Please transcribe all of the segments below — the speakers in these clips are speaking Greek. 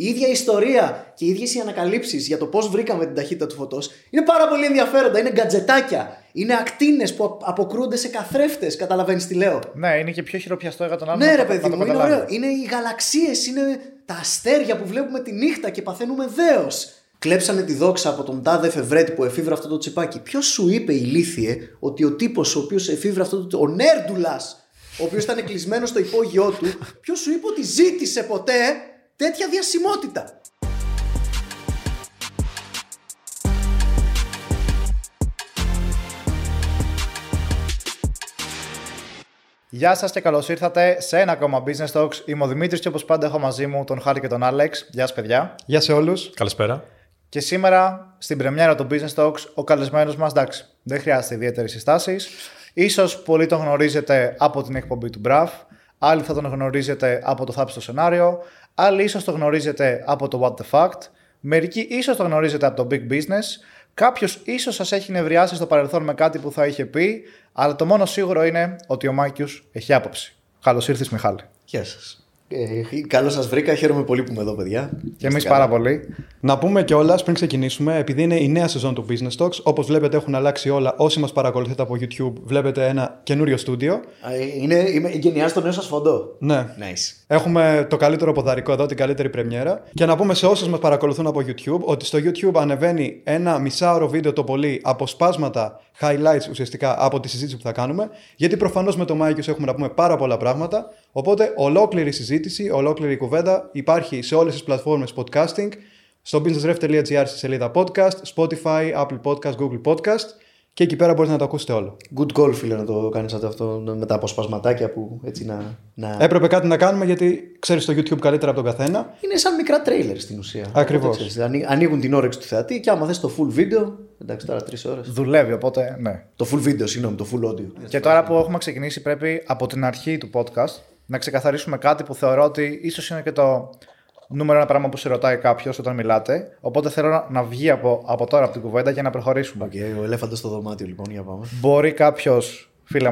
η ίδια ιστορία και οι ίδιες οι ανακαλύψεις για το πώς βρήκαμε την ταχύτητα του φωτός είναι πάρα πολύ ενδιαφέροντα. Είναι γκατζετάκια. Είναι ακτίνες που αποκρούνται σε καθρέφτες. Καταλαβαίνεις τι λέω. Ναι, είναι και πιο χειροπιαστό για τον άλλο. Ναι, ρε παιδί μου, είναι ωραίο. Είναι οι γαλαξίες, είναι τα αστέρια που βλέπουμε τη νύχτα και παθαίνουμε δέος. Κλέψανε τη δόξα από τον τάδε εφευρέτη που εφήβρε αυτό το τσιπάκι. Ποιος σου είπε, ηλίθιε, ότι ο τύπος ο οποίος εφήβρε αυτό το. Ο Νέρντουλας, ο οποίος ήταν κλεισμένος στο υπόγειό του, ποιος σου είπε ότι ζήτησε ποτέ τέτοια διασημότητα. Γεια σας και καλώς ήρθατε σε ένα ακόμα Business Talks. Είμαι ο Δημήτρης και όπως πάντα έχω μαζί μου τον Χάρη και τον Άλεξ. Γεια σας, παιδιά. Γεια σε όλους. Καλησπέρα. Και σήμερα στην πρεμιέρα των Business Talks ο καλεσμένος μας, εντάξει, δεν χρειάζεται ιδιαίτερε συστάσει. σω πολλοί τον γνωρίζετε από την εκπομπή του Μπραφ. Άλλοι θα τον γνωρίζετε από το θάψιστο σενάριο. Άλλοι ίσως το γνωρίζετε από το What the Fact. Μερικοί ίσως το γνωρίζετε από το Big Business. Κάποιος ίσως σας έχει νευριάσει στο παρελθόν με κάτι που θα είχε πει. Αλλά το μόνο σίγουρο είναι ότι ο Μάκιος έχει άποψη. Καλώς ήρθες, Μιχάλη. Γεια σας. Ε, Καλώς σας βρήκα. Χαίρομαι πολύ που είμαι εδώ, παιδιά. Και εμείς πάρα πολύ. Να πούμε κιόλας πριν ξεκινήσουμε, επειδή είναι η νέα σεζόν του Business Talks, όπως βλέπετε έχουν αλλάξει όλα. Όσοι μας παρακολουθείτε από YouTube, βλέπετε ένα καινούριο στούντιο. Είναι, είμαι γενιά στο νέο σας φόντο. Ναι. Nice. Έχουμε το καλύτερο ποδαρικό εδώ, την καλύτερη πρεμιέρα. Και να πούμε σε όσους μας παρακολουθούν από YouTube ότι στο YouTube ανεβαίνει ένα μισάωρο βίντεο το πολύ αποσπάσματα, highlights ουσιαστικά από τη συζήτηση που θα κάνουμε. Γιατί προφανώς με το Mikeius έχουμε να πούμε πάρα πολλά πράγματα. Οπότε ολόκληρη συζήτηση, ολόκληρη κουβέντα υπάρχει σε όλες τις πλατφόρμες podcasting, στο businessref.gr στη σελίδα podcast, Spotify, Apple Podcast, Google Podcast και εκεί πέρα μπορείτε να το ακούσετε όλο. Good goal, φίλε, να το κάνεις αυτό με τα αποσπασματάκια που έτσι να, να. Έπρεπε κάτι να κάνουμε γιατί ξέρεις το YouTube καλύτερα από τον καθένα. Είναι σαν μικρά τρέιλερ στην ουσία. Ακριβώς. Ανοίγουν την όρεξη του θεατή και άμα θες το full video. Εντάξει, τώρα τρεις ώρες. Δουλεύει, οπότε ναι. Το full video, συγγνώμη, το full audio. Και τώρα που έχουμε ξεκινήσει, πρέπει από την αρχή του podcast να ξεκαθαρίσουμε κάτι που θεωρώ ότι ίσως είναι και το νούμερο ένα πράγμα που σε ρωτάει κάποιος όταν μιλάτε. Οπότε θέλω να βγει από, από τώρα από την κουβέντα για να προχωρήσουμε. Okay, ο ελέφαντα στο δωμάτιο, λοιπόν, για πάμε. Μπορεί κάποιος, φίλε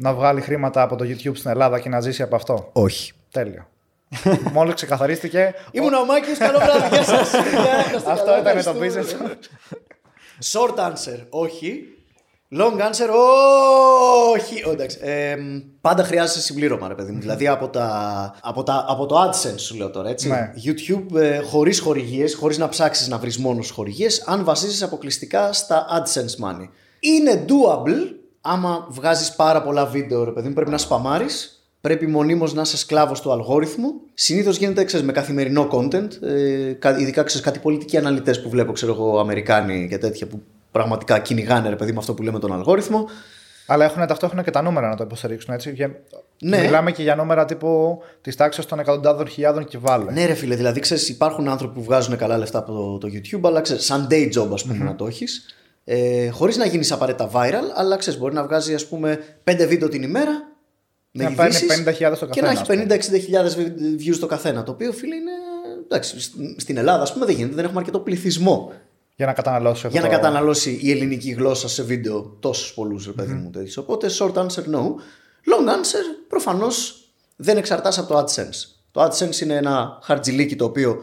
να βγάλει χρήματα από το YouTube στην Ελλάδα και να ζήσει από αυτό; Όχι. Τέλειο. Μόλις ξεκαθαρίστηκε. Ήμουν ο Μάκης, καλό βράδυ. Γεια σας. Αυτό ήταν το business. Short answer, όχι. Long answer, όχι. Oh, εντάξει. Ε, πάντα χρειάζεται συμπλήρωμα, ρε παιδί μου. Δηλαδή από, τα, από, τα, από το AdSense σου λέω τώρα, έτσι. Ναι. YouTube ε, χωρίς χορηγίες, χωρίς να ψάξεις να βρεις μόνος χορηγίες, αν βασίζει αποκλειστικά στα AdSense money. Είναι doable άμα βγάζεις πάρα πολλά βίντεο, ρε παιδί μου. Πρέπει να σπαμάρεις. Πρέπει μονίμως να είσαι σκλάβος του αλγόριθμου. Συνήθως γίνεται ξέρεις, με καθημερινό content. Ε, ειδικά ξέρεις, κάτι πολιτικοί αναλυτές που βλέπω, ξέρω εγώ, Αμερικάνοι και τέτοια που πραγματικά κυνηγάνε, ρε παιδί, με αυτό που λέμε τον αλγόριθμο. Αλλά έχουν ταυτόχρονα και τα νούμερα να το υποστηρίξουν έτσι. Ναι. Μιλάμε και για νούμερα τύπου της τάξης των εκατοντάδων χιλιάδων και βάλε. Ναι, ρε φίλε, δηλαδή ξέρεις, υπάρχουν άνθρωποι που βγάζουν καλά λεφτά από το, το YouTube, αλλά ξέρεις, σαν day job, ας πούμε, mm-hmm. να το έχεις. Ε, Χωρίς να γίνεις απαραίτητα viral, αλλά ξέρεις, μπορεί να βγάζει ας πούμε 5 βίντεο την ημέρα. Με να παίρνει 50.000 το καθένα. Και να έχεις 50-60.000 views το καθένα. Το οποίο φίλε είναι. Εντάξει, στην Ελλάδα, ας πούμε, δεν γίνεται, δεν έχουμε αρκετό πληθυσμό για να καταναλώσει Για να καταναλώσει η ελληνική γλώσσα σε βίντεο τόσους πολλούς, ρε παιδί μου. Τέτοιος. Οπότε short answer no. Long answer προφανώς δεν εξαρτάσαι από το AdSense. Το AdSense είναι ένα χαρτζιλίκι το οποίο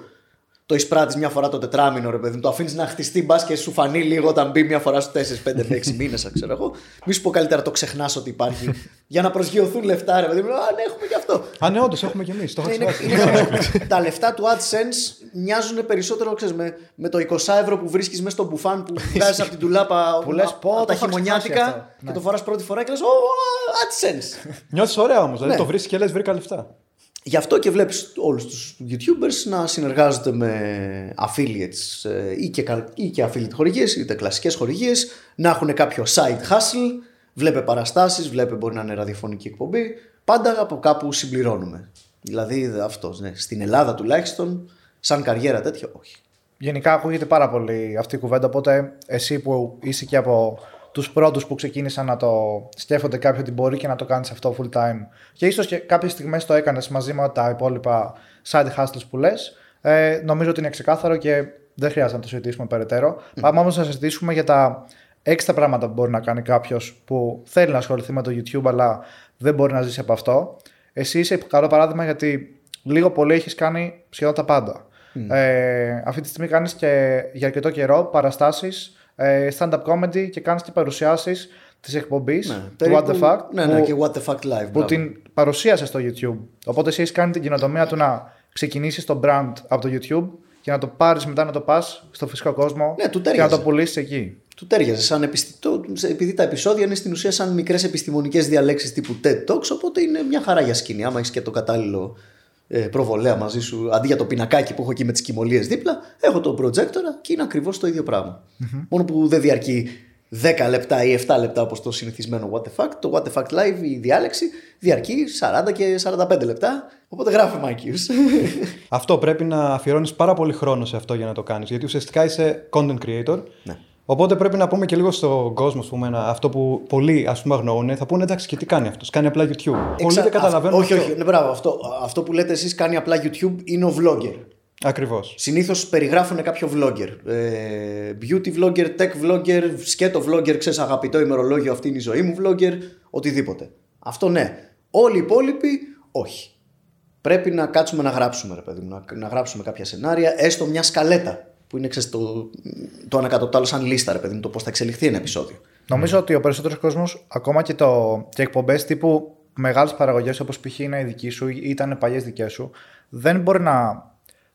το εισπράττει μια φορά το τετράμινο, ρε παιδί μου. Το αφήνεις να χτιστεί μπας και σου φανεί λίγο όταν μπει μια φορά στους 4, 5, 6 μήνες, ξέρω εγώ. Μη σου πω καλύτερα το ξεχνάς ότι υπάρχει. για να προσγειωθούν λεφτά, ρε παιδί μου. Α, ναι, έχουμε και αυτό. Α, ναι, όντως έχουμε και εμείς. Το είναι, είναι, τα λεφτά του AdSense μοιάζουν περισσότερο ξέρεις, με, με το 20 ευρώ που βρίσκεις μέσα στο μπουφάν που βγάζεις από την τουλάπα που λες πω τα χειμωνιάτικα και το φοράς πρώτη φορά και λες, AdSense. Νιώθεις ωραία όμως. Δηλαδή το βρίσκεις και λες, βρήκα λεφτά. Γι' αυτό και βλέπεις όλους τους YouTubers να συνεργάζονται με affiliates ε, ή και, ή και affiliate χορηγίες, είτε κλασικές χορηγίες, να έχουν κάποιο side hustle, βλέπε παραστάσεις, βλέπε μπορεί να είναι ραδιοφωνική εκπομπή, πάντα από κάπου συμπληρώνουμε. Δηλαδή αυτό, ναι. στην Ελλάδα τουλάχιστον, σαν καριέρα τέτοια, όχι. Γενικά ακούγεται πάρα πολύ αυτή η κουβέντα, οπότε εσύ που είσαι και από τους πρώτους που ξεκίνησαν να το σκέφτονται κάποιοι ότι μπορεί και να το κάνεις αυτό full time. Και ίσως και κάποιες στιγμές το έκανες μαζί με τα υπόλοιπα side hustles που λες. Ε, νομίζω ότι είναι ξεκάθαρο και δεν χρειάζεται να το συζητήσουμε περαιτέρω. Mm. Πάμε όμως να συζητήσουμε για τα έξτρα πράγματα που μπορεί να κάνει κάποιος που θέλει να ασχοληθεί με το YouTube, αλλά δεν μπορεί να ζήσει από αυτό. Εσύ είσαι καλό παράδειγμα γιατί λίγο πολύ έχεις κάνει σχεδόν τα πάντα. Ε, αυτή τη στιγμή κάνεις και για αρκετό καιρό παραστάσεις, ε, stand-up comedy και κάνεις και παρουσιάσεις της εκπομπής Ναι, του περίπου- What the Fuck. Ναι, ναι, που- και What the Fuck Live. που μπράβο. την παρουσίασες στο YouTube. Οπότε εσύ έχεις κάνει την κοινοτομία του να ξεκινήσεις το brand από το YouTube και να το πάρεις μετά να το πας στο φυσικό κόσμο Ναι, του και να τέριαζε. το πουλήσεις εκεί. Του τέριαζε σαν επιστη... το- επειδή τα επεισόδια είναι στην ουσία σαν μικρές επιστημονικές διαλέξεις τύπου TED Talks, οπότε είναι μια χαρά για σκηνή. Άμα έχεις και το κατάλληλο ε, προβολέα μαζί σου, αντί για το πινακάκι που έχω εκεί με τις κοιμωλίες δίπλα, έχω το projector και είναι ακριβώς το ίδιο πράγμα. Μόνο που δεν διαρκεί 10 λεπτά ή 7 λεπτά όπως το συνηθισμένο What the Fuck. Το What the Fuck Live, η διάλεξη, διαρκεί 40 και 45 λεπτά. Οπότε γράφει Μάκιους. Αυτό πρέπει να αφιερώνεις πάρα πολύ χρόνο σε αυτό για να το κάνεις. Γιατί ουσιαστικά είσαι content creator. Ναι. Οπότε πρέπει να πούμε και λίγο στον κόσμο, ας πούμε, ένα- αυτό που πολλοί ας πούμε, αγνοούν. Θα πούνε εντάξει, και τι κάνει αυτός. Κάνει απλά YouTube. Πολλοί Εξα- δεν καταλαβαίνουν. Όχι, όχι, ναι, μπράβο. Αυτό, αυτό που λέτε εσείς κάνει απλά YouTube είναι ο vlogger. Ακριβώς. Συνήθως περιγράφουν κάποιο vlogger. Ε, beauty vlogger, tech vlogger, σκέτο vlogger, ξέρεις αγαπητό ημερολόγιο, αυτή είναι η ζωή μου vlogger, οτιδήποτε. Αυτό ναι. Όλοι οι υπόλοιποι όχι. Πρέπει να κάτσουμε να γράψουμε, ρε παιδί μου, να, να γράψουμε κάποια σενάρια, έστω μια σκαλέτα. Που είναι ξέρεις, το, το ένα κάτω το άλλο σαν λίστα, ρε παιδί μου, το πώς θα εξελιχθεί ένα επεισόδιο. Νομίζω ότι ο περισσότερος κόσμος, ακόμα και, το, και εκπομπές τύπου μεγάλες παραγωγές όπως π.χ. είναι η δική σου ή ήταν παλιές δικές σου, δεν μπορεί να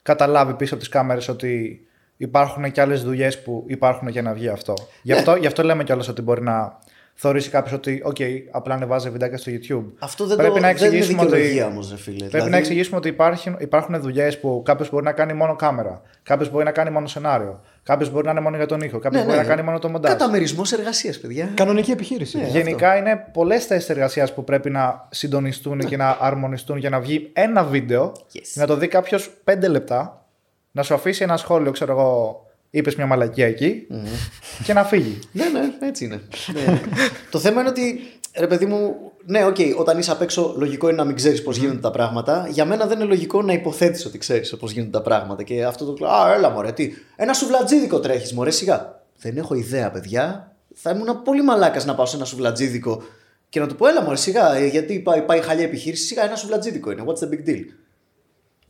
καταλάβει πίσω από τις κάμερες ότι υπάρχουν και άλλες δουλειές που υπάρχουν για να βγει αυτό. Γι' αυτό, γι αυτό λέμε κιόλας ότι μπορεί να θεωρήσει κάποιος ότι, OK, απλά ανεβάζει βιντεάκια στο YouTube. Αυτό δεν, Πρέπει το, να δεν είναι εξηγήσουμε ότι- δικαιολογία όμως, ρε φίλε. Πρέπει Δηλαδή, να εξηγήσουμε ότι υπάρχουν, υπάρχουν δουλειές που κάποιος μπορεί να κάνει μόνο κάμερα, κάποιος μπορεί να κάνει μόνο σενάριο, κάποιος μπορεί να είναι μόνο για τον ήχο, κάποιος ναι, μπορεί ναι. να κάνει μόνο το μοντάζ. Καταμερισμός εργασίας, παιδιά. Κανονική επιχείρηση. Ναι. Γενικά είναι πολλές θέσεις εργασίας που πρέπει να συντονιστούν και να αρμονιστούν για να βγει ένα βίντεο, Yes. να το δει κάποιος 5 λεπτά, να σου αφήσει ένα σχόλιο, ξέρω εγώ, είπες μια μαλακία εκεί και να φύγει. Ναι, ναι, έτσι είναι. ναι. το θέμα είναι ότι, ρε παιδί μου, ναι, οκ, όταν είσαι απ' έξω, λογικό είναι να μην ξέρεις πώς γίνονται τα πράγματα. Για μένα δεν είναι λογικό να υποθέτεις ότι ξέρεις πώς γίνονται τα πράγματα. Και αυτό το. Α, έλα, μωρέ, τι. Ένα σουβλατζίδικο τρέχεις, μωρέ, σιγά. Δεν έχω ιδέα, παιδιά. Θα ήμουν πολύ μαλάκας να πάω σε ένα σουβλατζίδικο και να του πω, έλα, μωρέ, σιγά, ε, γιατί πάει, πάει χάλια επιχείρηση. Σιγά, ένα σουβλατζίδικο είναι. What's the big deal.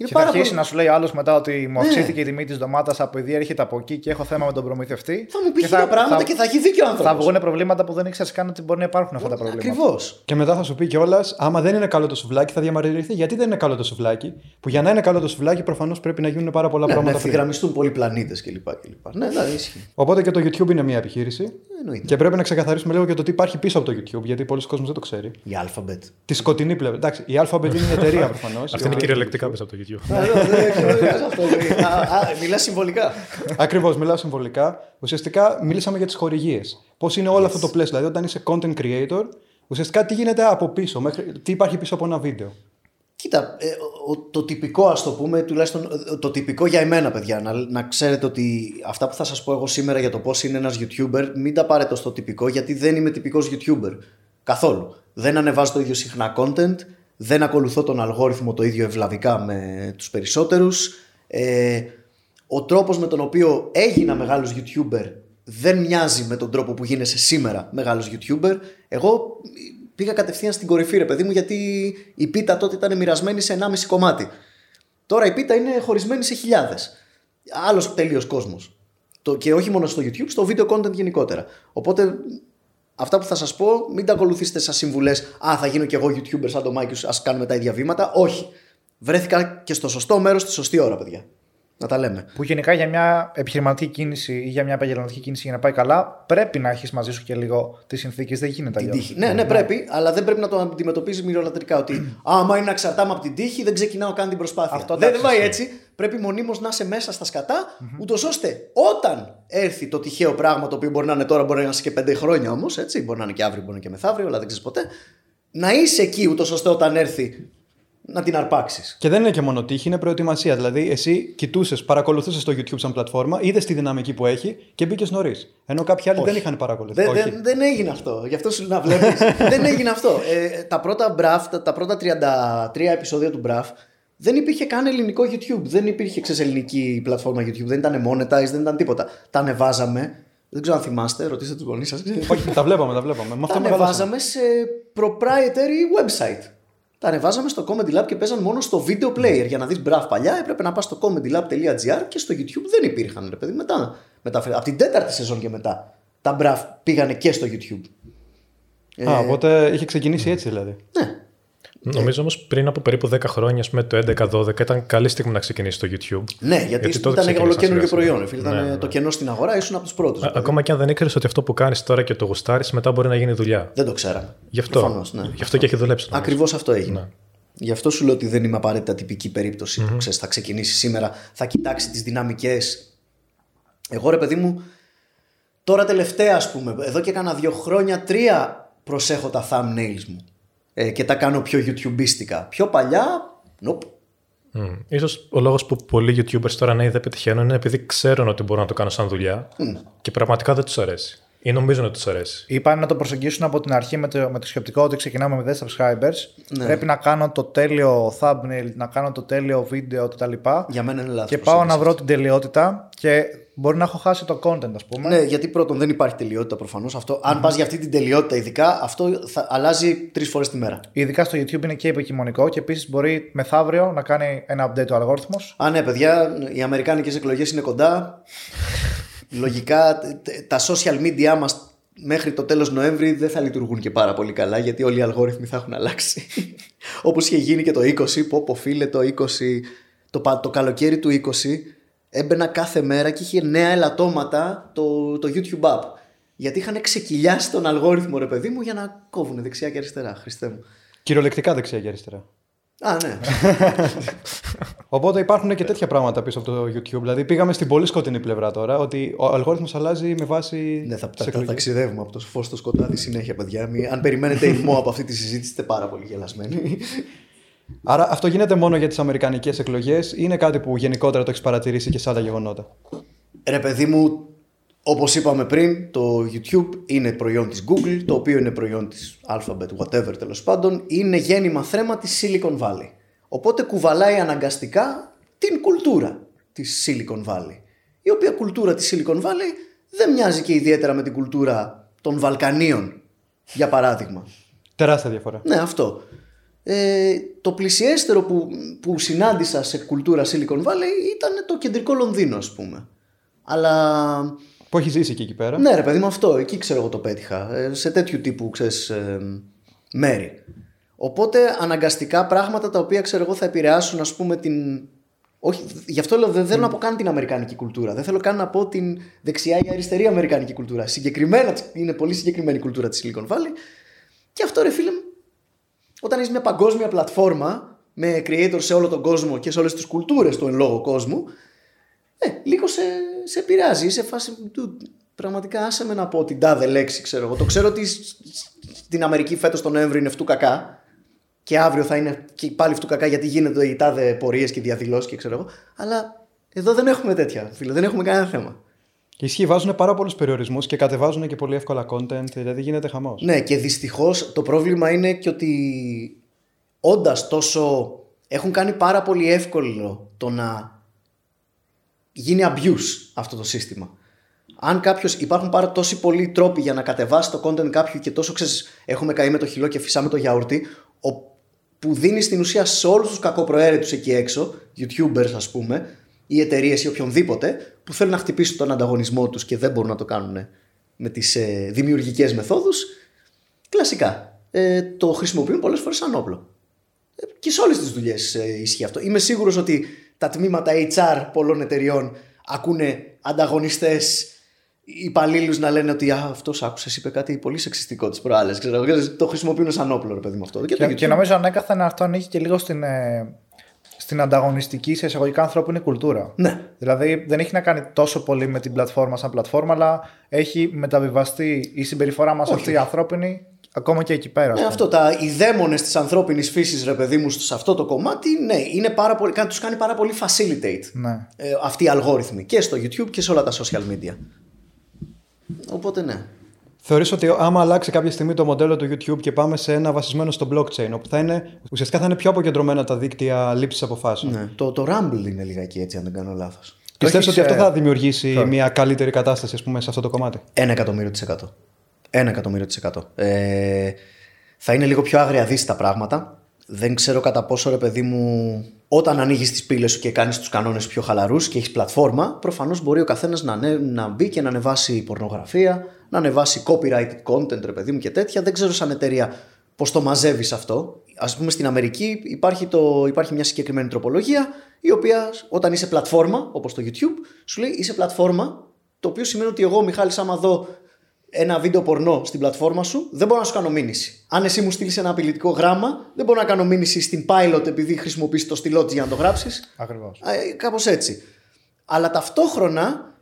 Είναι Και θα αρχίσει πολύ- να σου λέει άλλος μετά ότι μου Ναι. αυξήθηκε η τιμή της ντομάτας από επειδή έρχεται από εκεί και έχω θέμα με τον προμηθευτή. Θα μου πει Και χίλια πράγματα θα- και θα έχει δίκιο ο Θα άνθρωπος. βγουν προβλήματα που δεν ήξερες καν ότι μπορεί να υπάρχουν αυτά τα προβλήματα. Ακριβώς. Και μετά θα σου πει κιόλας, άμα δεν είναι καλό το σουβλάκι, θα διαμαρτυρηθεί γιατί δεν είναι καλό το σουβλάκι; Που για να είναι καλό το σουβλάκι, προφανώς πρέπει να γίνουν πάρα πολλά Ναι, να πράγματα πριν. ευθυγραμμιστούν πολλοί πλανήτες κλπ. κλπ. Ναι, ναι, ισχύει. Οπότε και το YouTube είναι μια επιχείρηση. Εννοείται. Και πρέπει να ξεκαθαρίσουμε λίγο για το τι υπάρχει πίσω από το YouTube, γιατί πολλοί κόσμοι δεν το ξέρει. Η Alphabet. Τη σκοτεινή πλευρά. Εντάξει, η Alphabet είναι η εταιρεία προφανώς. Αυτή είναι κυριολεκτικά μέσα από το YouTube. Α, δεν- δεν ξέρω, δεν ξέρω αυτό. Α, α, Μιλάς συμβολικά. Ακριβώς, μιλάω συμβολικά. Ουσιαστικά μιλήσαμε για τις χορηγίες. Πώς είναι όλο αυτό το πλαίσιο. Δηλαδή, όταν είσαι content creator, ουσιαστικά τι γίνεται από πίσω, μέχρι, τι υπάρχει πίσω από ένα βίντεο; Κοίτα, ε, ο- το τυπικό ας το πούμε, τουλάχιστον ε, το τυπικό για εμένα παιδιά, να, να ξέρετε ότι αυτά που θα σας πω εγώ σήμερα για το πώς είναι ένας YouTuber, μην τα πάρετε στο τυπικό γιατί δεν είμαι τυπικός YouTuber. Καθόλου. Δεν ανεβάζω το ίδιο συχνά content, δεν ακολουθώ τον αλγόριθμο το ίδιο ευλαβικά με τους περισσότερους. Ε, ο τρόπος με τον οποίο έγινα μεγάλος YouTuber δεν μοιάζει με τον τρόπο που γίνεσαι σήμερα μεγάλος YouTuber. Εγώ πήγα κατευθείαν στην κορυφή ρε παιδί μου γιατί η πίτα τότε ήταν μοιρασμένη σε 1,5 κομμάτι. Τώρα η πίτα είναι χωρισμένη σε χιλιάδες. Άλλος τελείως κόσμος. Το, και όχι μόνο στο YouTube, στο video content γενικότερα. Οπότε αυτά που θα σας πω μην τα ακολουθήσετε σαν συμβουλές «Α, θα γίνω κι εγώ YouTuber σαν το Mikeius, ας κάνουμε τα ίδια βήματα». Όχι. Βρέθηκα και στο σωστό μέρος τη σωστή ώρα, παιδιά. Να τα λέμε. Που γενικά για μια επιχειρηματική κίνηση ή για μια επαγγελματική κίνηση για να πάει καλά, πρέπει να έχεις μαζί σου και λίγο τις συνθήκες. Δεν γίνεται Την αλλιώς. τύχη. Ναι, ναι, πρέπει, αλλά δεν πρέπει να το αντιμετωπίζεις μοιρολατρικά. Ότι άμα είναι να εξαρτάμαι από την τύχη, δεν ξεκινάω καν την προσπάθεια. Αυτό, δεν εντάξει, πάει ισχύει. έτσι. Πρέπει μονίμως να είσαι μέσα στα σκατά, ούτως ώστε όταν έρθει το τυχαίο πράγμα, το οποίο μπορεί να είναι τώρα, μπορεί να είναι και πέντε χρόνια όμως, έτσι. Μπορεί να είναι και αύριο, μπορεί να είναι και μεθαύριο, αλλά δεν ξέρεις ποτέ. Να είσαι εκεί, ούτως ώστε όταν έρθει να την αρπάξεις. Και δεν είναι και μόνο τύχη, είναι προετοιμασία. Δηλαδή, εσύ κοιτούσες, παρακολουθούσες το YouTube σαν πλατφόρμα, είδες τη δυναμική που έχει και μπήκες νωρίς. Ενώ κάποιοι άλλοι δεν είχαν παρακολουθήσει. Δεν, Όχι. δεν, δεν έγινε αυτό. Γι' αυτό σου λέω να βλέπεις. δεν έγινε αυτό. Ε, τα πρώτα Μπραφ, τα, τα πρώτα 33 επεισόδια του Μπραφ, δεν υπήρχε καν ελληνικό YouTube. Δεν υπήρχε ξέρεις, ελληνική πλατφόρμα YouTube. Δεν ήταν monetized, δεν ήταν τίποτα. Τα ανεβάζαμε. Δεν ξέρω αν θυμάστε, ρωτήστε τους γονείς σας. Όχι, τα βλέπαμε, τα βλέπαμε. Με τα αυτό μεγαλώσαμε. ανεβάζαμε σε proprietary website. Τα ανεβάζαμε στο Comedy Lab και παίζαν μόνο στο video player. Για να δεις μπραφ παλιά έπρεπε να πας στο comedylab.gr και στο YouTube δεν υπήρχαν. Ρε παιδί, μετά, μετά, από την τέταρτη σεζόν και μετά τα μπραφ πήγανε και στο YouTube. Α, οπότε είχε ξεκινήσει έτσι δηλαδή. Ναι. Νομίζω όμως πριν από περίπου 10 χρόνια, με το 11-12, ήταν καλή στιγμή να ξεκινήσει το YouTube. Ναι, γιατί, Γιατί τότε ήταν ξεκίνησαν ολοκένουργιο σιγά-σιγά. προϊόν. Φίλε, ήταν Ναι, ναι, το ναι. κενό στην αγορά, ήσουν από τους πρώτους. Α- Ακόμα και αν δεν ήξερες ότι αυτό που κάνεις τώρα και το γουστάρεις, μετά μπορεί να γίνει δουλειά. Δεν το ξέραμε. Γι' αυτό, Προφανώς, ναι. γι αυτό και έχει δουλέψει. νομίζω. Ακριβώς αυτό έγινε. Ναι. Γι' αυτό σου λέω ότι δεν είμαι απαραίτητα τυπική περίπτωση που ξέρεις, θα ξεκινήσει σήμερα, θα κοιτάξει τις δυναμικές. Εγώ ρε παιδί μου, τώρα τελευταία ας πούμε, εδώ και κάνα δύο χρόνια, τρία προσέχω τα thumbnails μου ε, και τα κάνω πιο YouTubeίστικα. Πιο παλιά, nope. Mm. Ίσως ο λόγος που πολλοί YouTubers τώρα νέοι δεν πετυχαίνουν είναι επειδή ξέρουν ότι μπορούν να το κάνουν σαν δουλειά και πραγματικά δεν τους αρέσει. Ή νομίζουν ότι τους αρέσει. Είπαν να το προσεγγίσουν από την αρχή με το, με το σκεπτικό ότι ξεκινάμε με 10 subscribers. Ναι. Πρέπει να κάνω το τέλειο thumbnail, να κάνω το τέλειο βίντεο κτλ. Για μένα είναι λάθος Και πάω να προσέγγιση. βρω την τελειότητα και μπορεί να έχω χάσει το content, ας πούμε. Ναι, γιατί πρώτον δεν υπάρχει τελειότητα προφανώς. Αυτό, αν πας για αυτή την τελειότητα, ειδικά, αυτό θα αλλάζει τρεις φορές τη μέρα. Ειδικά στο YouTube είναι και επικοινωνικό και επίσης μπορεί μεθαύριο να κάνει ένα update ο αλγόριθμος. Α, ναι, παιδιά, οι Αμερικάνικες εκλογές είναι κοντά. Λογικά τε- τε- τα social media μας μέχρι το τέλος Νοέμβρη δεν θα λειτουργούν και πάρα πολύ καλά γιατί όλοι οι αλγόριθμοι θα έχουν αλλάξει. Όπως είχε γίνει και το 20, πω πω φίλε το 20, το, πα- το καλοκαίρι του 20 έμπαινα κάθε μέρα και είχε νέα ελαττώματα το, το YouTube app. Γιατί είχαν ξεκυλιάσει τον αλγόριθμο ρε παιδί μου για να κόβουν δεξιά και αριστερά, Χριστέ μου. Κυριολεκτικά δεξιά και αριστερά. Α, ναι. Οπότε υπάρχουν και τέτοια πράγματα πίσω από το YouTube. Δηλαδή πήγαμε στην πολύ σκοτεινή πλευρά τώρα, ότι ο αλγόριθμος αλλάζει με βάση. Ναι, θα, τις θα, θα εκλογές. ταξιδεύουμε από το φως στο σκοτάδι συνέχεια, παιδιά. Μη- αν περιμένετε ηρμό από αυτή τη συζήτηση, είστε πάρα πολύ γελασμένοι. Άρα αυτό γίνεται μόνο για τις αμερικανικές εκλογές ή είναι κάτι που γενικότερα το έχεις παρατηρήσει και σε άλλα γεγονότα; Ρε παιδί μου, όπως είπαμε πριν, το YouTube είναι προϊόν της Google, το οποίο είναι προϊόν της Alphabet, whatever τέλος πάντων, είναι γέννημα θρέμα της Silicon Valley. Οπότε κουβαλάει αναγκαστικά την κουλτούρα της Silicon Valley. Η οποία κουλτούρα της Silicon Valley δεν μοιάζει και ιδιαίτερα με την κουλτούρα των Βαλκανίων, για παράδειγμα. Τεράστια διαφορά. Ναι, αυτό. Ε, το πλησιέστερο που, που συνάντησα σε κουλτούρα Silicon Valley ήταν το κεντρικό Λονδίνο, ας πούμε. Αλλά Που έχεις ζήσει και εκεί πέρα; ναι, ρε παιδί μου, αυτό εκεί ξέρω εγώ το πέτυχα. Ε, σε τέτοιου τύπου ξέρεις, ε, μέρη. Οπότε αναγκαστικά πράγματα τα οποία ξέρω εγώ θα επηρεάσουν, ας πούμε, την. Όχι, γι' αυτό λέω δεν θέλω να πω καν την Αμερικάνικη κουλτούρα. Δεν θέλω καν να πω την δεξιά ή αριστερή Αμερικάνικη κουλτούρα. Συγκεκριμένα είναι πολύ συγκεκριμένη η κουλτούρα της Silicon Valley. Και αυτό ρε φίλε μου, όταν είσαι μια παγκόσμια πλατφόρμα με creators σε όλο τον κόσμο και σε όλες τις κουλτούρες του εν λόγω κόσμου, ε, λίγο σε, σε επηρεάζει. Είσαι φάση. «Dude, πραγματικά άσε με να πω την τάδε λέξη, ξέρω εγώ. Το ξέρω ότι σ- σ- στην Αμερική φέτος τον Νοέμβρη είναι φτού κακά. Και αύριο θα είναι και πάλι φτού κακά γιατί γίνεται οι τάδε πορείες και διαδηλώσεις και ξέρω εγώ. Αλλά εδώ δεν έχουμε τέτοια, φίλε. Δεν έχουμε κανένα θέμα. Και ισχύει, βάζουν πάρα πολλούς περιορισμούς και κατεβάζουν και πολύ εύκολα content, δηλαδή γίνεται χαμός. Ναι, και δυστυχώς το πρόβλημα είναι και ότι όντας τόσο. έχουν κάνει πάρα πολύ εύκολο το να γίνει abuse αυτό το σύστημα. Αν κάποιος. Υπάρχουν πάρα τόσοι πολλοί τρόποι για να κατεβάσει το content κάποιου και τόσο ξέρεις, έχουμε καεί με το χυλό και φυσάμε το γιαούρτι, ο, που δίνει στην ουσία σε όλους τους κακοπροαίρετους εκεί έξω, YouTubers ας πούμε, ή εταιρείες ή οποιονδήποτε, που θέλουν να χτυπήσουν τον ανταγωνισμό τους και δεν μπορούν να το κάνουν με τις ε, δημιουργικές μεθόδους, κλασικά. Ε, το χρησιμοποιούν πολλές φορές σαν όπλο. Ε, Και σε όλες τις δουλειές ε, ισχύει αυτό. Είμαι σίγουρος ότι τα τμήματα HR πολλών εταιριών ακούνε ανταγωνιστές υπαλλήλους να λένε ότι αυτός άκουσες, είπε κάτι πολύ σεξιστικό τις προάλλες. Το χρησιμοποιούν σαν όπλο, ρε παιδί μου αυτό. Και, το Και, και YouTube. νομίζω ανέκαθεν αυτό ανήκει και λίγο στην, ε, στην ανταγωνιστική σε εισαγωγικά ανθρώπινη κουλτούρα. Ναι. Δηλαδή δεν έχει να κάνει τόσο πολύ με την πλατφόρμα σαν πλατφόρμα, αλλά έχει μεταβιβαστεί η συμπεριφορά μας αυτή η ανθρώπινη ακόμα και εκεί πέρα. ας Ναι, πούμε. αυτό. Τα, οι δαίμονες της ανθρώπινης φύσης, ρε παιδί μου, σε αυτό το κομμάτι, ναι, είναι πάρα πολύ, τους κάνει πάρα πολύ facilitate Ναι. ε, αυτοί οι αλγόριθμοι και στο YouTube και σε όλα τα social media. Οπότε ναι. Θεωρείς ότι άμα αλλάξει κάποια στιγμή το μοντέλο του YouTube και πάμε σε ένα βασισμένο στο blockchain, όπου θα είναι, ουσιαστικά θα είναι πιο αποκεντρωμένα τα δίκτυα λήψης αποφάσεων. ναι. Το, το Rumble είναι λιγάκι έτσι, αν δεν κάνω λάθος. Πιστεύεις έχεις, ότι αυτό ε, θα δημιουργήσει μια καλύτερη κατάσταση ας πούμε, σε αυτό το κομμάτι. Ένα εκατομμύριο της εκατό. Ένα εκατομμύριο της εκατό. Ε, θα είναι λίγο πιο αγριαδείς τα πράγματα. Δεν ξέρω κατά πόσο ρε παιδί μου, όταν ανοίγεις τις πύλες σου και κάνεις τους κανόνες πιο χαλαρούς και έχεις πλατφόρμα, προφανώς μπορεί ο καθένας να, ανέ- να μπει και να ανεβάσει πορνογραφία, να ανεβάσει copyrighted content, ρε παιδί μου και τέτοια. Δεν ξέρω σαν εταιρεία πώς το μαζεύεις αυτό. Α πούμε στην Αμερική υπάρχει, το, υπάρχει μια συγκεκριμένη τροπολογία, η οποία όταν είσαι πλατφόρμα, όπως το YouTube, σου λέει είσαι πλατφόρμα, το οποίο σημαίνει ότι εγώ, Μιχάλης, άμα δω ένα βίντεο πορνό στην πλατφόρμα σου, δεν μπορώ να σου κάνω μήνυση. Αν εσύ μου στείλεις ένα απειλητικό γράμμα, δεν μπορώ να κάνω μήνυση στην pilot επειδή χρησιμοποιήσει το στυλό της για να το γράψεις. Ακριβώς. Κάπως έτσι. Αλλά ταυτόχρονα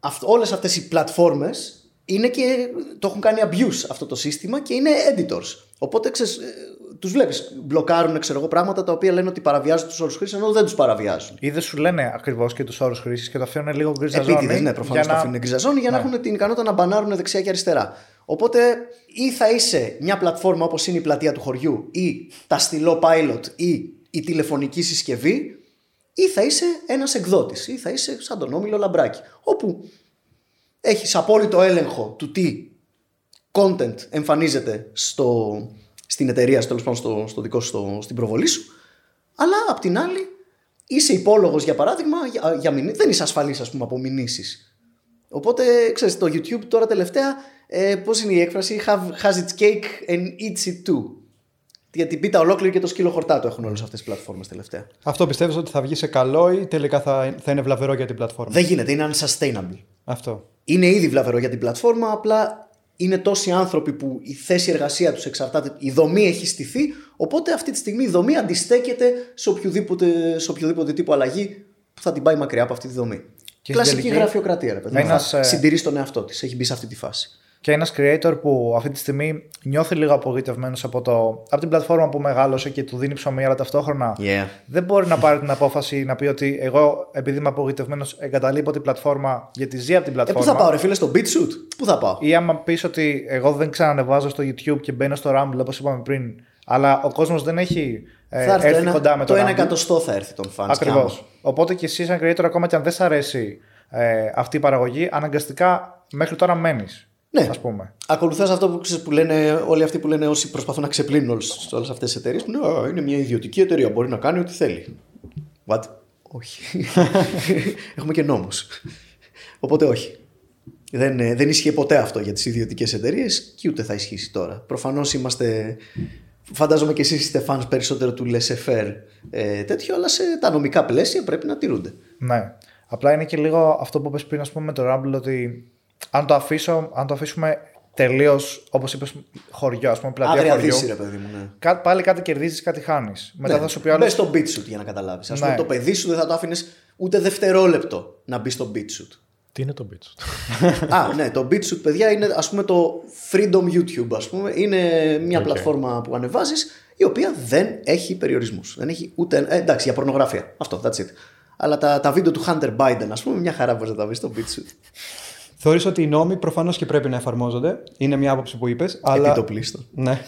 αυ- όλες αυτές οι πλατφόρμες είναι και το έχουν κάνει abuse αυτό το σύστημα και είναι editors. Οπότε ξέρεις, ε, τους βλέπεις, μπλοκάρουν ξέρω εγώ, πράγματα τα οποία λένε ότι παραβιάζουν τους όρους χρήσης ενώ δεν τους παραβιάζουν. Ή δεν σου λένε ακριβώς και τους όρους χρήσης και το αφήνουν λίγο γκρίζα ζώνη. Επίτηδες, ναι, προφανώ για το να- αφήνουν γκρίζα ζώνη για να έχουν την ικανότητα να μπανάρουν δεξιά και αριστερά. Οπότε ή θα είσαι μια πλατφόρμα όπως είναι η πλατεία του χωριού ή τα στυλό pilot ή η τηλεφωνική συσκευή ή θα είσαι ένας εκδότης ή θα είσαι σαν τον Όμιλο Λαμπράκη όπου έχεις απόλυτο έλεγχο του τι content εμφανίζεται στο, στην εταιρεία, τέλος πάντων στο, στο δικό σου, στο- στην προβολή σου αλλά απ' την άλλη είσαι υπόλογος για παράδειγμα για, για μηνύ- δεν είσαι ασφαλής ας πούμε από μηνύσεις Οπότε, ξέρεις, το YouTube τώρα τελευταία, ε, πώς είναι η έκφραση, have, has its cake and eats it too. Για την πίτα ολόκληρη και το σκύλο χορτάτο έχουν όλες αυτές τις πλατφόρμες τελευταία. Αυτό πιστεύεις ότι θα βγει σε καλό ή τελικά θα, θα είναι βλαβερό για την πλατφόρμα; Δεν γίνεται, είναι unsustainable. Αυτό. Είναι ήδη βλαβερό για την πλατφόρμα, απλά είναι τόσοι άνθρωποι που η θέση εργασία τους εξαρτάται, η δομή έχει στηθεί, οπότε αυτή τη στιγμή η δομή αντιστέκεται σε οποιοδήποτε, σε οποιοδήποτε τύπο αλλαγή που θα την πάει μακριά από αυτή τη δομή. Και Κλασική στην τελική, γραφειοκρατία, ρε παιδί. μου. ένας, Θα ε, συντηρήσει τον εαυτό της. Έχει μπει σε αυτή τη φάση. Και ένας creator που αυτή τη στιγμή νιώθει λίγο απογοητευμένος από, το, από την πλατφόρμα που μεγάλωσε και του δίνει ψωμί, αλλά ταυτόχρονα Yeah. δεν μπορεί να πάρει την απόφαση να πει ότι εγώ, επειδή είμαι απογοητευμένος, εγκαταλείπω την πλατφόρμα γιατί ζει από την Ε, πλατφόρμα. πού θα πάω, ρε φίλε, στο BitShoot. Πού θα πάω; Ή άμα πεις ότι εγώ δεν ξανανεβάζω στο YouTube και μπαίνω στο Rumble όπως είπαμε πριν, αλλά ο κόσμος δεν έχει ε, θα έρθει έρθει το ένα, κοντά με το, το ένα Rumble. εκατοστό θα έρθει τον fans. Ακριβώς. Οπότε και εσύ, σαν creator, ακόμα και αν δεν σ' αρέσει ε, αυτή η παραγωγή, αναγκαστικά μέχρι τώρα μένεις. Ναι. Ας πούμε. Ακολουθάς αυτό που, ξέρεις, που λένε όλοι αυτοί που λένε όσοι προσπαθούν να ξεπλύνουν όλες, όλες αυτές τις εταιρείες που λένε «Α, είναι μια ιδιωτική εταιρεία, μπορεί να κάνει ό,τι θέλει. What? Όχι. Έχουμε και νόμους. Οπότε όχι. Δεν, ε, δεν ισχύει ποτέ αυτό για τις ιδιωτικές εταιρείες και ούτε θα ισχύσει τώρα. Προφανώς είμαστε... Φαντάζομαι και εσείς είστε fans περισσότερο του laissez-faire ε, τέτοιο, αλλά σε τα νομικά πλαίσια πρέπει να τηρούνται. Ναι. Απλά είναι και λίγο αυτό που είπες πριν, ας πούμε, με το Rumble, ότι αν το, αφήσω, αν το αφήσουμε τελείως, όπως είπες, χωριό, ας πούμε, πλατεία Άγρια χωριού. δύση, ρε παιδί μου, ναι. Κά- πάλι κάτι κερδίζεις, κάτι χάνεις. Μετά Ναι. θα σου πει ο άλλος, Μπες στο beat shoot για να καταλάβεις. Α Ναι. πούμε, το παιδί σου δεν θα το άφηνες ούτε δευτερόλεπτο να μπει στο beat shoot. Τι είναι το bitch. Α, ναι, το beat shoot, παιδιά, είναι ας πούμε το Freedom YouTube, ας πούμε. Είναι μια Οκ. πλατφόρμα που ανεβάζεις η οποία δεν έχει περιορισμούς. Δεν έχει ούτε. Ε, εντάξει, για πορνογραφία. Αυτό, that's it. Αλλά τα, τα βίντεο του Hunter Biden, ας πούμε, μια χαρά μπορείς να τα βρεις στο beat shoot. Θεωρείς ότι οι νόμοι προφανώς και πρέπει να εφαρμόζονται. Είναι μια άποψη που είπες. Αλλά... Επί το πλείστον. Ναι.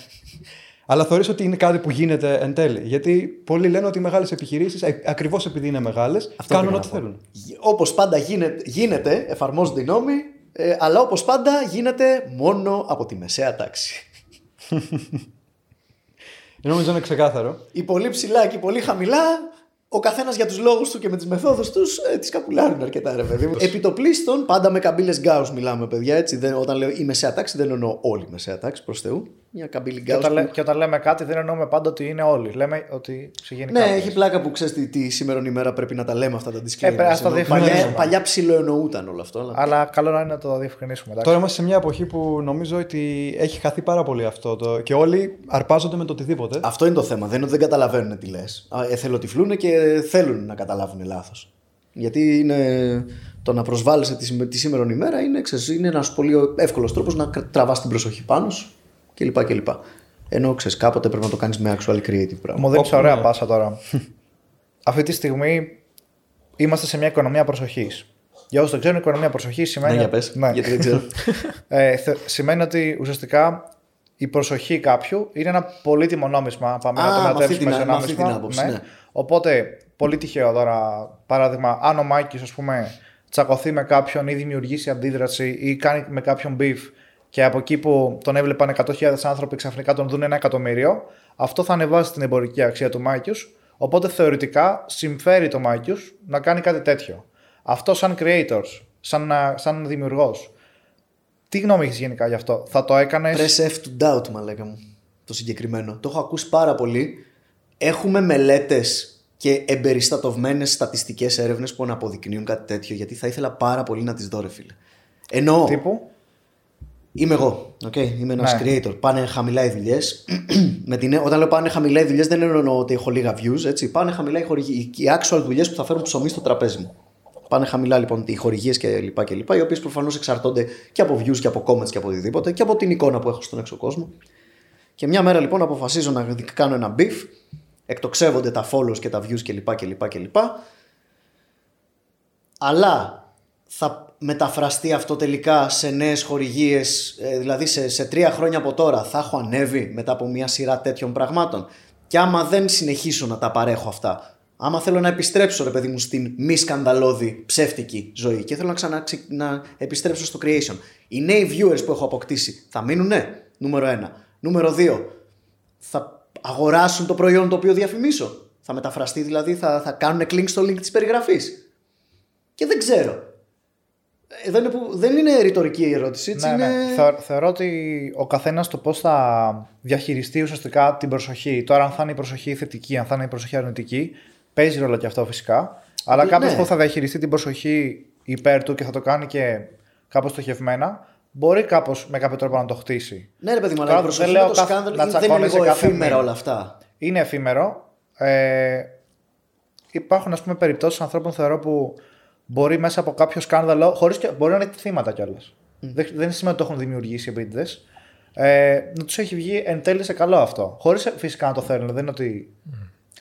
Αλλά θεωρείς ότι είναι κάτι που γίνεται εν τέλει. Γιατί πολλοί λένε ότι οι μεγάλες επιχειρήσεις, ακριβώς επειδή είναι μεγάλες, κάνουν πρέπει ό,τι να πω. θέλουν. Όπως πάντα γίνεται, γίνεται, εφαρμόζονται οι νόμοι, ε, αλλά όπως πάντα γίνεται μόνο από τη μεσαία τάξη. Νομίζω είναι ξεκάθαρο. οι πολύ ψηλά και οι πολύ χαμηλά, ο καθένας για τους λόγους του και με τις μεθόδους τους, ε, τις καπουλάρουν αρκετά, ρε παιδί μου. Επί το πλείστον, πάντα με καμπύλες Γκάους μιλάμε, παιδιά. Έτσι, δεν, όταν λέω η μεσαία τάξη, δεν εννοώ όλη η μεσαία τάξη, προς Θεού. Μια καμπύλη και, Γκάους. όταν, λέ- και όταν λέμε κάτι, δεν εννοούμε πάντα ότι είναι όλοι. Λέμε ότι πηγαίνει Ναι, κάποιος. έχει πλάκα που ξέρεις τι, τι σήμερα ημέρα πρέπει να τα λέμε αυτά τα disclaimers. Ε, ας το Ενώ διευκρινίσουμε. παλιά, παλιά ψιλοεννοούταν όλο αυτό. Αλλά... Αλλά καλό να είναι να το διευκρινίσουμε. εντάξει. Τώρα είμαστε σε μια εποχή που νομίζω ότι έχει χαθεί πάρα πολύ αυτό. Το... Και όλοι αρπάζονται με το οτιδήποτε. Αυτό είναι το θέμα. Δεν είναι ότι δεν καταλαβαίνουν τι λες. Εθελοτυφλούν και θέλουν να καταλάβουν λάθος. Γιατί είναι το να προσβάλλεσαι τη, σημε- τη σήμερα ημέρα είναι, ξέρεις, είναι ένας πολύ εύκολος τρόπος να τραβάς την προσοχή πάνω σου κλπ. κλπ. Ενώ ξέρεις, κάποτε πρέπει να το κάνεις με actual creative πράγμα. Μου δείξει Όπου, ωραία ναι. πάσα τώρα. Αυτή τη στιγμή είμαστε σε μια οικονομία προσοχής. Για όσους δεν ξέρουν, η οικονομία προσοχής σημαίνει. Ναι, για πες, γιατί δεν ξέρω. ε, θε- σημαίνει ότι ουσιαστικά η προσοχή κάποιου είναι ένα πολύτιμο νόμισμα. Πάμε Α, να το με αυτή μετατρέψουμε την- σε με αυτή νόμισμα. την άποψη, ναι. Οπότε, πολύ τυχαίο τώρα, παράδειγμα, αν ο Μάκης, ας πούμε, τσακωθεί με κάποιον ή δημιουργήσει αντίδραση ή κάνει με κάποιον beef και από εκεί που τον έβλεπαν 100.000 άνθρωποι ξαφνικά τον δουν ένα εκατομμύριο, αυτό θα ανεβάσει την εμπορική αξία του Μάκιους. Οπότε θεωρητικά συμφέρει το Μάκιους να κάνει κάτι τέτοιο. Αυτό σαν creators, σαν, σαν δημιουργός. Τι γνώμη έχεις γενικά γι' αυτό, Θα το έκανες; Press F to doubt, μα λέγαμε. Το συγκεκριμένο. Το έχω ακούσει πάρα πολύ. Έχουμε μελέτες και εμπεριστατωμένες στατιστικές έρευνες που να αποδεικνύουν κάτι τέτοιο, γιατί θα ήθελα πάρα πολύ να τις δω, ρε φίλε. Ενώ. Τύπου; Είμαι εγώ. Okay? Είμαι ένας Ναι. creator. Πάνε χαμηλά οι δουλειές. Όταν λέω πάνε χαμηλά οι δουλειές, δεν εννοώ ότι έχω λίγα views. Έτσι. Πάνε χαμηλά οι, χορηγοί, οι actual δουλειές που θα φέρουν ψωμί στο τραπέζι μου. Πάνε χαμηλά λοιπόν οι χορηγίες και λοιπά και λοιπά, οι οποίες προφανώς εξαρτώνται και από views και από comments και από οτιδήποτε και από την εικόνα που έχω στον έξω κόσμο. Και μια μέρα λοιπόν αποφασίζω να κάνω ένα beef, εκτοξεύονται τα follows και τα views κλπ. κλπ, κλπ. Αλλά θα μεταφραστεί αυτό τελικά σε νέες χορηγίες, ε, δηλαδή σε, σε τρία χρόνια από τώρα θα έχω ανέβει μετά από μια σειρά τέτοιων πραγμάτων. Και άμα δεν συνεχίσω να τα παρέχω αυτά, άμα θέλω να επιστρέψω ρε παιδί μου στην μη σκανδαλώδη ψεύτικη ζωή και θέλω να, ξανά, να επιστρέψω στο creation, οι νέοι viewers που έχω αποκτήσει θα μείνουν ναι, νούμερο ένα. Νούμερο δύο, θα αγοράσουν το προϊόν το οποίο διαφημίσω; Θα μεταφραστεί δηλαδή, θα, θα κάνουν link στο link της περιγραφής; Και δεν ξέρω. Εδώ είναι που, δεν είναι ρητορική η ερώτηση. Έτσι Ναι, είναι... ναι. Θεω- θεωρώ ότι ο καθένας το πώς θα διαχειριστεί ουσιαστικά την προσοχή. Τώρα, αν θα είναι η προσοχή θετική, αν θα είναι η προσοχή αρνητική, παίζει ρόλο και αυτό φυσικά. Αλλά Ναι. κάποιος που θα διαχειριστεί την προσοχή υπέρ του και θα το κάνει και κάπως στοχευμένα, μπορεί κάπως με κάποιο τρόπο να το χτίσει. Ναι, ρε παιδί μου, αλλά Τώρα η προσοχή δεν με λέω το κάθε- σκάνδαλο να είναι- δεν είναι τσακώνεσαι λίγο κάθε εφήμερα μήνα. όλα αυτά. Είναι εφήμερο. Ε, υπάρχουν ας πούμε περιπτώσεις ανθρώπων θεωρώ που μπορεί μέσα από κάποιο σκάνδαλο, χωρίς και, μπορεί να είναι θύματα κιόλας. Δεν, δεν σημαίνει ότι το έχουν δημιουργήσει επίτηδε. Ε, να τους έχει βγει εν τέλει σε καλό αυτό. Χωρίς φυσικά να το θέλουν, δεν είναι ότι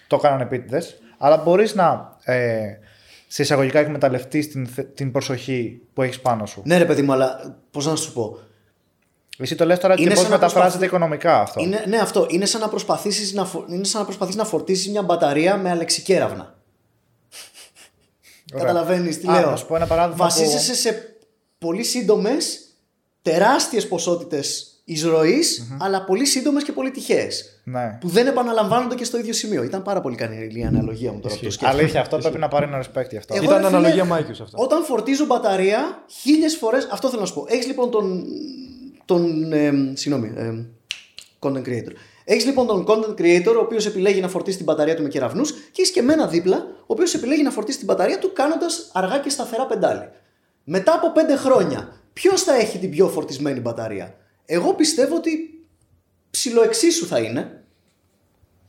το έκαναν επίτηδες. Αλλά μπορείς να ε, σε εισαγωγικά εκμεταλλευτείς την, θε- την προσοχή που έχεις πάνω σου. Ναι, ρε παιδί μου, αλλά πώς να σου πω; Εσύ το λες τώρα Είναι και πώς σαν να μεταφράζεται προσπαθεί- οικονομικά αυτό. Είναι, ναι, αυτό. Είναι σαν να προσπαθήσεις να, φο... είναι σαν να, προσπαθείς να φορτίσεις μια μπαταρία με αλεξικέραυνα. Ωραία. Καταλαβαίνεις τι Α, λέω. να σου πω ένα παράδειγμα που- Βασίζεσαι σε πολύ σύντομες, τεράστιες ποσότητες αλλά πολύ σύντομες και πολύ τυχαίες. Ναι. Που δεν επαναλαμβάνονται και στο ίδιο σημείο. Ήταν πάρα πολύ καλή η αναλογία μου τώρα που το σκέφτομαι. Αλήθεια, αυτό πρέπει να πάρει ένα respect γι' αυτό. Εγώ, Ήταν ρε φίλε, αναλογία Mikeius αυτό. Όταν φορτίζω μπαταρία, χίλιες φορές. Αυτό θέλω να σου πω. Έχεις λοιπόν τον. τον ε, συγγνώμη. ε, content creator. Έχεις λοιπόν τον content creator, ο οποίος επιλέγει να φορτίσει την μπαταρία του με κεραυνούς, και έχεις και εμένα δίπλα, ο οποίος επιλέγει να φορτίσει την μπαταρία του κάνοντας αργά και σταθερά πετάλι. Μετά από πέντε χρόνια, ποιος θα έχει την πιο φορτισμένη μπαταρία; Εγώ πιστεύω ότι ψιλοεξίσου θα είναι.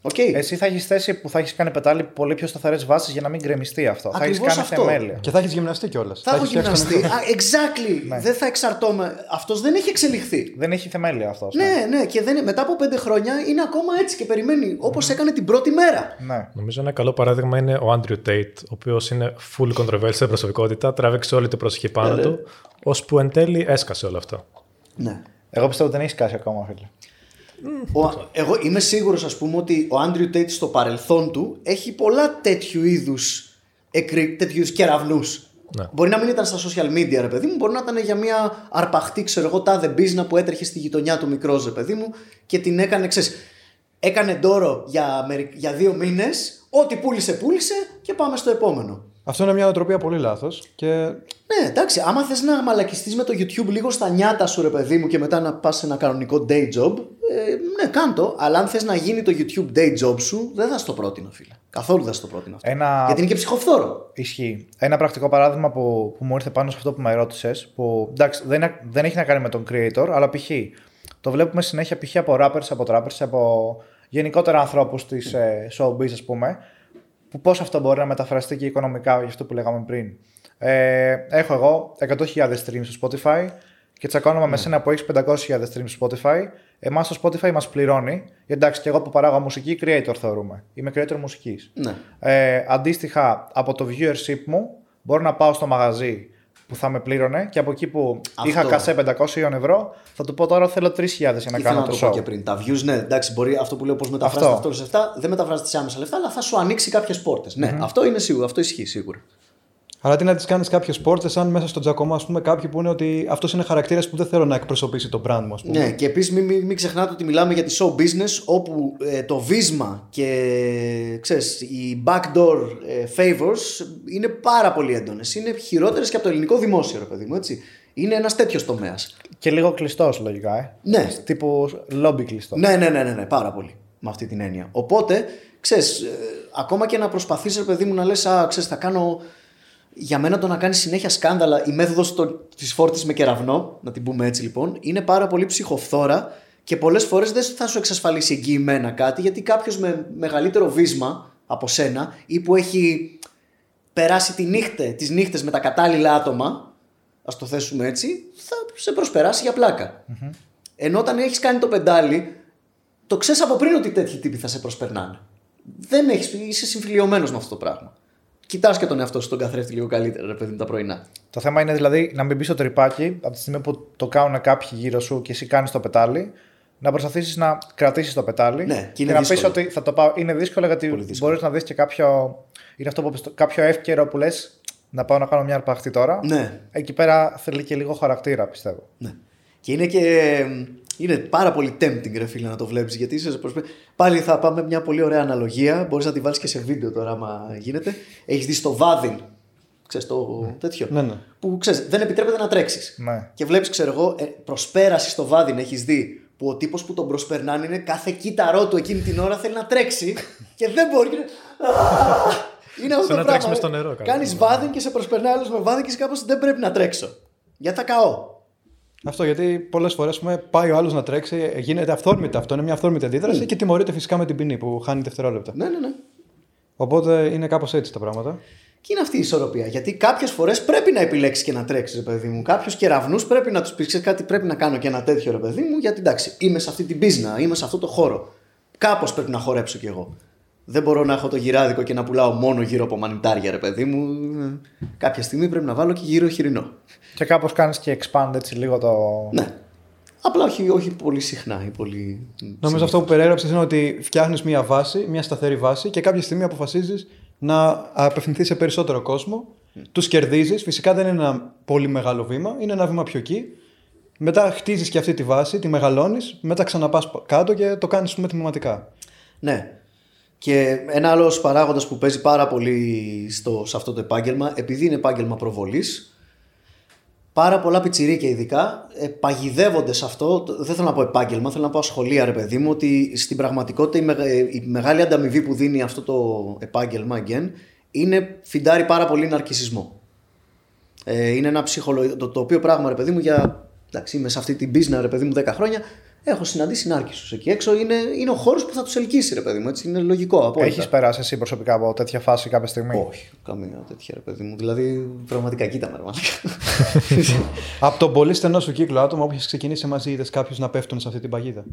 Οκ. Εσύ θα έχεις θέση που θα έχεις κάνει πετάλι πολύ πιο σταθερές βάσεις για να μην γκρεμιστεί αυτό. θα έχεις Ακριβώς κάνει αυτό. θεμέλια. Και θα έχεις γυμναστεί κιόλας. Θα έχω γυμναστεί. Α, exactly. Δεν θα εξαρτώμαι. Αυτός δεν έχει εξελιχθεί. Δεν έχει θεμέλια αυτό. Ναι, ναι, και δεν, μετά από πέντε χρόνια είναι ακόμα έτσι και περιμένει όπως έκανε την πρώτη μέρα. ναι. Νομίζω ένα καλό παράδειγμα είναι ο Andrew Tate, ο οποίος είναι full controversial προσωπικότητα, τράβηξε όλη την προσοχή πάνω Ναι, του, ώσπου εν τέλει έσκασε όλο αυτό. Ναι. Εγώ πιστεύω ότι δεν έχει κάσει ακόμα, φίλε. Ο, εγώ είμαι σίγουρος ας πούμε ότι ο Άντριου Τέιτς στο παρελθόν του έχει πολλά τέτοιου είδους, εκρη, τέτοιους είδους κεραυνούς. Ναι. Μπορεί να μην ήταν στα social media ρε παιδί μου, μπορεί να ήταν για μια αρπαχτή ξέρω εγώ τάδε μπίζνα που έτρεχε στη γειτονιά του μικρός ρε παιδί μου και την έκανε ξέρεις, έκανε ντόρο για, μερι- για δύο μήνες, ό,τι πούλησε πούλησε και πάμε στο επόμενο. Αυτό είναι μια νοοτροπία πολύ λάθος. Και Ναι, εντάξει, άμα θες να μαλακιστείς με το YouTube λίγο στα νιάτα σου, ρε παιδί μου, και μετά να πας σε ένα κανονικό day job, ε, ναι, κάντο. Αλλά αν θες να γίνει το YouTube day job σου, δεν θα στο πρότεινο, φίλε. Καθόλου δεν θα στο πρότεινο αυτό. Ένα- Γιατί είναι και ψυχοφθόρο. Ισχύει. Ένα πρακτικό παράδειγμα που, που μου ήρθε πάνω σε αυτό που με ρώτησες, που εντάξει, δεν, είναι- δεν έχει να κάνει με τον creator, αλλά π.χ. το βλέπουμε συνέχεια π.χ. από rappers, από trappers, από γενικότερα ανθρώπους της ε, showbiz, ας πούμε, που πώς αυτό μπορεί να μεταφραστεί και οικονομικά για αυτό που λέγαμε πριν. Ε, έχω εγώ 100.000 streams στο Spotify και τσακώνομαι με σένα που έχεις 500.000 streams στο Spotify. Εμάς το Spotify μας πληρώνει. Γιατί εντάξει, και εγώ που παράγω μουσική, creator θεωρούμε. Είμαι creator μουσικής. Ναι. Ε, αντίστοιχα, από το viewership μου μπορώ να πάω στο μαγαζί που θα με πλήρωνε και από εκεί που Αυτό. είχα κασέ 500 ευρώ, θα του πω τώρα θέλω 3.000 για να Ήθελα κάνω να το το πω show. και πριν. Τα views, ναι, εντάξει, μπορεί αυτό που λέω πώς μεταφράζεται Αυτό. αυτό σε λεφτά, δεν μεταφράζεται σε άμεσα λεφτά, αλλά θα σου ανοίξει κάποιες πόρτες. Ναι, αυτό είναι σίγουρο, αυτό ισχύει σίγουρα. Αλλά τι να τις κάνεις κάποιες πόρτες, αν μέσα στο τζακώμα, ας πούμε, κάποιοι που είναι ότι αυτός είναι χαρακτήρας που δεν θέλω να εκπροσωπήσει το brand μου, ας πούμε. Ναι, και επίσης μην, μην, μην ξεχνάτε ότι μιλάμε για τη show business όπου ε, το βίσμα και ξέρεις, οι backdoor ε, favors είναι πάρα πολύ έντονες. Είναι χειρότερες και από το ελληνικό δημόσιο, ρε παιδί μου, έτσι. Είναι ένας τέτοιος τομέας. Και λίγο κλειστός λογικά, ε. Ναι. Τύπου λόμπι κλειστός. Ναι, ναι, ναι, ναι, ναι, πάρα πολύ. Με αυτή την έννοια. Οπότε, ξέρεις, ε, ακόμα και να προσπαθείς, ρε παιδί μου, να λες, α, ξέρεις, θα κάνω... Για μένα το να κάνει συνέχεια σκάνδαλα, η μέθοδος της φόρτης με κεραυνό, να την πούμε έτσι λοιπόν, είναι πάρα πολύ ψυχοφθόρα και πολλές φορές δεν θα σου εξασφαλίσει εγγυημένα κάτι, γιατί κάποιος με μεγαλύτερο βίσμα από σένα ή που έχει περάσει τη νύχτα, τις νύχτες με τα κατάλληλα άτομα, ας το θέσουμε έτσι, θα σε προσπεράσει για πλακα Ενώ όταν έχεις κάνει το πεντάλι, το ξέρεις από πριν ότι τέτοιοι τύποι θα σε προσπερνάνε. Δεν έχεις, είσαι συμφιλειωμένος με αυτό το πράγμα. Κοιτάς και τον εαυτό σου τον καθρέφτη λίγο καλύτερα, ρε παιδί μου, τα πρωινά. Το θέμα είναι δηλαδή να μην μπει στο τρυπάκι από τη στιγμή που το κάνουν κάποιοι γύρω σου και εσύ κάνεις το πετάλι, να προσπαθήσεις να κρατήσεις το πετάλι Ναι, και είναι να πεις δύσκολο. ότι θα το πάω. Είναι δύσκολο γιατί δύσκολο. μπορείς να δεις και κάποιο. Είναι αυτό που είπες, το- κάποιο εύκαιρο που λες να πάω να κάνω μια αρπαχτή τώρα. Ναι, Εκεί πέρα θέλει και λίγο χαρακτήρα, πιστεύω. ναι. Και είναι και. Είναι πάρα πολύ tempting, ρε φίλε, να το βλέπεις. Γιατί είσαι σε προσπέ... Πάλι θα πάμε μια πολύ ωραία αναλογία. Μπορείς να τη βάλεις και σε βίντεο τώρα, άμα γίνεται. Έχεις δει στο βάδιν. Ξέρεις το τέτοιο. Ναι, ναι. Που ξέρεις, δεν επιτρέπεται να τρέξεις. Ναι. Και βλέπεις, ξέρω εγώ, ε, προσπέρασης στο βάδιν έχεις δει που ο τύπος που τον προσπερνάνε είναι κάθε κύτταρό του εκείνη την ώρα θέλει να τρέξει και δεν μπορεί. και είναι- Είναι αυτό Σαν το να τρέξει πράγμα. μες στο νερό, κάπως. Κάνεις βάδιν και σε προσπερνάει άλλος με βάδιν και κάπως δεν πρέπει να τρέξω. Γιατί θα καώ. Αυτό γιατί πολλές φορές πάει ο άλλος να τρέξει, γίνεται αυθόρμητα αυτό. Είναι μια αυθόρμητη αντίδραση και τιμωρείται φυσικά με την ποινή που χάνει δευτερόλεπτα. Ναι, ναι, ναι. Οπότε είναι κάπως έτσι τα πράγματα. Και είναι αυτή η ισορροπία. Γιατί κάποιες φορές πρέπει να επιλέξεις και να τρέξεις, ρε παιδί μου. Κάποιους κεραυνούς πρέπει να τους πεις: κάτι πρέπει να κάνω και ένα τέτοιο, ρε παιδί μου. Γιατί εντάξει, είμαι σε αυτή την πίσνα, είμαι σε αυτό το χώρο. Κάπως πρέπει να χορέψω κι εγώ. Δεν μπορώ να έχω το γυράδικο και να πουλάω μόνο γύρω από μανιτάρια, ρε παιδί μου. Κάποια στιγμή πρέπει να βάλω και γύρω χοιρινό. Και κάπως κάνεις και expand έτσι λίγο το. Ναι. Απλά όχι, όχι πολύ συχνά ή πολύ. Νομίζω αυτό που περιέγραψες είναι ότι φτιάχνεις μια βάση, μια σταθερή βάση και κάποια στιγμή αποφασίζεις να απευθυνθείς σε περισσότερο κόσμο. Τους κερδίζεις. Φυσικά δεν είναι ένα πολύ μεγάλο βήμα, είναι ένα βήμα πιο εκεί. Μετά χτίζεις και αυτή τη βάση, τη μεγαλώνεις, μετά ξαναπάς κάτω και το κάνεις τμηματικά. Ναι. Και ένα άλλος παράγοντας που παίζει πάρα πολύ στο, σε αυτό το επάγγελμα, επειδή είναι επάγγελμα προβολής, πάρα πολλά πιτσιρίκια ειδικά ε, παγιδεύονται σε αυτό. το- Δεν θέλω να πω επάγγελμα, θέλω να πω σχολεία, ρε παιδί μου, ότι στην πραγματικότητα η, μεγα- η μεγάλη ανταμοιβή που δίνει αυτό το επάγγελμα, again, είναι φιντάρει πάρα πολύ ναρκισισμό. Ε, είναι ένα ψυχολογικό. Το, το οποίο πράγμα, ρε παιδί μου, για. Εντάξει, είμαι σε αυτή την business, ρε παιδί μου, 10 χρόνια. Έχω συναντήσει νάρκισου εκεί έξω. Είναι, είναι ο χώρος που θα τους ελκύσει, ρε παιδί μου. Έτσι, είναι λογικό. Απόλυτα. Έχεις περάσει εσύ προσωπικά από τέτοια φάση κάποια στιγμή; Όχι, καμία τέτοια, ρε παιδί μου. Δηλαδή, πραγματικά κοίτα με, ρε μαλάκα. Από τον πολύ στενό σου κύκλο άτομα που έχεις ξεκινήσει μαζί, είδες κάποιους να πέφτουν σε αυτή την παγίδα;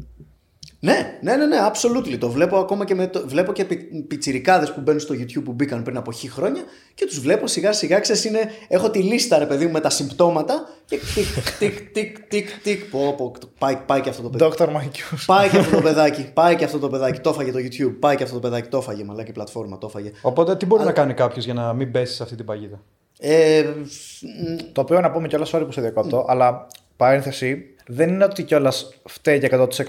Ναι, ναι, ναι, ναι, absolutely. Το βλέπω ακόμα και με το, βλέπω και πι, πιτσιρικάδες που μπαίνουν στο YouTube που μπήκαν πριν από χι χρόνια και τους βλέπω σιγά σιγά, ξέρεις, είναι, έχω τη λίστα ρε παιδί μου με τα συμπτώματα και τικ, τικ, τικ, τικ, τικ, πω, πω, πάει, πάει και αυτό το παιδί. Dr. Μαϊκιού. Πάει και αυτό το παιδάκι, πάει και αυτό το παιδάκι, το έφαγε το YouTube, πάει και αυτό το παιδάκι, το έφαγε, μαλάκι πλατφόρμα, το έφαγε. Οπότε τι μπορεί να κάνει κάποιος για να μην πέσει σε αυτή την παγίδα; Ε, Το οποίο να πούμε κιόλας, sorry που σε διακόπτω, αλλά παρένθεση, δεν είναι ότι κιόλας φταίει για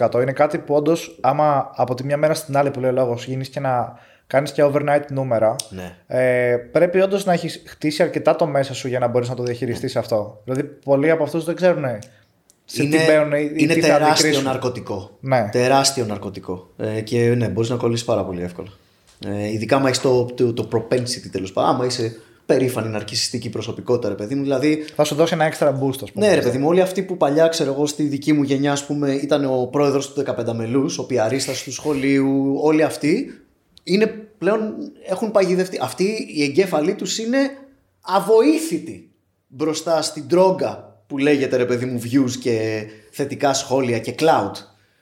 100%. Είναι κάτι που όντως, άμα από τη μια μέρα στην άλλη που λέει ο λόγος γίνεις και να κάνεις και overnight νούμερα, Ναι. ε, πρέπει όντως να έχεις χτίσει αρκετά το μέσα σου για να μπορείς να το διαχειριστείς αυτό. Δηλαδή, πολλοί από αυτούς δεν ξέρουν σε είναι, τι μπαίνουν ή είναι τι θα τεράστιο αντικρίσουν. ναρκωτικό. Ναι. Τεράστιο ναρκωτικό. Ε, και ναι, μπορείς να κολλήσεις πάρα πολύ εύκολα. Ε, ειδικά άμα έχεις το, το, το propensity τέλος πάντων. Άμα είσαι περήφανη ναρκιστική προσωπικότητα, ρε παιδί μου. Δηλαδή, Θα σου δώσει ένα extra boost, ας πούμε. ναι, ρε παιδί μου, όλοι αυτοί που παλιά, ξέρω εγώ, στη δική μου γενιά, ας πούμε, ήταν ο πρόεδρος του 15 μελού, ο πιαρίστας του σχολείου, όλοι αυτοί είναι πλέον έχουν παγιδευτεί. Αυτοί οι εγκέφαλοι τους είναι αβοήθητοι μπροστά στην ντρόγκα που λέγεται ρε παιδί μου views και θετικά σχόλια και clout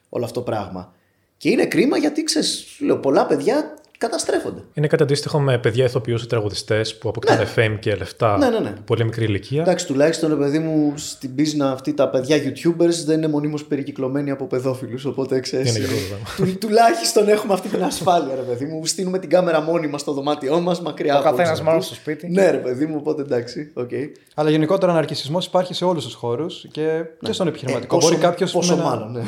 όλο αυτό το πράγμα. Και είναι κρίμα γιατί ξέρεις, λέω, πολλά παιδιά καταστρέφονται. Είναι κάτι αντίστοιχο με παιδιά ηθοποιούς ή τραγουδιστές που αποκτάνε fame και λεφτά Ναι, ναι, ναι. από πολύ μικρή ηλικία. Εντάξει, τουλάχιστον ρε παιδί μου στην πίστα αυτή τα παιδιά YouTubers δεν είναι μονίμως περικυκλωμένοι από παιδόφιλους. Οπότε ξέρεις. Είναι και αυτό το θέμα. τουλάχιστον έχουμε αυτή την ασφάλεια, ρε παιδί μου. Στήνουμε την κάμερα μόνοι μας στο δωμάτιό μας, μακριά Ο από καθένας όλους μόνος αυτούς. στο σπίτι. Ναι, ρε παιδί μου, οπότε εντάξει. οκ. Αλλά γενικότερα ο ναρκισμό υπάρχει σε όλους τους χώρους και, και στον επιχειρηματικό. Ε, πόσο- Μπορεί κάποιος πόσο να, μάλλον, ναι.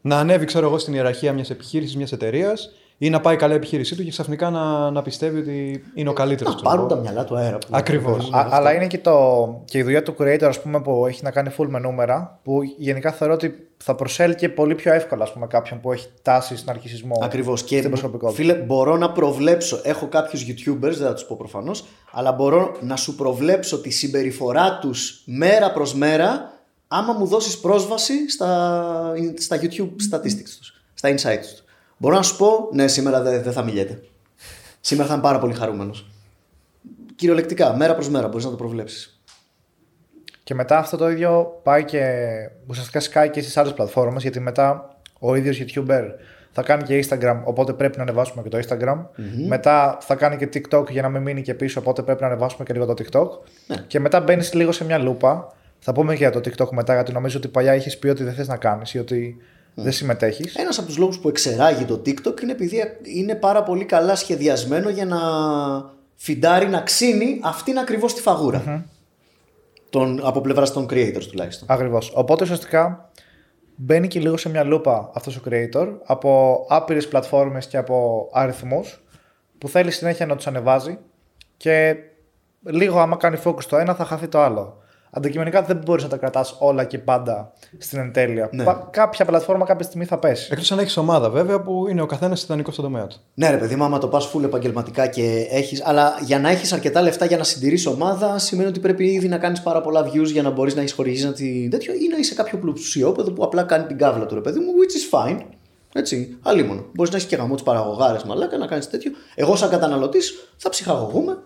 να ανέβει, ξέρω εγώ, στην ιεραρχία μιας επιχείρησης, μιας εταιρείας ή να πάει καλά η επιχείρησή του και ξαφνικά να, να πιστεύει ότι είναι ο καλύτερος. Να πάρουν τα μυαλά του αέρα. που λέμε, Ακριβώς. ρε παιδί μου, Α, αυτό. αλλά είναι και, το, και η δουλειά του creator ας πούμε, που έχει να κάνει full με νούμερα, που γενικά θεωρώ ότι θα προσέλκει πολύ πιο εύκολα ας πούμε, κάποιον που έχει τάση στον αρχισμό. Ακριβώς. Και στην προσωπικότητα. φίλε, μπορώ να προβλέψω. Έχω κάποιους YouTubers, δεν θα τους πω προφανώς, αλλά μπορώ να σου προβλέψω τη συμπεριφορά τους μέρα προς μέρα άμα μου δώσεις πρόσβαση στα, στα YouTube statistics τους, στα insights τους. Μπορώ να σου πω, ναι, σήμερα δεν δεν θα μιλιέται. Σήμερα θα είμαι πάρα πολύ χαρούμενος. Κυριολεκτικά, μέρα προς μέρα μπορείς να το προβλέψεις. Και μετά αυτό το ίδιο πάει και ουσιαστικά σκάει και στις άλλες πλατφόρμες, γιατί μετά ο ίδιος YouTuber θα κάνει και Instagram, οπότε πρέπει να ανεβάσουμε και το Instagram. Μετά θα κάνει και TikTok για να μην μείνει και πίσω, οπότε πρέπει να ανεβάσουμε και λίγο το TikTok. Ναι. Και μετά μπαίνεις λίγο σε μια λούπα. Θα πούμε και για το TikTok μετά, γιατί νομίζω ότι παλιά είχες πει ότι δεν θες να κάνεις ή ότι δεν συμμετέχεις. Ένας από τους λόγους που εξεράγει το TikTok είναι επειδή είναι πάρα πολύ καλά σχεδιασμένο για να φιντάρει, να ξύνει αυτήν ακριβώς τη φαγούρα. Τον, από πλευράς των creators τουλάχιστον. Ακριβώς. Οπότε ουσιαστικά μπαίνει και λίγο σε μια λούπα αυτός ο creator από άπειρες πλατφόρμες και από αριθμούς που θέλει συνέχεια να τους ανεβάζει και λίγο άμα κάνει focus το ένα θα χαθεί το άλλο. Αντικειμενικά δεν μπορείς να τα κρατάς όλα και πάντα στην εντέλεια. Ναι. Πα- Κάποια πλατφόρμα κάποια στιγμή θα πέσει. Εκτός αν έχεις ομάδα βέβαια που είναι ο καθένας ιδανικό στον τομέα του. Ναι, ρε παιδί μου, άμα το πας full επαγγελματικά και έχει. Αλλά για να έχεις αρκετά λεφτά για να συντηρήσει ομάδα, σημαίνει ότι πρέπει ήδη να κάνεις πάρα πολλά views για να μπορείς να έχει χορηγήσει να τη... τέτοιο ή να είσαι κάποιο πλουσιόπεδο που απλά κάνει την κάβλα του ρε παιδί μου, which is fine. Έτσι, αλίμονο. Μπορείς να έχεις και γαμό του παραγωγάρες μαλάκα να κάνεις τέτοιο. Εγώ, σαν καταναλωτής, θα ψυχαγωγούμε.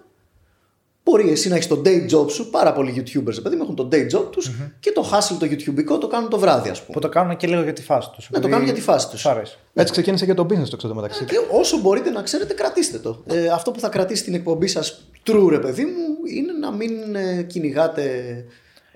Μπορεί εσύ να έχεις το day job σου, πάρα πολλοί YouTubers, ρε παιδί μου, έχουν το day job τους και το hustle το YouTubeικό το κάνουν το βράδυ, ας πούμε. Που το κάνουν και λίγο για τη φάση τους. Ναι, το κάνουν για τη φάση τους. αρέσει. Έτσι ξεκίνησε και το business το ξέρω μεταξύ. Και όσο μπορείτε να ξέρετε, κρατήστε το. Ε, αυτό που θα κρατήσει την εκπομπή σας true, ρε παιδί μου, είναι να μην ε, κυνηγάτε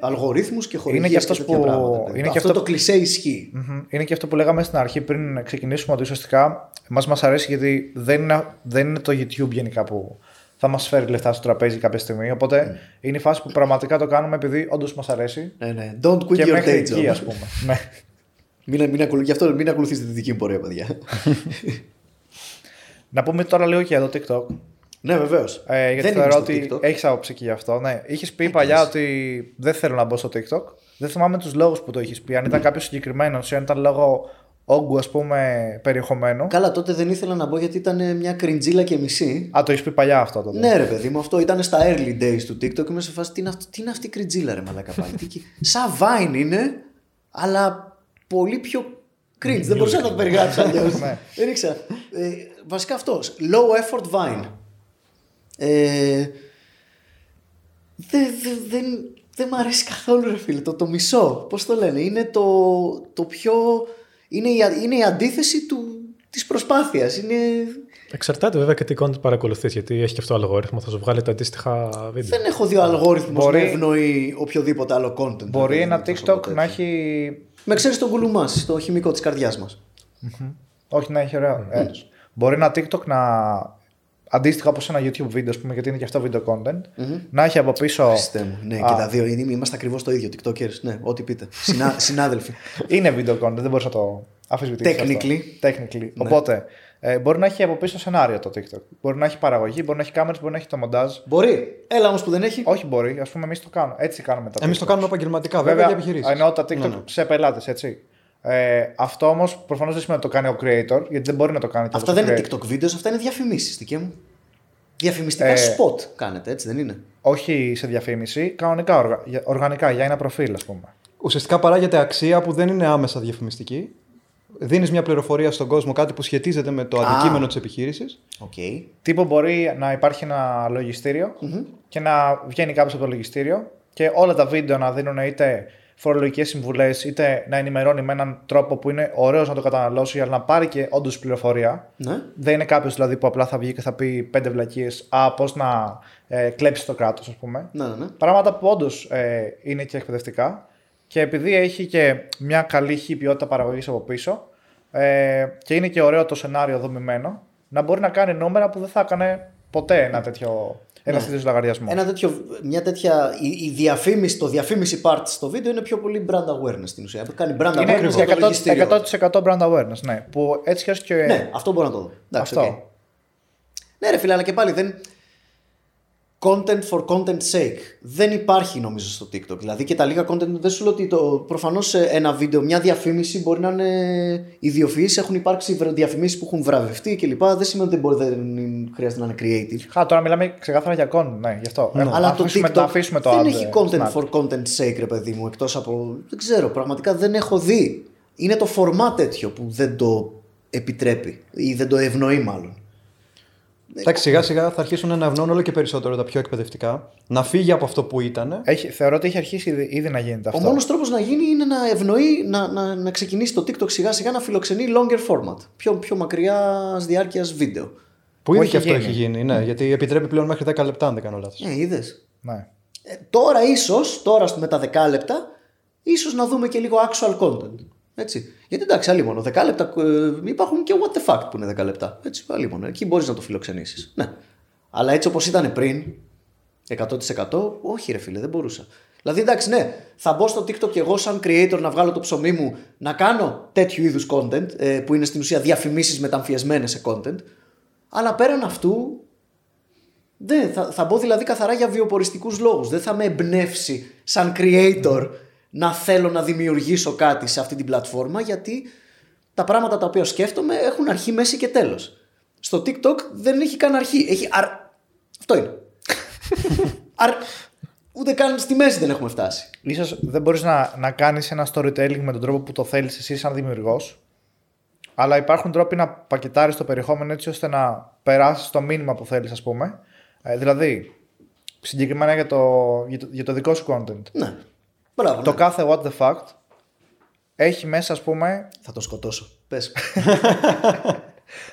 αλγορίθμους και χορηγίες Είναι και αυτός και τέτοια που- πράγματα. παιδί. είναι και αυτό, αυτό το κλισέ ισχύει. Μμμ. Είναι και αυτό που λέγαμε στην αρχή πριν ξεκινήσουμε ότι ουσιαστικά μας, μας αρέσει γιατί δεν είναι, δεν είναι το YouTube γενικά που θα μας φέρει λεφτά στο τραπέζι κάποια στιγμή. Οπότε είναι η φάση που πραγματικά το κάνουμε επειδή όντως μας αρέσει. Ναι, ναι. Don't quit και your μέχρι day εκεί, job. ας πούμε. ναι. Μην, μην, ακολου... Γι' αυτό μην ακολουθήσετε τη δική μου πορεία, παιδιά. Να πούμε τώρα λίγο και για το TikTok. ναι, βεβαίως. Ε, γιατί Δεν θεωρώ είμαι στο ότι TikTok. έχεις άποψη και γι' αυτό. Ναι. Είχες πει παλιά ότι δεν θέλω να μπω στο TikTok. Δεν θυμάμαι τους λόγους που το έχει πει. Αν ήταν κάποιος συγκεκριμένος ή αν ήταν λόγω όγκου, ας πούμε, περιεχομένου. Καλά, τότε δεν ήθελα να μπω γιατί ήταν μια κριντζίλα και μισή. Α, το έχεις πει παλιά αυτό τότε. Ναι, ρε παιδί μου, αυτό ήταν στα early days του TikTok. Είμαι σε φάση τι είναι, αυτό, τι είναι αυτή η κριτζίλα, ρε Μαλάκα πάλι; Τι κι- Σαν Vine είναι, αλλά πολύ πιο cringe. Δεν μπορούσα να το περιγράψω αλλιώς. Ναι. Δεν ήξερα. Ε, βασικά αυτός. Low effort Vine. Ε, δεν δε, δεν, δεν μ' αρέσει καθόλου, ρε φίλε. Το, το μισό. Πώς το λένε. Είναι το, το πιο. Είναι η, α- είναι η αντίθεση του, της προσπάθειας. Είναι, Εξαρτάται βέβαια και τι content παρακολουθείς, γιατί έχει και αυτό αλγόριθμο, θα σου βγάλει τα αντίστοιχα βίντεο. Δεν έχω δει ο αλγόριθμος Μπορεί- να ευνοεί οποιοδήποτε άλλο content. Μπορεί ρε, ένα παιδί μου, θα σου πω TikTok τέτοιο. να έχει. Με ξέρεις τον κουλουμάς, το χημικό της καρδιάς μας. Όχι, να έχει ωραίο. Ε, μπορεί ένα TikTok να. Αντίστοιχα όπως ένα YouTube βίντεο, ας πούμε, γιατί είναι και αυτό video content, να έχει από πίσω. Χριστέ μου. Ναι, και τα δύο είναι- είμαστε ακριβώς το ίδιο. TikTokers. Ναι, ό,τι πείτε. Συνα, συνάδελφοι. Είναι video content, δεν μπορείς να το αφισβητήσεις. Technically. Technically. Οπότε ε, μπορεί να έχει από πίσω σενάριο το TikTok. Μπορεί να έχει παραγωγή, μπορεί να έχει κάμερες, μπορεί να έχει το μοντάζ. Μπορεί. Έλα όμως που δεν έχει. Όχι μπορεί, ας πούμε, εμείς το κάνουμε. Έτσι κάνουμε τα Εμείς TikTok. το κάνουμε επαγγελματικά βέβαια, Βέβαια, για επιχειρήσεις. εννοώ τα TikTok Ναι, ναι. σε πελάτες, έτσι. Ε, αυτό όμως προφανώς δεν σημαίνει ότι το κάνει ο creator, γιατί δεν μπορεί να το κάνει και Αυτά όπως δεν ο είναι creator. TikTok βίντεος, αυτά είναι διαφημίσεις, δικέ μου. Διαφημιστικά Ε, spot κάνετε, έτσι δεν είναι; Όχι σε διαφήμιση, κανονικά οργα... για- οργανικά για ένα προφίλ, ας πούμε. Ουσιαστικά παράγετε αξία που δεν είναι άμεσα διαφημιστική. Δίνεις μια πληροφορία στον κόσμο, κάτι που σχετίζεται με το Α. αντικείμενο της επιχείρησης. Οκ. Τύπου μπορεί να υπάρχει ένα λογιστήριο και να βγαίνει κάποιος από το λογιστήριο και όλα τα βίντεο να δίνουν είτε φορολογικές συμβουλές, είτε να ενημερώνει με έναν τρόπο που είναι ωραίος να το καταναλώσει, αλλά να πάρει και όντως πληροφορία. Ναι. Δεν είναι κάποιος δηλαδή που απλά θα βγει και θα πει πέντε βλακίες. Α, πώς να ε, κλέψει το κράτος, ας πούμε. Ναι, ναι, ναι. Πράγματα που όντως ε, είναι και εκπαιδευτικά. Και επειδή έχει και μια καλή χή ποιότητα παραγωγής από πίσω ε, και είναι και ωραίο το σενάριο δομημένο, να μπορεί να κάνει νούμερα που δεν θα έκανε ποτέ ένα τέτοιο, ένας Ναι. τέτοιος λογαριασμός. Ένα τέτοιο, μια τέτοια. Η, η διαφήμιση, το διαφήμιση part στο βίντεο είναι πιο πολύ brand awareness στην ουσία. Κάνει brand Είναι awareness για το 100%, λογιστήριο. 100% brand awareness, ναι. Που έτσι κι ως και. Ναι, αυτό μπορώ να το δω. Εντάξει, Αυτό. οκ. Ναι, ρε φίλε, αλλά και πάλι δεν. Content for content sake. Δεν υπάρχει νομίζω στο TikTok. Δηλαδή και τα λίγα content δεν σου λέω ότι το, προφανώς σε ένα βίντεο, μια διαφήμιση μπορεί να είναι ιδιοφυής, έχουν υπάρξει βρε- διαφημίσεις που έχουν βραβευτεί κλπ. Δεν σημαίνει ότι δεν, μπορεί, δεν χρειάζεται να είναι creative. Χα, τώρα μιλάμε ξεκάθαρα για content, ναι, γι' αυτό. Ε, Αλλά να το αφήσουμε, TikTok να αφήσουμε το δεν ad, έχει ε, content στην for content sake, ρε παιδί μου, εκτός από. Δεν ξέρω, πραγματικά δεν έχω δει. Είναι το φορμά τέτοιο που δεν το επιτρέπει ή δεν το ευνοεί μάλλον. Εντάξει, σιγά σιγά θα αρχίσουν να ευνοούν όλο και περισσότερο τα πιο εκπαιδευτικά. Να φύγει από αυτό που ήταν. Έχει, θεωρώ ότι έχει αρχίσει ήδη, ήδη να γίνεται αυτό. Ο μόνος τρόπος να γίνει είναι να ευνοεί, να, να, να ξεκινήσει το TikTok σιγά σιγά να φιλοξενεί longer format. Πιο, πιο μακριά διάρκειας βίντεο. Που ήδη έχει και αυτό γίνει. έχει γίνει. Ναι, γιατί επιτρέπει πλέον μέχρι 10 λεπτά, αν δεν κάνω λάθος. Ε, είδες. Ναι. Ε, τώρα ίσως, τώρα με τα 10 λεπτά, ίσως να δούμε και λίγο actual content. Έτσι. Γιατί εντάξει, άλλη μόνο. 10 λεπτά ε, υπάρχουν και what the fuck που είναι 10 λεπτά. Έτσι, άλλη μόνο. Εκεί μπορείς να το φιλοξενήσεις. Ναι. Αλλά έτσι όπως ήταν πριν, 100% όχι ρε φίλε, δεν μπορούσα. Δηλαδή εντάξει, ναι, θα μπω στο TikTok και εγώ σαν creator να βγάλω το ψωμί μου να κάνω τέτοιου είδους content ε, που είναι στην ουσία διαφημίσεις μεταμφιεσμένες σε content. Αλλά πέραν αυτού δεν, θα, θα μπω δηλαδή καθαρά για βιοποριστικούς λόγους. Δεν θα με εμπνεύσει σαν creator να θέλω να δημιουργήσω κάτι σε αυτή την πλατφόρμα γιατί τα πράγματα τα οποία σκέφτομαι έχουν αρχή, μέση και τέλος. Στο TikTok δεν έχει καν αρχή. Έχει αρ... Αυτό είναι. αρ... Ούτε καν στη μέση δεν έχουμε φτάσει. Ίσως δεν μπορείς να, να κάνεις ένα storytelling με τον τρόπο που το θέλεις εσύ σαν δημιουργός. Αλλά υπάρχουν τρόποι να πακετάρεις το περιεχόμενο έτσι ώστε να περάσεις το μήνυμα που θέλεις ας πούμε. Ε, δηλαδή, συγκεκριμένα για το, για, το, για το δικό σου content. Ναι. Μπράβο. Το ναι. κάθε what the fact έχει μέσα ας πούμε Θα το σκοτώσω. Πες.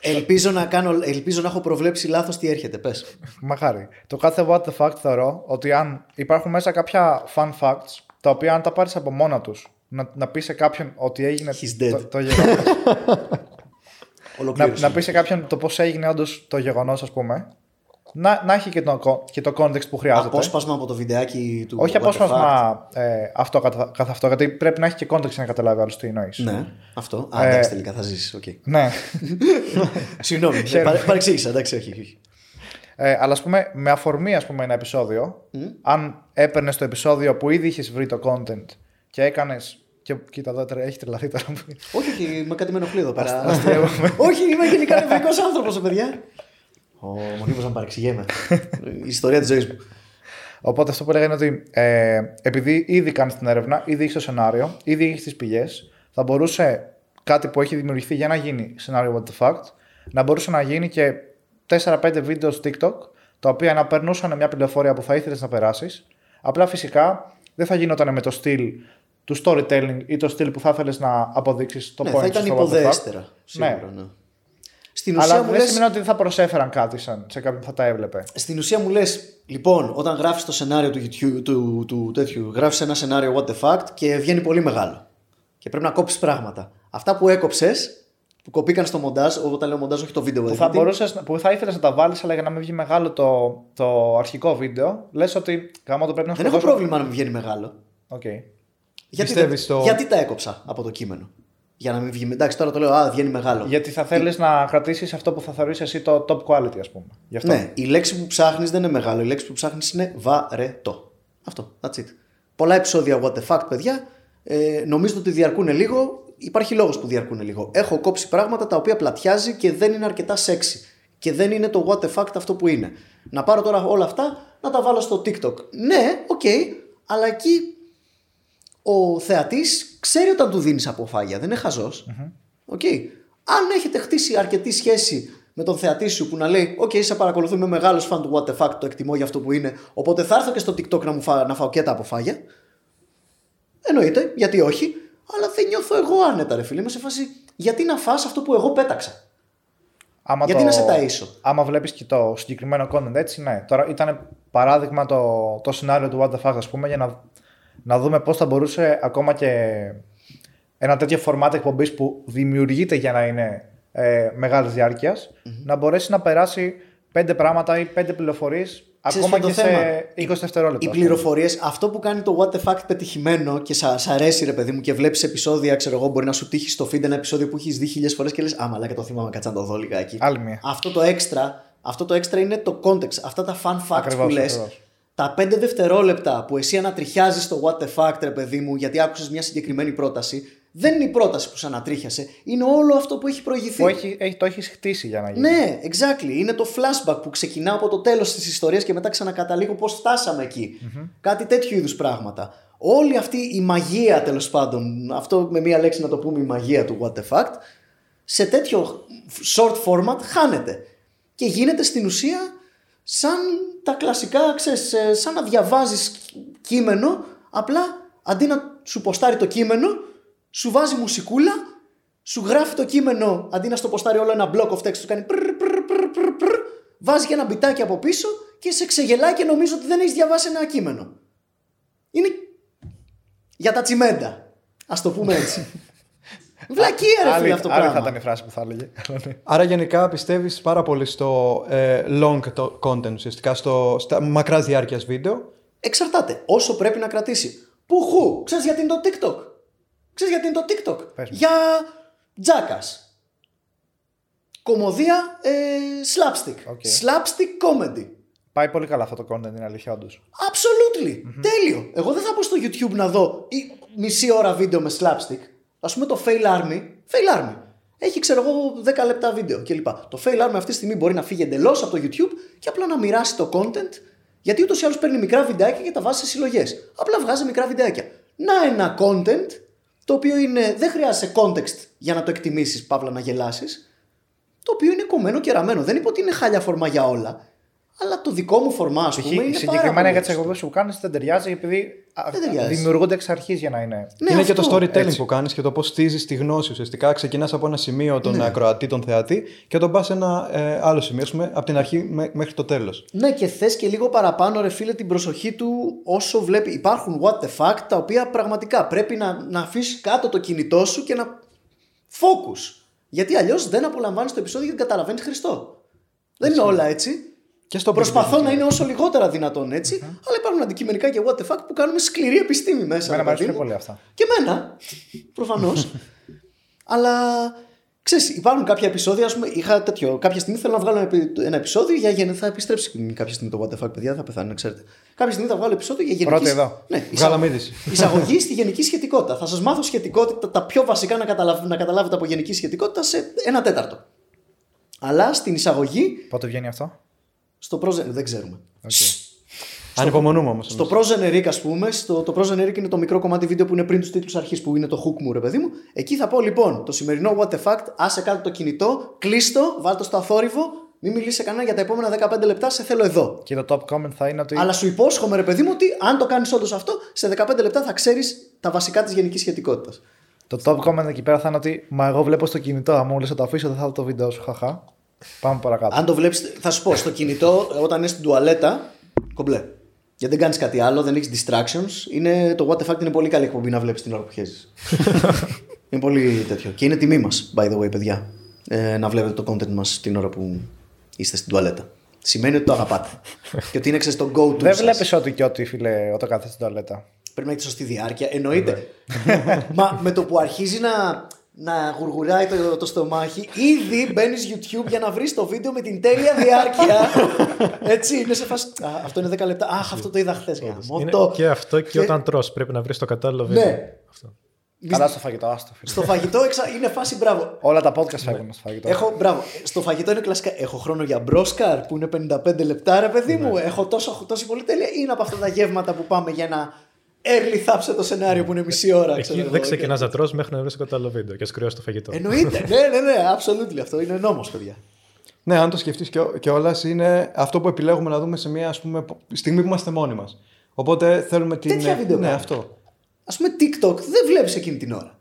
ελπίζω, να κάνω, ελπίζω να έχω προβλέψει λάθος τι έρχεται. Πες. Μαχάρι. Το κάθε what the fact θεωρώ ότι αν υπάρχουν μέσα κάποια fun facts τα οποία αν τα πάρεις από μόνα τους να, να πεις σε κάποιον ότι έγινε He's dead. το, το γεγονός να, Ολοκλήρωση. να πεις σε κάποιον το πώς έγινε όντως το γεγονός, ας πούμε. Να, να έχει και το, co- και το context που χρειάζεται. Απόσπασμα από το βιντεάκι του. Όχι What the Fact. απόσπασμα ε, αυτό καθ' καθ' αυτό, γιατί πρέπει να έχει και context για να καταλάβει άλλο τι εννοείς. Ναι, αυτό. Α, Ε, εντάξει, τελικά θα ζήσεις. οκ. ναι. Συγγνώμη, Χαίρομαι. παρε- παρεξήγησα. Εντάξει, όχι. όχι. Ε, αλλά ας πούμε, με αφορμή ας πούμε, ένα επεισόδιο, αν έπαιρνες το επεισόδιο που ήδη είχες βρει το content και έκανες. Και κοίτα εδώ τώρα, έχει τρελαθεί τώρα. Όχι, όχι, με κάτι με ενοχλεί εδώ πέρα. όχι, είμαι γενικά νευρικός άνθρωπος, παιδιά. Ω, μου να παρεξηγέμαι. Η ιστορία της ζωής μου. Οπότε αυτό που έλεγα είναι ότι ε, επειδή ήδη κάνει την έρευνα, ήδη έχει το σενάριο, ήδη έχεις τις πηγές, θα μπορούσε κάτι που έχει δημιουργηθεί για να γίνει σενάριο What the Fact, να μπορούσε να γίνει και 4-5 βίντεο στο TikTok, τα οποία να περνούσαν μια πληροφορία που θα ήθελες να περάσεις. Απλά φυσικά δεν θα γινόταν με το στυλ του storytelling ή το στυλ που θα ήθελες να αποδείξεις το Ναι, point θα ήταν σου στο What the Fact. υποδέστερα. Σίγουρα, ναι. Στην ουσία, Αλλά μου δεν λες, σημαίνει ότι δεν θα προσέφεραν κάτι σαν, σε κάποιον που θα τα έβλεπε. στην ουσία μου λες, λοιπόν, όταν γράφεις το σενάριο του, YouTube, του, του τέτοιου, γράφεις ένα σενάριο what the fact και βγαίνει πολύ μεγάλο. Και πρέπει να κόψεις πράγματα. Αυτά που έκοψες, που κοπήκαν στο μοντάζ, όταν λέω μοντάζ όχι το βίντεο, που δηλαδή, θα, μπορούσες, που θα ήθελες να τα βάλεις, αλλά για να μην βγει μεγάλο το, το αρχικό βίντεο, λες ότι γάμο το πρέπει να δεν έχω σκοτώσω- πρόβλημα να μην βγαίνει μεγάλο. Οκ. Γιατί, Πιστεύεις δεν- το- γιατί τα έκοψα από το κείμενο; Για να μην βγει. Εντάξει, τώρα το λέω, Α, βγαίνει μεγάλο. Γιατί θα θέλεις να κρατήσεις αυτό που θα θεωρήσεις εσύ το top quality, ας πούμε. Γι' αυτό. Ναι, η λέξη που ψάχνεις δεν είναι μεγάλο. Η λέξη που ψάχνεις είναι βαρετό. Αυτό. That's it. Πολλά επεισόδια what the fuck, παιδιά. Ε, νομίζω ότι διαρκούν λίγο. Υπάρχει λόγος που διαρκούν λίγο. Έχω κόψει πράγματα τα οποία πλατιάζει και δεν είναι αρκετά sexy. Και δεν είναι το what the fuck αυτό που είναι. Να πάρω τώρα όλα αυτά να τα βάλω στο TikTok. Ναι, οκ, αλλά εκεί ο θεατής ξέρει όταν του δίνεις αποφάγια. Δεν είναι χαζός. Οκ. Αν έχετε χτίσει αρκετή σχέση με τον θεατή σου που να λέει: Οκ, σε παρακολουθώ, είμαι μεγάλος φαν του What the fuck, το εκτιμώ για αυτό που είναι. Οπότε θα έρθω και στο TikTok να, μου φά, να φάω και τα αποφάγια. Εννοείται, γιατί όχι. Αλλά δεν νιώθω εγώ άνετα, ρε φίλε. Είμαι σε φάση γιατί να φας αυτό που εγώ πέταξα; Άμα Γιατί να σε ταΐσω; Άμα βλέπεις και το συγκεκριμένο content έτσι, ναι. Τώρα ήταν παράδειγμα το, το σενάριο του What the fuck, ας πούμε, για να, να δούμε πώς θα μπορούσε ακόμα και ένα τέτοιο format εκπομπής που δημιουργείται για να είναι ε, μεγάλης να μπορέσει να περάσει πέντε πράγματα ή πέντε πληροφορίες ακόμα ποιο και το θέμα; σε 20 δευτερόλεπτα. Οι ας πούμε. πληροφορίες, αυτό που κάνει το What the Fact πετυχημένο και σα σ' αρέσει, ρε παιδί μου, και βλέπεις επεισόδια, ξέρω εγώ, μπορεί να σου τύχει στο feed ένα επεισόδιο που έχεις δει χίλιες φορές και λες Α, μαλάκα το θυμάμαι, κάτσα να το δω λιγάκι. Άλλη μία. Αυτό το έξτρα, αυτό το έξτρα είναι το context. Αυτά τα fun facts Ακριβώς, που λε. Ακριβώς. Τα 5 δευτερόλεπτα που εσύ ανατριχιάζεις το what the fact, ρε παιδί μου, γιατί άκουσες μια συγκεκριμένη πρόταση, δεν είναι η πρόταση που σε ανατρίχιασε, είναι όλο αυτό που έχει προηγηθεί. Που έχει, έχει, το έχεις χτίσει για να γίνει. Ναι, exactly. Είναι το flashback που ξεκινά από το τέλος της ιστορίας και μετά ξανακαταλήγω πώς φτάσαμε εκεί. Κάτι τέτοιου είδους πράγματα. Όλη αυτή η μαγεία τέλος πάντων, αυτό με μία λέξη να το πούμε η μαγεία του What the Fact, σε τέτοιο short format χάνεται. Και γίνεται στην ουσία σαν τα κλασικά, ξέρεις, ε, σαν να διαβάζεις κείμενο, απλά αντί να σου ποστάρει το κείμενο, σου βάζει μουσικούλα, σου γράφει το κείμενο, αντί να στο ποστάρει όλο ένα block of text, σου κάνει πρρ, πρρ, πρρ, πρρ, πρρ, βάζει και ένα μπιτάκι από πίσω και σε ξεγελάει και νομίζω ότι δεν έχεις διαβάσει ένα κείμενο. Είναι για τα τσιμέντα. Α το πούμε έτσι. Βλακία, ρε φίλε Άλλη, αυτό το άλλη θα πράγμα. ήταν η φράση που θα έλεγε. Αλλά ναι. Άρα γενικά πιστεύεις πάρα πολύ στο ε, long-το content ουσιαστικά, στο, στα μακράς διάρκειας βίντεο; Εξαρτάται. Όσο πρέπει να κρατήσει. Ουχού. Ξέρεις γιατί είναι το TikTok. Ξέρεις γιατί είναι το TikTok. Πες μου. Για τζάκας. Κωμωδία ε, slapstick. Οκ. Slapstick comedy. Πάει πολύ καλά αυτό το content, είναι αλήθεια, όντως. Absolutely. Τέλειο. Εγώ δεν θα πω στο YouTube να δω ή μισή ώρα βίντεο με slapstick. Α πούμε το Fail Army. Fail Army. Έχει, ξέρω εγώ, 10 λεπτά βίντεο κλπ. Το Fail Army αυτή τη στιγμή μπορεί να φύγει εντελώς από το YouTube και απλά να μοιράσει το content. Γιατί ούτως ή άλλως παίρνει μικρά βιντεάκια και τα βάζει σε συλλογές. Απλά βγάζει μικρά βιντεάκια. Να ένα content το οποίο είναι, δεν χρειάζεται context για να το εκτιμήσεις, παύλα να γελάσεις. Το οποίο είναι κομμένο και ραμμένο. Δεν είπα ότι είναι χάλια φορμά για όλα. Αλλά το δικό μου φορμά, ας πούμε, είναι πάρα Συγκεκριμένα πολύ για τις ευχριστό. εκπομπές που κάνεις δεν ταιριάζει επειδή α, Δεν ταιριάζει. δημιουργούνται εξ αρχής για να είναι. Ναι, είναι και αυτό, το storytelling έτσι. που κάνεις και το πώς στήσεις τη γνώση ουσιαστικά. Ξεκινάς από ένα σημείο τον Ναι. ακροατή, τον θεατή και τον πας σε ένα ε, άλλο σημείο, ας πούμε, από την αρχή μέ- μέχρι το τέλος. Ναι, και θες και λίγο παραπάνω, ρε φίλε, την προσοχή του όσο βλέπει. Υπάρχουν what the fuck τα οποία πραγματικά πρέπει να, να αφήσεις κάτω το κινητό σου και να. Focus. Γιατί αλλιώς δεν απολαμβάνεις το επεισόδιο και δεν καταλαβαίνεις Χριστό. Δεν είναι όλα έτσι. Και στο Προσπαθώ business. να είναι όσο λιγότερα δυνατόν έτσι, αλλά υπάρχουν αντικειμενικά και what the fuck που κάνουμε σκληρή επιστήμη μέσα. Εμένα ρε μου αρέσουν παιδί μου. πολύ αυτά. Και εμένα, προφανώς. Αλλά ξέρεις, υπάρχουν κάποια επεισόδια, ας πούμε, είχα τέτοιο. Κάποια στιγμή θέλω να βγάλω ένα επει- ένα επεισόδιο για γενετική. Θα επιστρέψει κάποια στιγμή το What the fuck, παιδιά, δεν θα πεθάνει, να ξέρετε. Κάποια στιγμή θα βγάλω επεισόδιο για γενική. Πρώτη εδώ. Ναι, Βγάλαμε είδηση. Εισαγωγή στη γενική σχετικότητα. Θα σας μάθω σχετικότητα, τα πιο βασικά να, καταλαβ- να καταλάβετε από γενική σχετικότητα σε ένα τέταρτο. Αλλά στην εισαγωγή, Πότε βγαίνει αυτό; Στο προ. Δεν ξέρουμε. Ανυπομονούμε όμως. Στο Pro Generic, ας πούμε, στο, το Pro Generic είναι το μικρό κομμάτι βίντεο που είναι πριν τους τίτλους αρχής, που είναι το hook μου, ρε παιδί μου. Εκεί θα πω λοιπόν το σημερινό What the Fact, άσε κάτω το κινητό, κλείστο, βάλ το στο αθόρυβο, μην μιλήσει σε κανένα για τα επόμενα 15 λεπτά, σε θέλω εδώ. Και το top comment θα είναι ότι. Αλλά σου υπόσχομαι, ρε παιδί μου, ότι αν το κάνεις όντως αυτό, σε 15 λεπτά θα ξέρεις τα βασικά της γενικής σχετικότητας. Το top comment εκεί πέρα θα είναι ότι Μα εγώ βλέπω στο κινητό. Αν μου λες να το αφήσω, δεν θα δω το βίντεο σου. Χαχά. Πάμε παρακάτω. Αν το βλέπεις, θα σου πω, στο κινητό, όταν είναι στην τουαλέτα, κομπλέ. Γιατί δεν κάνεις κάτι άλλο, δεν έχεις distractions. Είναι, το What the Fact είναι πολύ καλή εκπομπή να βλέπεις την ώρα που χέζει. είναι πολύ τέτοιο. Και είναι τιμή μας, by the way, παιδιά. Ε, να βλέπετε το content μας την ώρα που είστε στην τουαλέτα. Σημαίνει ότι το αγαπάτε. και ότι είναι ξέρεις, το go-to. δεν σας. βλέπεις ό,τι και ό,τι, φίλε, όταν κάθεσαι στην τουαλέτα. Πρέπει να έχεις σωστή διάρκεια. Εννοείται. Μα με το που αρχίζει να, να γουργουράει το, το στομάχι, ήδη μπαίνεις YouTube για να βρεις το βίντεο με την τέλεια διάρκεια. Έτσι, είναι σε φάση. Α, αυτό είναι 10 λεπτά. Αχ, αυτό το είδα χθες. Είναι και αυτό και, όταν τρως πρέπει να βρεις το κατάλληλο βίντεο. Ναι. Αυτό. Καλά στο φαγητό, άστο. Φίλε. Στο φαγητό εξα... είναι φάση μπράβο. Όλα τα podcast φεύγουν στο φαγητό. Έχω, μπράβο. Στο φαγητό είναι κλασικά. Έχω χρόνο για μπρόσκαρ που είναι 55 λεπτά, ρε παιδί μου. Έχω τόσο, τόση πολύ τέλεια. Είναι από αυτά τα γεύματα που πάμε για ένα early θάψε το σενάριο που είναι μισή ώρα. ξέρω Εκεί εγώ. δεν ξεκινάς να τρως μέχρι να βρεις το κατάλληλο βίντεο και σκριώσει το φαγητό. Εννοείται. ναι, ναι, ναι. Absolutely. Αυτό είναι νόμος, παιδιά. Ναι, αν το σκεφτείς κιόλας, είναι αυτό που επιλέγουμε να δούμε σε μια ας πούμε, στιγμή που είμαστε μόνοι μας. Οπότε θέλουμε την. Τέτοια βίντεο Ναι, κάνουμε. αυτό. Α πούμε, TikTok δεν βλέπεις εκείνη την ώρα.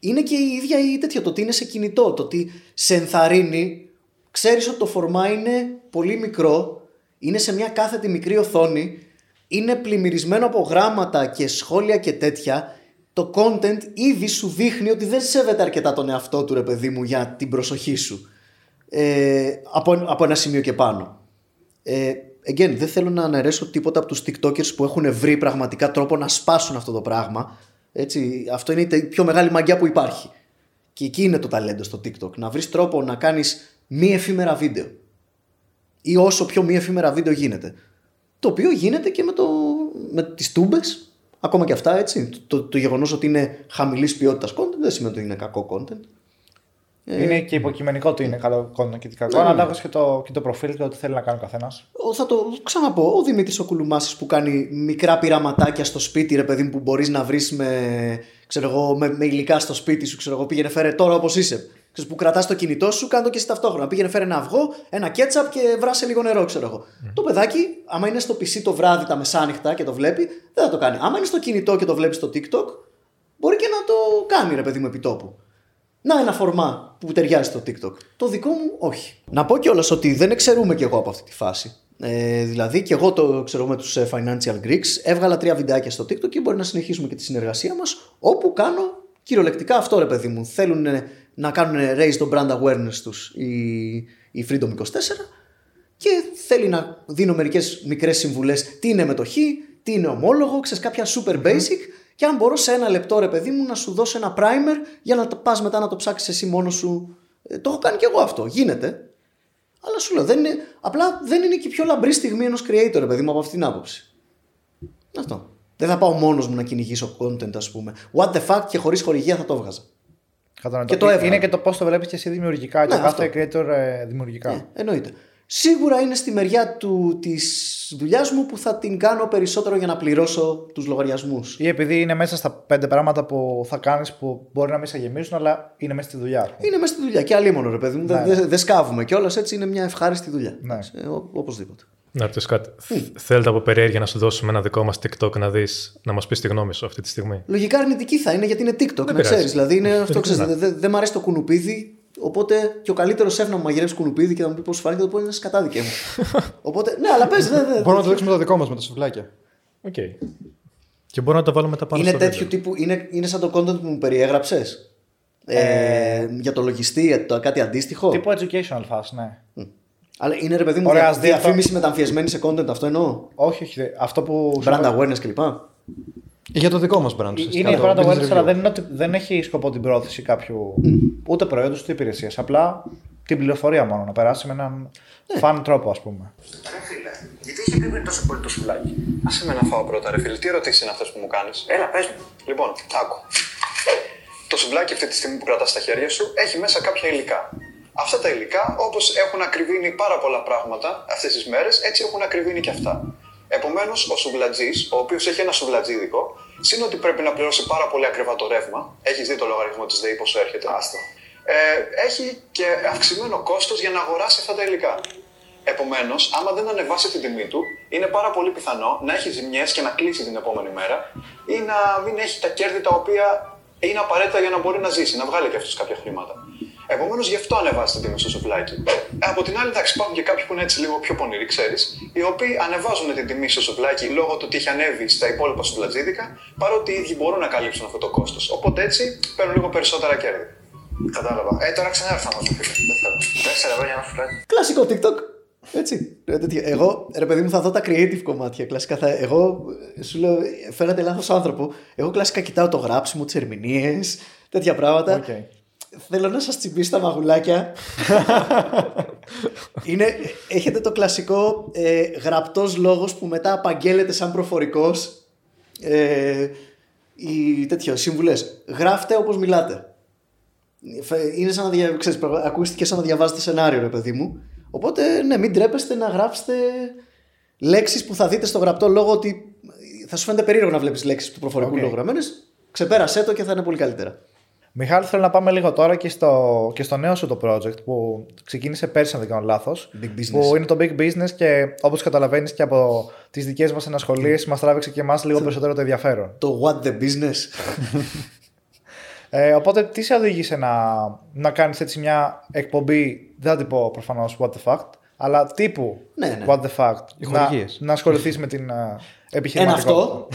Είναι και η ίδια η τέτοιο, το ότι είναι σε κινητό, το ότι σε ενθαρρύνει. Ξέρεις ότι το φορμά είναι πολύ μικρό, είναι σε μια κάθετη μικρή οθόνη, είναι πλημμυρισμένο από γράμματα και σχόλια και τέτοια. Το content ήδη σου δείχνει ότι δεν σέβεται αρκετά τον εαυτό του ρε παιδί μου για την προσοχή σου. Ε, από, από ένα σημείο και πάνω. Ε, again, δεν θέλω να αναιρέσω τίποτα από τους tiktokers που έχουν βρει πραγματικά τρόπο να σπάσουν αυτό το πράγμα. Έτσι, αυτό είναι η πιο μεγάλη μαγιά που υπάρχει. Και εκεί είναι το ταλέντο στο TikTok. Να βρεις τρόπο να κάνεις μη εφήμερα βίντεο. Ή όσο πιο μη εφήμερα βίντεο γίνεται. Το οποίο γίνεται και με, το, με τις τούμπες. Ακόμα και αυτά έτσι. Το, το, το γεγονός ότι είναι χαμηλής ποιότητας content δεν σημαίνει ότι είναι κακό content. Είναι και υποκειμενικό ότι είναι καλό content και τι κακό. Ναι, ναι. Ανάλογα και το, και το προφίλ και ό,τι θέλει να κάνει ο καθένας. Ο- Θα το ξαναπώ. Ο Δημήτρης ο Κουλουμάσης που κάνει μικρά πειραματάκια στο σπίτι, ρε παιδί μου, που μπορείς να βρεις με, ξέρω εγώ, με, με υλικά στο σπίτι σου. Ξέρω εγώ, πήγαινε φέρε τώρα όπως είσαι. Ξέρεις, που κρατάς το κινητό σου, κάνε το και εσύ ταυτόχρονα. Πήγαινε φέρε ένα αυγό, ένα κέτσαπ και βράσε λίγο νερό, ξέρω εγώ. Το παιδάκι, άμα είναι στο PC το βράδυ τα μεσάνυχτα και το βλέπει, δεν θα το κάνει. Άμα είναι στο κινητό και το βλέπεις στο TikTok, μπορεί και να το κάνει, ρε παιδί μου, επιτόπου. Να ένα φορμά που ταιριάζει στο TikTok. Το δικό μου όχι. Να πω κιόλας ότι δεν εξαιρούμε κι εγώ από αυτή τη φάση. Ε, δηλαδή και εγώ το ξέρω με τους ε, Financial Greeks έβγαλα τρία βιντεάκια στο TikTok και μπορεί να συνεχίσουμε και τη συνεργασία μας όπου κάνω κυριολεκτικά αυτό ρε παιδί μου. Θέλουν ε, να κάνουν raise το brand awareness τους η, η Freedom 24 και θέλει να δίνω μερικές μικρές συμβουλές τι είναι μετοχή, τι είναι ομόλογο, ξέρεις κάποια super basic. Και αν μπορώ σε ένα λεπτό, ρε παιδί μου, να σου δώσω ένα primer για να πας μετά να το ψάξεις εσύ μόνος σου. Ε, το έχω κάνει και εγώ αυτό. Γίνεται. Αλλά σου λέω, δεν είναι, απλά δεν είναι και η πιο λαμπρή στιγμή ενός creator, ρε παιδί μου, από αυτήν την άποψη. Αυτό. Δεν θα πάω μόνος μου να κυνηγήσω content, ας πούμε. What the fuck και χωρίς χορηγία θα το έβγαζα. Κατανοητό. Και το έβγαλε. είναι και το πώς το βλέπεις και εσύ δημιουργικά. και Ναι, κάθε αυτό. creator ε, δημιουργικά. Ε, εννοείται. Σίγουρα είναι στη μεριά του, της δουλειάς μου που θα την κάνω περισσότερο για να πληρώσω τους λογαριασμούς. Ή επειδή είναι μέσα στα πέντε πράγματα που θα κάνεις που μπορεί να μην σε γεμίσουν, αλλά είναι μέσα στη δουλειά. Είναι μέσα στη δουλειά και αλίμονο ρε παιδί μου. Δεν Ναι. δεν- δεν σκάβουμε κιόλας έτσι είναι μια ευχάριστη δουλειά. Ναι. Ε, ο- οπωσδήποτε. Να ρωτήσω κάτι. Θέλετε από περιέργεια να σου δώσουμε ένα δικό μας TikTok να δεις, να μας πεις τη γνώμη σου αυτή τη στιγμή; Λογικά αρνητική θα είναι γιατί είναι TikTok, να πειράζει. ξέρεις. Δηλαδή είναι αυτό, Δεν ξέρεις, είναι. δεν δεν μ' αρέσει το κουνουπίδι. Οπότε και ο καλύτερος σεφ να μου μαγειρεύσει κουνουπίδι και να μου πει πώς σου φάνηκε, θα του πω είναι σκατά δικέ μου. οπότε, ναι, αλλά πες, δεν. δεν- Μπορούμε να το δείξουμε το δικό μας με τα σουβλάκια. Οκ. Και μπορούμε να το βάλουμε μετά πάνω είναι στο τέτοιο βίντεο. τύπου, είναι, είναι σαν το content που μου περιέγραψες; Ε, για το λογιστή, το, κάτι αντίστοιχο; Τύπου educational fast, ναι. Αλλά είναι ρε παιδί μου Ωραία, δια, ας δει αυτό. διαφήμιση μεταμφιεσμένη σε content, αυτό εννοώ. Όχι, όχι. δε- Αυτό που. σου Brand είπα- awareness κλπ. Για το δικό μας brand. ουσιαστικά, Είναι η το brand business awareness, review. αλλά δεν, είναι ότι, δεν έχει σκοπό την πρόθεση κάποιου ούτε προϊόντος ούτε υπηρεσίας. Απλά την πληροφορία μόνο να περάσει με έναν φαν τρόπο, ας πούμε. Ρε φίλε, γιατί έχει κρύβει τόσο πολύ το σουβλάκι. Άσε με να φάω πρώτα, ρε φίλε. Τι ερωτήσεις είναι αυτές που μου κάνεις; Έλα, πες μου. Λοιπόν, άκου. Το σουβλάκι αυτή τη στιγμή που κρατάς στα χέρια σου έχει μέσα κάποια υλικά. Αυτά τα υλικά, όπως έχουν ακριβήνει πάρα πολλά πράγματα αυτές τις μέρες, έτσι έχουν ακριβήνει και αυτά. Επομένως, ο σουβλατζής, ο οποίος έχει ένα σουβλατζίδικο, σύν ότι πρέπει να πληρώσει πάρα πολύ ακριβά το ρεύμα, έχεις δει το λογαριασμό της ΔΕΗ πόσο έρχεται; Άστο. Ε, έχει και αυξημένο κόστος για να αγοράσει αυτά τα υλικά. Επομένως, άμα δεν ανεβάσει την τιμή του, είναι πάρα πολύ πιθανό να έχει ζημιές και να κλείσει την επόμενη μέρα ή να μην έχει τα κέρδη τα οποία είναι απαραίτητα για να μπορεί να ζήσει, να βγάλει και αυτός κάποια χρήματα. Επομένως, γι' αυτό ανεβάζει την τιμή στο σουβλάκι. Ε, από την άλλη, εντάξει, υπάρχουν και κάποιοι που είναι έτσι λίγο πιο πονηροί, ξέρεις, οι οποίοι ανεβάζουν την τιμή στο σουβλάκι λόγω του ότι έχει ανέβει στα υπόλοιπα σουβλατζίδικα, παρότι οι ίδιοι μπορούν να καλύψουν αυτό το κόστος. Οπότε έτσι παίρνουν λίγο περισσότερα κέρδη. Κατάλαβα. Ε, τώρα ξανάρθα να σου πει. Δεν θέλω. Τέσσερα χρόνια να σου λέει. Κλασικό TikTok. Έτσι. Ε, τέτοια. Εγώ, ρε παιδί μου, θα δω τα creative κομμάτια. Κλασικά θα, εγώ ε, σου λέω, ε, φέρατε λάθος άνθρωπο. Εγώ κλασικά κοιτάω το γράψιμο, τις ερμηνείες, τέτοια πράγματα. Οκ. Θέλω να σας τσιμπήσει τα μαγουλάκια. Είναι, έχετε το κλασικό ε, γραπτός λόγος που μετά απαγγέλλεται σαν προφορικός. Ε, οι τέτοιο, σύμβουλες. Γράφτε όπως μιλάτε. Φε- Είναι σαν να δια... ξέρεις, πραγμα- ακούστηκε σαν να διαβάζετε σενάριο, ρε παιδί μου. Οπότε, ναι, μην τρέπεστε να γράψετε λέξεις που θα δείτε στο γραπτό λόγο ότι θα σου φαίνεται περίεργο να βλέπεις λέξεις του προφορικού Οκ. λόγου γραμμένες. Ξεπέρασέ το και θα είναι πολύ καλύτερα. Μιχάλη, θέλω να πάμε λίγο τώρα και στο, και στο νέο σου το project που ξεκίνησε πέρσι, αν δεν κάνω λάθος. Big business. Που είναι το Big Business και όπως καταλαβαίνεις και από τις δικές μας ενασχολίες, μας τράβηξε και εμάς λίγο περισσότερο το ενδιαφέρον. Το what the business. Ε, οπότε, τι σε οδήγησε να, να κάνεις έτσι μια εκπομπή, δεν θα την πω προφανώς what the fact, αλλά τύπου Ναι, ναι. what the fact. Οι να, χορηγίες. να ασχοληθείς με την uh, επιχειρηματικότητα.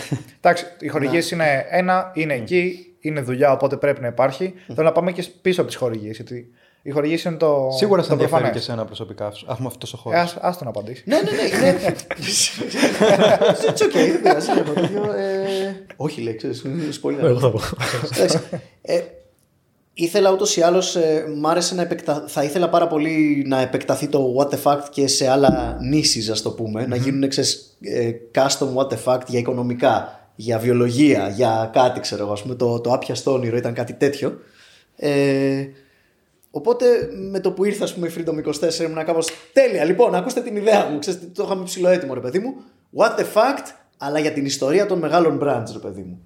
Εντάξει, οι χορηγίες είναι ένα, είναι εκεί, είναι δουλειά, οπότε πρέπει να υπάρχει. Θέλω να πάμε και πίσω από τις χορηγίες. Γιατί οι χορηγίες είναι το. Σίγουρα σε το ενδιαφέρει προφανές. και εσένα προσωπικά. Έχουμε αυτός το Ε, χώρος. ας, ας τον απαντήσεις. ναι, ναι, ναι. είναι- It's okay, δεν πειράζει. έχω τέτοιο, ε, Όχι, λέει, ξέρεις, είναι spoiler. Εγώ θα πω. Εντάξει. Ε, ήθελα ούτως ή άλλως, μ' άρεσε να επεκτα... θα ήθελα πάρα πολύ να επεκταθεί το What the Fact και σε άλλα νήσεις, ας το πούμε. Να γίνουν ξέρεις, ε, custom What the Fact για οικονομικά, για βιολογία, για κάτι, ξέρω εγώ. Ας πούμε, το, το άπιαστο όνειρο ήταν κάτι τέτοιο. Ε, Οπότε με το που ήρθα, ας πούμε, η Freedom 24 ήμουν κάπως τέλεια. Λοιπόν, ακούστε την ιδέα μου. Ξέρετε, το είχαμε ψηλό έτοιμο, ρε παιδί μου. What the fact, αλλά για την ιστορία των μεγάλων brands, ρε παιδί μου.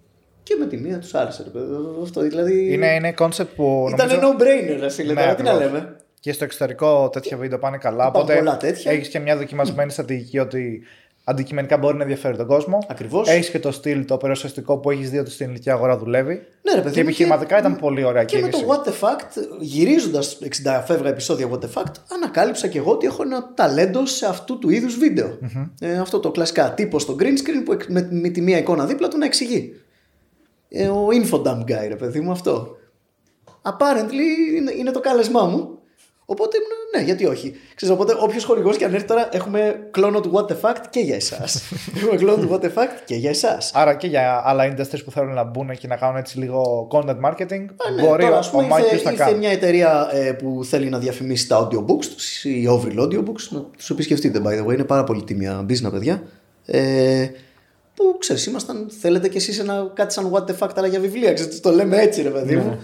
Και με τη μία τους άρεσε, ρε παιδί μου. Αυτό δηλαδή. Είναι, είναι concept που. Ήταν νομίζω- no-brainer, ρε φίλε. Ναι, τώρα, τι να ακριβώς. λέμε. Και στο εξωτερικό τέτοια βίντεο πάνε καλά. Υπάρχουν Οπότε πολλά τέτοια. έχεις και μια δοκιμασμένη στρατηγική ότι αντικειμενικά μπορεί να ενδιαφέρει τον κόσμο. Ακριβώς. Έχεις και το στυλ το περιουσιαστικό που έχεις δει ότι στην ελληνική αγορά δουλεύει. Ναι, ρε παιδί και μου, επιχειρηματικά ήταν πολύ ωραία Και με κίνηση. το What the Fact, γυρίζοντας 60 φεύγα επεισόδια What the Fact, ανακάλυψα και εγώ ότι έχω ένα ταλέντο σε αυτού του είδους βίντεο. Ε, αυτό το κλασικά τύπο στο green screen που εκ- με, με τη μία εικόνα δίπλα του να εξηγεί. Ε, ο infodump guy, ρε παιδί μου, αυτό. Apparently είναι, είναι το κάλεσμά μου. Οπότε ήμουν, ναι, γιατί όχι. Ξέρεις, οπότε όποιος χορηγός και αν έρθει τώρα, έχουμε κλώνο του What the Fact και για εσάς. έχουμε κλώνο του What the Fact και για εσάς. Άρα και για άλλα industries που θέλουν να μπουν και να κάνουν έτσι λίγο content marketing, Α, ναι, μπορεί τώρα, ο, ας πούμε, ο Mikeius ήρθε, να ήρθε κάνει. μια εταιρεία ε, που θέλει να διαφημίσει τα audiobooks τους, οι Overall Audiobooks, να τους επισκεφτείτε by the way, είναι πάρα πολύ τίμια business παιδιά. Ε, που ξέρεις, ήμασταν, θέλετε κι εσείς ένα, κάτι σαν what the fuck αλλά για βιβλία, ξέρεις, το λέμε έτσι ρε παιδί μου. Ε,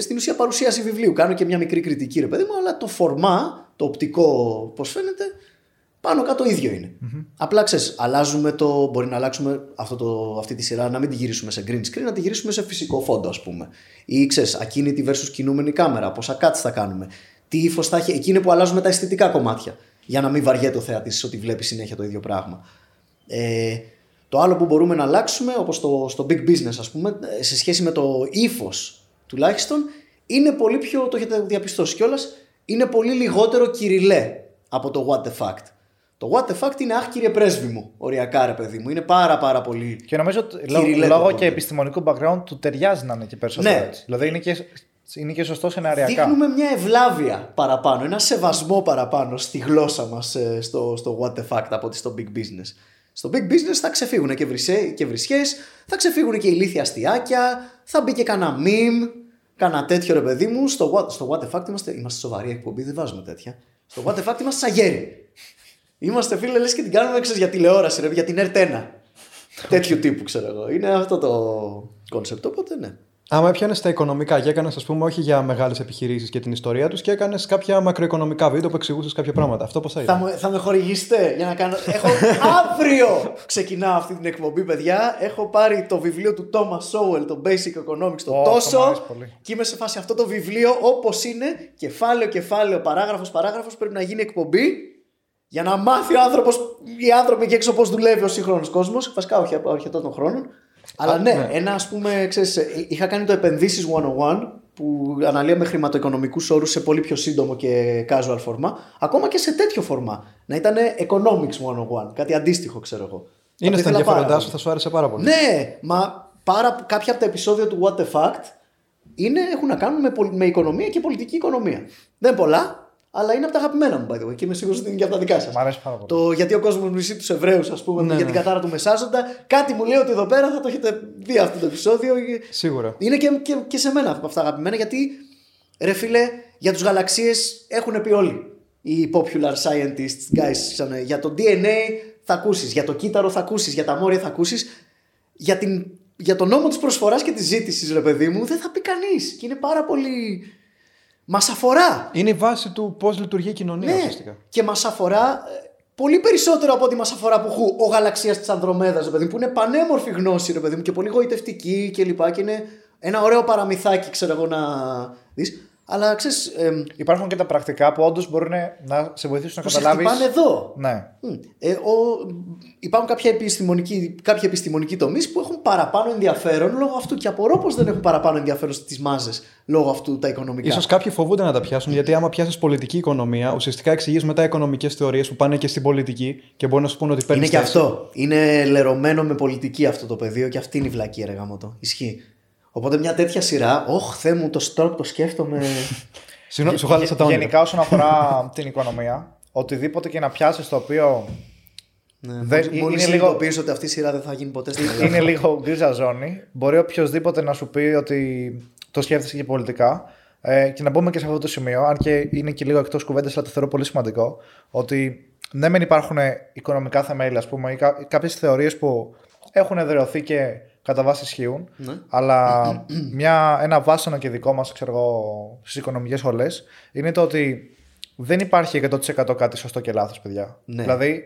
στην ουσία παρουσίαση βιβλίου, κάνω και μια μικρή κριτική ρε παιδί μου, αλλά το φορμά, το οπτικό πώς φαίνεται, πάνω κάτω ίδιο είναι. Απλά ξέρεις, αλλάζουμε το. Μπορεί να αλλάξουμε αυτό το, αυτή τη σειρά, να μην τη γυρίσουμε σε green screen, να τη γυρίσουμε σε φυσικό φόντο, ας πούμε. Ή ξέρεις, ακίνητη versus κινούμενη κάμερα, πόσα cuts θα κάνουμε. Τι ύφος θα έχει. Εκεί είναι που αλλάζουμε τα αισθητικά κομμάτια. Για να μην βαριέται ο θεατής ότι βλέπει συνέχεια το ίδιο πράγμα. Ε, το άλλο που μπορούμε να αλλάξουμε, όπως στο, στο big business, ας πούμε, ε, σε σχέση με το ύφος τουλάχιστον, είναι πολύ πιο. Το έχετε διαπιστώσει κιόλας, είναι πολύ λιγότερο κυριλέ από το what the fact. Το what the fact είναι αχ κύριε πρέσβη μου, οριακά ρε παιδί μου. Είναι πάρα πάρα πολύ. Και νομίζω ότι λόγω, Κυριλέ λόγω το και επιστημονικού background του ταιριάζει να είναι και περισσότερο Ναι. έτσι. Δηλαδή είναι και, είναι και σωστό σεναριακά. Δείχνουμε μια ευλάβεια παραπάνω, ένα σεβασμό παραπάνω στη γλώσσα μας στο, στο what the fact από ότι στο big business. Στο big business θα ξεφύγουν και, βρυσέ, και βρισιές, θα ξεφύγουν και ηλίθια αστιάκια, θα μπει και κανένα meme, κανένα τέτοιο ρε παιδί μου. Στο what, στο what the fact είμαστε, είμαστε σοβαροί εκπομπή, δεν βάζουμε τέτοια. Στο what the fact είμαστε σαν γέροι. Είμαστε φίλε, λες και την κάνουμε ξέρεις, για τηλεόραση, ρε, για την ΕΡΤ1. Τέτοιου τύπου ξέρω εγώ. Είναι αυτό το κόνσεπτ, οπότε ναι. Άμα έπιανες τα οικονομικά και έκανες, ας πούμε, όχι για μεγάλες επιχειρήσεις και την ιστορία τους και έκανες κάποια μακροοικονομικά βίντεο που εξηγούσες κάποια πράγματα. Αυτό πώς θα Θα, ήταν; μου, θα με χορηγήσετε για να κάνω. Έχω αύριο ξεκινάω αυτή την εκπομπή, παιδιά. Έχω πάρει το βιβλίο του Thomas Sowell, το Basic Economics, το Ω, αυτό τόσο. μου αρέσει πολύ. Και είμαι σε φάση αυτό το βιβλίο όπως είναι, κεφάλαιο, κεφάλαιο, παράγραφος, παράγραφος. Πρέπει να γίνει εκπομπή για να μάθει ο άνθρωπος, οι άνθρωποι εκεί έξω πώς δουλεύει ο σύγχρονος κόσμος. Βασικά, όχι από αρχαιοτάτων των χρόνων. Αλλά ναι, ένα ας πούμε, ξέρεις, ε, είχα κάνει το επενδύσεις 101 που αναλύαμε χρηματοοικονομικούς όρους σε πολύ πιο σύντομο και casual φορμά. Ακόμα και σε τέτοιο φορμά. Να ήταν economics 101, κάτι αντίστοιχο, ξέρω εγώ. Είναι Το στα ήθελα πάρα ενδιαφέροντάς πολύ. σου, θα σου άρεσε πάρα πολύ. Ναι, μα πάρα, κάποια από τα επεισόδια του What the Fact είναι, έχουν να κάνουν με, πολ- με οικονομία και πολιτική οικονομία. Δεν πολλά, αλλά είναι από τα αγαπημένα μου, by the way, και είμαι σίγουρος ότι είναι και από τα δικά σας. Μ' αρέσει πάρα πολύ. Το γιατί ο κόσμος μισεί τους Εβραίους, ας πούμε, Ναι, για την ναι. κατάρα του Μεσάζοντα. Κάτι μου λέει ότι εδώ πέρα θα το έχετε δει αυτό το επεισόδιο. Σίγουρα. Είναι και, και, και σε μένα από αυτά αγαπημένα, γιατί ρε φίλε, για τους γαλαξίες έχουν πει όλοι. Οι popular scientists, guys, σαν, για το DNA θα ακούσεις, για το κύτταρο θα ακούσεις, για τα μόρια θα ακούσεις. Για, την, για τον νόμο της προσφοράς και της ζήτησης, ρε παιδί μου, δεν θα πει κανείς. Και είναι πάρα πολύ. Μας αφορά. Είναι η βάση του πώς λειτουργεί η κοινωνία Ναι, ουσιαστικά. και μας αφορά ε, πολύ περισσότερο από ό,τι μας αφορά που χου, ο γαλαξίας της Ανδρομέδας, ρε παιδί μου, που είναι πανέμορφη γνώση, ρε παιδί μου, και πολύ γοητευτική κλπ. Και, και είναι ένα ωραίο παραμυθάκι, ξέρω εγώ, να δεις. Αλλά ξέρεις. Υπάρχουν και τα πρακτικά που όντως μπορούν να σε βοηθήσουν να που σε καταλάβει. χτυπάνε εδώ; Ναι. Μμ. Ε, ο, υπάρχουν κάποια επιστημονικοί, κάποιοι επιστημονικοί τομείς που έχουν παραπάνω ενδιαφέρον λόγω αυτού και απορώ πως δεν έχουν παραπάνω ενδιαφέρον στις μάζες λόγω αυτού τα οικονομικά. Ίσως κάποιοι φοβούνται να τα πιάσουν γιατί άμα πιάσεις πολιτική οικονομία, ουσιαστικά εξηγείς μετά οικονομικές θεωρίες που πάνε και στην πολιτική και μπορεί να σου πούνε ότι παίρνεις. Είναι και αυτό. Είναι λερωμένο με πολιτική αυτό το πεδίο και αυτή είναι η βλακή ρε γάμο Ισχύει. Οπότε μια τέτοια σειρά, όχ Θεέ μου, το στόκ το σκέφτομαι. Συγγνώμη, σου χάλασα τα όνειρα. Γενικά όσον αφορά την οικονομία, οτιδήποτε και να πιάσεις το οποίο ναι, Δεν- μόλις- είναι μόλις λίγο- συνειδητοποιήσω ότι αυτή η σειρά δεν θα γίνει ποτέ στην Ελλάδα. είναι λίγο γκρίζα ζώνη, μπορεί οποιοδήποτε να σου πει ότι το σκέφτεσαι και πολιτικά. Ε, και να μπούμε και σε αυτό το σημείο, αν και είναι και λίγο εκτός κουβέντας, αλλά το θεωρώ πολύ σημαντικό, ότι ναι, μεν υπάρχουν οικονομικά θεμέλια, ας πούμε, ή κα- κάποιες θεωρίες που έχουν εδραιωθεί και κατά βάση ισχύουν, αλλά μια, ένα βάσανο και δικό μας, ξέρω εγώ, στις οικονομικές σχολές είναι το ότι δεν υπάρχει 100% κάτι σωστό και λάθος, παιδιά. Ναι. Δηλαδή,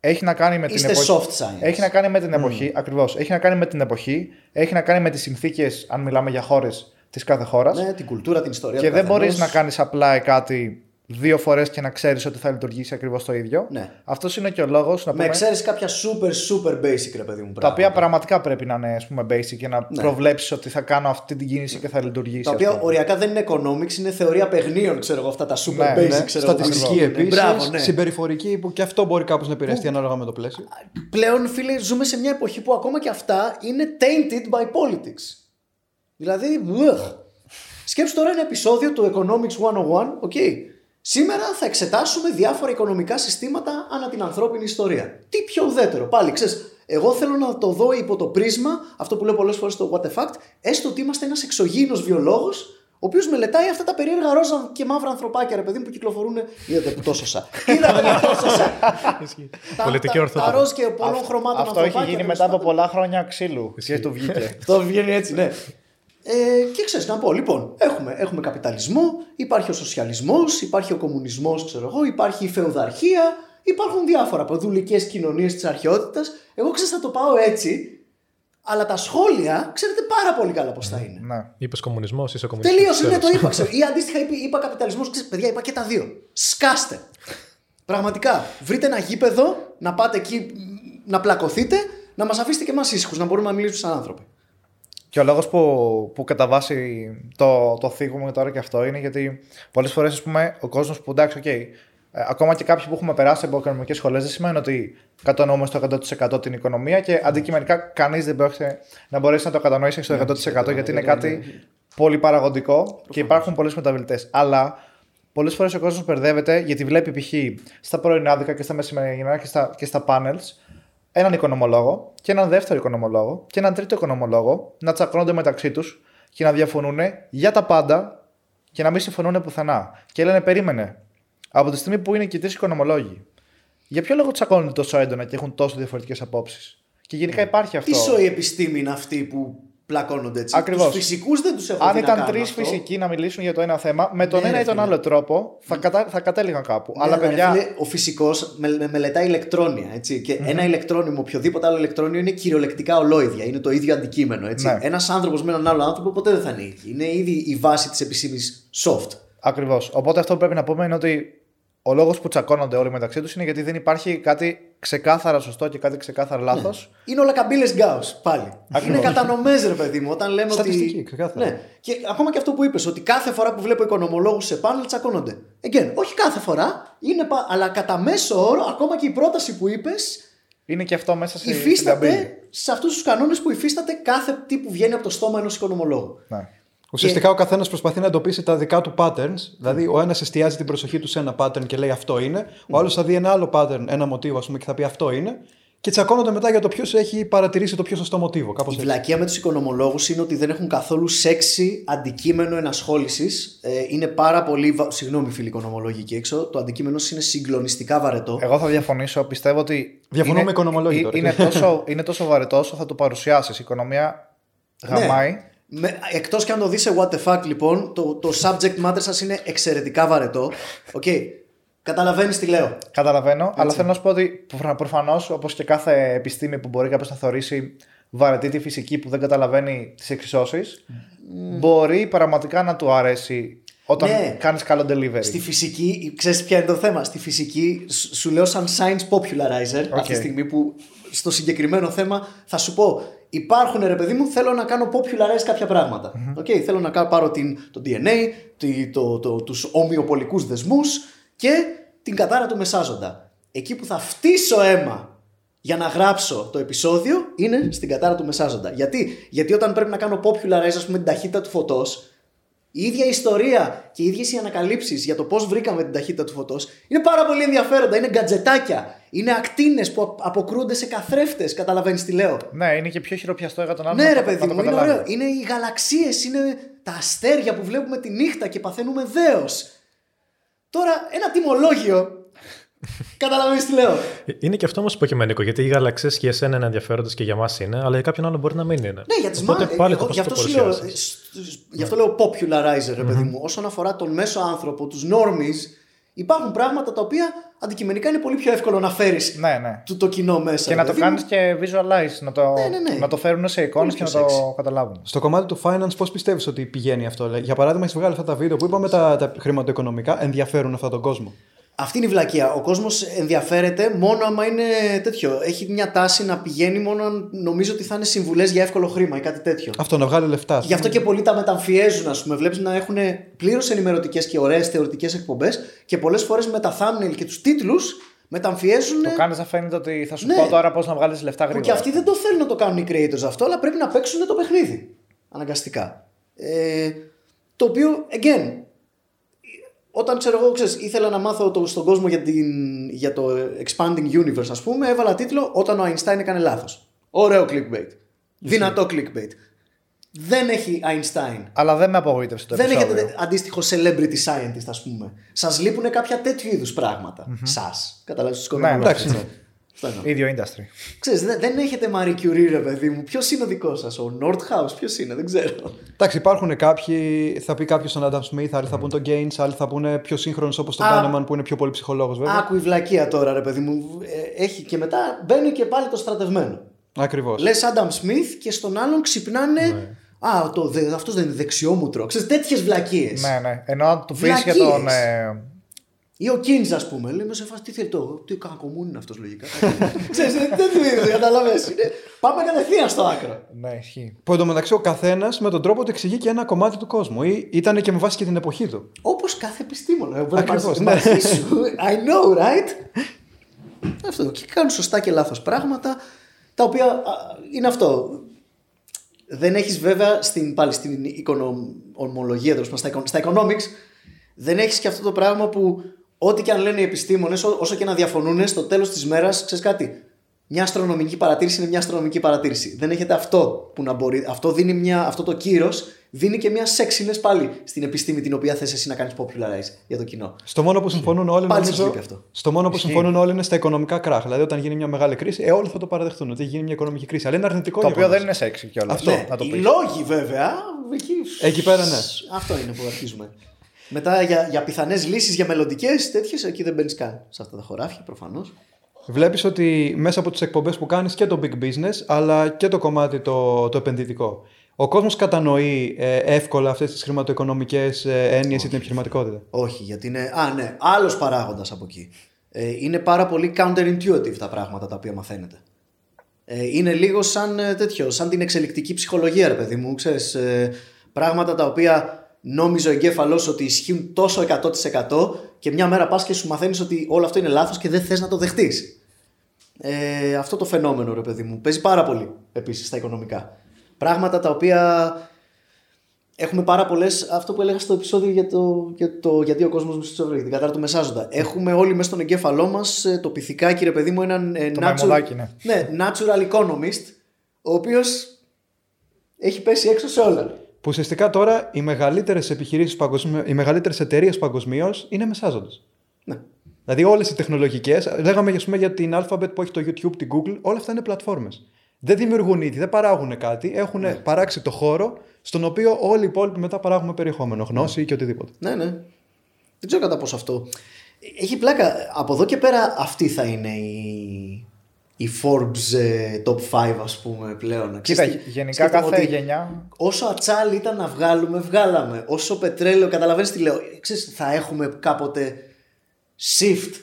έχει να κάνει με Είστε την εποχή. soft science. Έχει να κάνει με την εποχή, ακριβώς. Έχει να κάνει με την εποχή, έχει να κάνει με τις συνθήκες, αν μιλάμε για χώρες της κάθε χώρας. ναι, την κουλτούρα, την ιστορία και του δεν καθενός. μπορείς να κάνεις απλά κάτι δύο φορές και να ξέρεις ότι θα λειτουργήσει ακριβώς το ίδιο. Ναι. Αυτός είναι και ο λόγος να Με πούμε, εξαίρεση κάποια super super basic ρε παιδί μου. τα οποία πράγματα. πραγματικά πρέπει να είναι ας πούμε, basic και να Ναι. προβλέψεις ότι θα κάνω αυτή την κίνηση και θα λειτουργήσει. Τα ας οποία πούμε. οριακά δεν είναι economics, είναι θεωρία παιχνίων, ξέρω εγώ, αυτά τα super Ναι, basic. ναι. ξέρω εγώ, Στατιστική που- επίσης. Μπράβο, ναι. Συμπεριφορική που και αυτό μπορεί κάπως να επηρεαστεί ανάλογα με το πλαίσιο. Πλέον, φίλε, ζούμε σε μια εποχή που ακόμα και αυτά είναι tainted by politics. Δηλαδή, ugh. σκέψου τώρα ένα επεισόδιο του Economics 101, ok. Σήμερα θα εξετάσουμε διάφορα οικονομικά συστήματα ανά την ανθρώπινη ιστορία. Τι πιο ουδέτερο; Πάλι, ξέρεις, εγώ θέλω να το δω υπό το πρίσμα, αυτό που λέω πολλές φορές στο What the Fact, έστω ότι είμαστε ένας εξωγήινος βιολόγος, ο οποίος μελετάει αυτά τα περίεργα ρόζα και μαύρα ανθρωπάκια, ρε παιδί μου, που κυκλοφορούν. Είδατε που το σώσα. Είδατε που το σώσα. Τα- Πολιτική τα- Τα ορθότητα. ροζ και πολλών χρωμάτων Αυτό έχει ανθρωπάκια, γίνει τέλος μετά από πάντων. πολλά χρόνια ξύλου και του βγήκε. Αυτό βγαίνει έτσι, ναι. Ε, και ξέρεις να πω, λοιπόν, έχουμε, έχουμε καπιταλισμό, υπάρχει ο σοσιαλισμός, υπάρχει ο κομμουνισμός, ξέρω εγώ, υπάρχει η φεουδαρχία, υπάρχουν διάφορα ποδουλικές κοινωνίες της αρχαιότητας. Εγώ ξέρω θα το πάω έτσι, αλλά τα σχόλια ξέρετε πάρα πολύ καλά πώς θα είναι. ναι. Είπες κομμουνισμός, είσαι κομμουνιστής. Τελείωσε, ναι, το είπα. Ξέρω. Ή αντίστοιχα είπα, είπα καπιταλισμός. Παιδιά, είπα και τα δύο. Σκάστε. Πραγματικά. Βρείτε ένα γήπεδο, να πάτε εκεί μ, να πλακωθείτε, να μας αφήσετε και εμάς ήσυχους, να μπορούμε να μιλήσουμε σαν άνθρωποι. Και ο λόγος που, που κατά βάση το, το θίγουμε τώρα και αυτό είναι γιατί πολλές φορές ο κόσμος που εντάξει, οκ, ε, ακόμα και κάποιοι που έχουμε περάσει από οικονομικές σχολές δεν σημαίνει ότι κατανοούμε στο 100% την οικονομία και αντικειμενικά κανείς δεν πρόκειται να μπορέσει να το κατανοήσει στο 100% γιατί είναι κάτι πολύ παραγωγικό και υπάρχουν πολλές μεταβλητές. Αλλά πολλές φορές ο κόσμος μπερδεύεται γιατί βλέπει π.χ. στα πρωινάδικα και στα μεσημερινά και στα, και στα panels έναν οικονομολόγο και έναν δεύτερο οικονομολόγο και έναν τρίτο οικονομολόγο να τσακώνονται μεταξύ τους και να διαφωνούν για τα πάντα και να μην συμφωνούν πουθενά. Και λένε, περίμενε. Από τη στιγμή που είναι και τρεις οικονομολόγοι, για ποιο λόγο τσακώνονται τόσο έντονα και έχουν τόσο διαφορετικές απόψεις; Και γενικά υπάρχει αυτό. Τι σοή επιστήμη είναι αυτή που πλακώνονται έτσι. Ακριβώς. Τους φυσικούς δεν τους έχω Αν δει να ήταν κάνουν τρεις αυτό. φυσικοί να μιλήσουν για το ένα θέμα, με τον Ναι, ένα ρε ή τον φίλε. άλλο τρόπο θα, κατα... θα κατέληγαν κάπου. Ναι, Αλλά ρε παιδιά. φίλε, ο φυσικός με, με- μελετάει ηλεκτρόνια. Έτσι, και ένα ηλεκτρόνιο, οποιοδήποτε άλλο ηλεκτρόνιο είναι κυριολεκτικά ολόιδια. Είναι το ίδιο αντικείμενο. Έτσι. Ναι. Ένας άνθρωπος με έναν άλλο άνθρωπο ποτέ δεν θα είναι ίδιο. Είναι ήδη η βάση της επιστήμης soft. Ακριβώς. Οπότε αυτό που πρέπει να πούμε είναι ότι ο λόγος που τσακώνονται όλοι μεταξύ τους είναι γιατί δεν υπάρχει κάτι ξεκάθαρα σωστό και κάτι ξεκάθαρα λάθος. Είναι όλα καμπύλες Γκάους πάλι. Είναι κατανομές, ρε παιδί μου. Όταν λέμε Στατιστική, ότι. ξεκάθαρα. Ναι. Και ακόμα και αυτό που είπες, ότι κάθε φορά που βλέπω οικονομολόγους σε πάνελ τσακώνονται. Again, όχι κάθε φορά, είναι πα... αλλά κατά μέσο όρο, ακόμα και η πρόταση που είπες, Είναι και αυτό μέσα σε, στην υφίσταται καμπύλη. σε αυτούς τους κανόνες που υφίσταται κάθε τι που βγαίνει από το στόμα ενός οικονομολόγου. Ναι. Ουσιαστικά ο καθένας προσπαθεί να εντοπίσει τα δικά του patterns. Δηλαδή, ο ένας εστιάζει την προσοχή του σε ένα pattern και λέει αυτό είναι. Ο άλλος θα δει ένα άλλο pattern, ένα μοτίβο, ας πούμε, και θα πει αυτό είναι. Και τσακώνονται μετά για το ποιος έχει παρατηρήσει το πιο σωστό μοτίβο. Κάπως Η έτσι. βλακεία με τους οικονομολόγους είναι ότι δεν έχουν καθόλου σεξι αντικείμενο ενασχόλησης. Ε, είναι πάρα πολύ. βα- Συγγνώμη, φίλοι οικονομολόγοι εκεί έξω. Το αντικείμενο είναι συγκλονιστικά βαρετό. Εγώ θα διαφωνήσω. Πιστεύω ότι. Διαφωνούμε είναι, οικονομολόγοι ε- τώρα. Είναι τόσο, είναι τόσο βαρετό όσο θα το παρουσιάσεις. Η οικονομία γαμάει. Ναι. Με, εκτός και αν το δεις σε What the fuck λοιπόν, το, το subject matter σας είναι εξαιρετικά βαρετό. Οκ. Καταλαβαίνεις τι λέω. Καταλαβαίνω, αλλά θέλω να σου πω ότι προφανώς, όπως και κάθε επιστήμη που μπορεί κάποιος να θεωρήσει βαρετή τη φυσική που δεν καταλαβαίνει τις εξισώσεις, μπορεί πραγματικά να του αρέσει όταν Ναι. κάνεις καλό delivery. Στη φυσική, ξέρεις ποια είναι το θέμα; Στη φυσική σου σου λέω σαν science popularizer αυτή τη στιγμή που στο συγκεκριμένο θέμα θα σου πω υπάρχουν ρε παιδί μου θέλω να κάνω popularize κάποια πράγματα. Οκ, θέλω να κάνω, πάρω την, το DNA, τη- το, το, τους ομοιοπολικούς δεσμούς και την κατάρα του μεσάζοντα. Εκεί που θα φτύσω αίμα για να γράψω το επεισόδιο είναι στην κατάρα του μεσάζοντα. Γιατί, Γιατί όταν πρέπει να κάνω popularize ας πούμε την ταχύτητα του φωτός η ίδια ιστορία και οι ίδιες οι ανακαλύψεις για το πώς βρήκαμε την ταχύτητα του φωτός είναι πάρα πολύ ενδιαφέροντα. Είναι γκατζετάκια. Είναι ακτίνες που απ- αποκρούνται σε καθρέφτες. Καταλαβαίνεις τι λέω. Ναι, είναι και πιο χειροπιαστό για τον άλλον. Ναι, να ρε το- παιδί να το μου, είναι καταλάβεις. ωραίο. Είναι οι γαλαξίες, είναι τα αστέρια που βλέπουμε τη νύχτα και παθαίνουμε δέος. Τώρα, ένα τιμολόγιο. Καταλαβαίνεις τι λέω. Είναι και αυτό όμως υποκειμενικό, γιατί οι γαλαξίες για εσένα είναι ενδιαφέροντες και για μας είναι, αλλά για κάποιον άλλο μπορεί να μην είναι. Ναι, για τις Οπότε μα... πάλι εγώ, το γι' πώς το αυτό σου λέω, παρουσιάζεις. ε, σ- γι' αυτό λέω popularizer, ρε παιδί μου. Όσον αφορά τον μέσο άνθρωπο, τους normies, υπάρχουν πράγματα τα οποία αντικειμενικά είναι πολύ πιο εύκολο να φέρεις Ναι, ναι. το, το κοινό μέσα. Και ρε να το παιδί μου. κάνεις και visualize, να το, Ναι, ναι, ναι. να το φέρουν σε εικόνες Πολύ και να πιο το sexy. καταλάβουν. Στο κομμάτι του finance, πώς πιστεύεις ότι πηγαίνει αυτό; Λέει, Για παράδειγμα, έχεις βγάλει αυτά τα βίντεο που είπαμε τα, τα χρηματοοικονομικά ενδιαφέρουν αυτόν τον κόσμο; Αυτή είναι η βλακεία. Ο κόσμος ενδιαφέρεται μόνο άμα είναι τέτοιο. Έχει μια τάση να πηγαίνει μόνο αν νομίζω ότι θα είναι συμβουλές για εύκολο χρήμα ή κάτι τέτοιο. Αυτό να βγάλει λεφτά. ας Γι' αυτό πούμε. και πολλοί τα μεταμφιέζουν, ας πούμε. Βλέπεις να έχουν πλήρως ενημερωτικές και ωραίες θεωρητικές εκπομπές και πολλές φορές με τα thumbnail και τους τίτλους μεταμφιέζουν. Το κάνεις να φαίνεται ότι θα σου Ναι. πω τώρα πώς να βγάλεις λεφτά Που γρήγορα. και αυτοί δεν το θέλουν να το κάνουν οι creators αυτό, αλλά πρέπει να παίξουν το παιχνίδι. Αναγκαστικά. Ε, το οποίο, again, όταν ξέρω εγώ, ξέρεις, ήθελα να μάθω το, στον κόσμο για, την, για το expanding universe, ας πούμε, έβαλα τίτλο Όταν ο Einstein έκανε λάθος. Ωραίο clickbait. Δυνατό clickbait. Δεν έχει Einstein. Αλλά δεν με απογοήτευσε το Δεν επεισόδιο. έχετε αντίστοιχο celebrity scientist, ας πούμε. Σας λείπουν κάποια τέτοιου είδους πράγματα. Σας. Καταλάβεις τους Ναι, οικονομολόγους, εντάξει. Έτσι. Αυτό εννοώ. ίδιο industry. Ξέρεις, δεν, δεν έχετε Marie Curie, ρε παιδί μου. Ποιος είναι ο δικός σας, ο Nordhaus, ποιος είναι, δεν ξέρω. Εντάξει, υπάρχουν κάποιοι, θα πει κάποιος τον Adam Smith, άλλοι θα πούν τον Gaines, άλλοι θα πούνε πιο σύγχρονος όπως τον Α. Kahneman που είναι πιο πολύ ψυχολόγος βέβαια. Άκου η βλακεία τώρα, ρε παιδί μου. Ε, Έχει και μετά μπαίνει και πάλι το στρατευμένο. Ακριβώς. Λες Adam Smith και στον άλλον ξυπνάνε. Α, το, δε, αυτός δεν είναι δεξιόμουτρο. Ξέρεις, τέτοιες βλακίες. Ναι, ναι. Ενώ αν του πει για Βλακίες. τον. Ε, Ή ο Κίνς, ας πούμε. Λέμε σε φάση τι θέλει το. Τι κακομούν είναι αυτός λογικά. Ξέρεις, είναι τέτοιου είδους, καταλαβαίνεις. Είναι- Πάμε κατευθείαν στο άκρο. ναι, ισχύει. Που εντωμεταξύ ο καθένας με τον τρόπο του εξηγεί και ένα κομμάτι του κόσμου. Ή ήταν και με βάση και την εποχή του. Όπως κάθε επιστήμονα. Μπορεί να Ακριβώς, πάρεις την ναι. αρχή σου. I know, right? αυτό. Και κάνουν σωστά και λάθος πράγματα, τα οποία α, είναι αυτό. Δεν έχεις βέβαια στην, πάλι στην οικονομολογία, τέλος πάντων, στα, econo- στα economics, δεν έχεις και αυτό το πράγμα που ό,τι και αν λένε οι επιστήμονες, ό- όσο και να διαφωνούν, στο τέλος της μέρας, ξέρεις κάτι, μια αστρονομική παρατήρηση είναι μια αστρονομική παρατήρηση. Δεν έχετε αυτό που να μπορεί. Αυτό, δίνει μια, αυτό το κύρος δίνει και μια sexiness πάλι στην επιστήμη την οποία θες εσύ να κάνεις popularize για το κοινό. Στο μόνο που συμφωνούν όλοι, Πάλι σας νομίζω, λείπει αυτό. στο μόνο που Ισχύει. συμφωνούν όλοι είναι στα οικονομικά κράχ. Δηλαδή, όταν γίνει μια μεγάλη κρίση, ε, όλοι θα το παραδεχτούν ότι έχει γίνει μια οικονομική κρίση. Αλλά είναι αρνητικό Το οποίο γεγονός. δεν είναι σεξι κιόλας. Αυτό. Ναι, να το οι πεις. λόγοι βέβαια. Εκεί, Εκεί πέρα, ναι. Αυτό είναι που αρχίζουμε. Μετά για, για πιθανές λύσεις για μελλοντικές τέτοιες, εκεί δεν μπαίνεις καν σε αυτά τα χωράφια προφανώς. Βλέπεις ότι μέσα από τις εκπομπές που κάνεις και το big business, αλλά και το κομμάτι το, το επενδυτικό. Ο κόσμος κατανοεί ε, εύκολα αυτές τις χρηματοοικονομικές ε, έννοιες ή την επιχειρηματικότητα; Όχι, γιατί είναι. Α, ναι, άλλος παράγοντας από εκεί. Ε, είναι πάρα πολύ counterintuitive τα πράγματα τα οποία μαθαίνετε. Ε, είναι λίγο σαν ε, τέτοιο, σαν την εξελικτική ψυχολογία, ρε παιδί μου. Ξέρεις, ε, πράγματα τα οποία νόμιζε ο εγκέφαλο ότι ισχύουν τόσο 100% και μια μέρα πας και σου μαθαίνεις ότι όλο αυτό είναι λάθος και δεν θες να το δεχτείς. Ε, αυτό το φαινόμενο, ρε παιδί μου, παίζει πάρα πολύ επίσης στα οικονομικά. Πράγματα τα οποία Έχουμε πάρα πολλές. Αυτό που έλεγα στο επεισόδιο για το, για το γιατί ο κόσμος μισεί το για την κατάρα του Μεσάζοντα. Έχουμε όλοι μέσα στον εγκέφαλό μας το πυθικάκι, ρε παιδί μου, έναν ε, Το natural, μαϊμουδάκι, ναι. ναι, natural economist, ο οποίος έχει πέσει έξω σε όλα. Που ουσιαστικά τώρα οι μεγαλύτερες επιχειρήσεις παγκοσμίω, οι μεγαλύτερες εταιρείες παγκοσμίως είναι μεσάζοντες. Ναι. Δηλαδή όλες οι τεχνολογικές, λέγαμε ας πούμε, για την Alphabet που έχει το YouTube, την Google, όλα αυτά είναι πλατφόρμες. Δεν δημιουργούν ήδη, δεν παράγουν κάτι, έχουν Ναι. παράξει το χώρο στον οποίο όλοι οι υπόλοιποι μετά παράγουμε περιεχόμενο, γνώση και οτιδήποτε. ναι, ναι. Δεν ξέρω κατά πόσο αυτό. Έχει πλάκα. Από εδώ και πέρα αυτή θα είναι η, η Forbes ε, Top 5 ας πούμε πλέον. Κοίτα, Ξέρεις τι, γενικά σκέφτομαι κάθε ότι γενιά. Όσο ατσάλι ήταν να βγάλουμε, βγάλαμε. Όσο πετρέλαιο, καταλαβαίνεις τι λέω. Ξέρεις, θα έχουμε κάποτε shift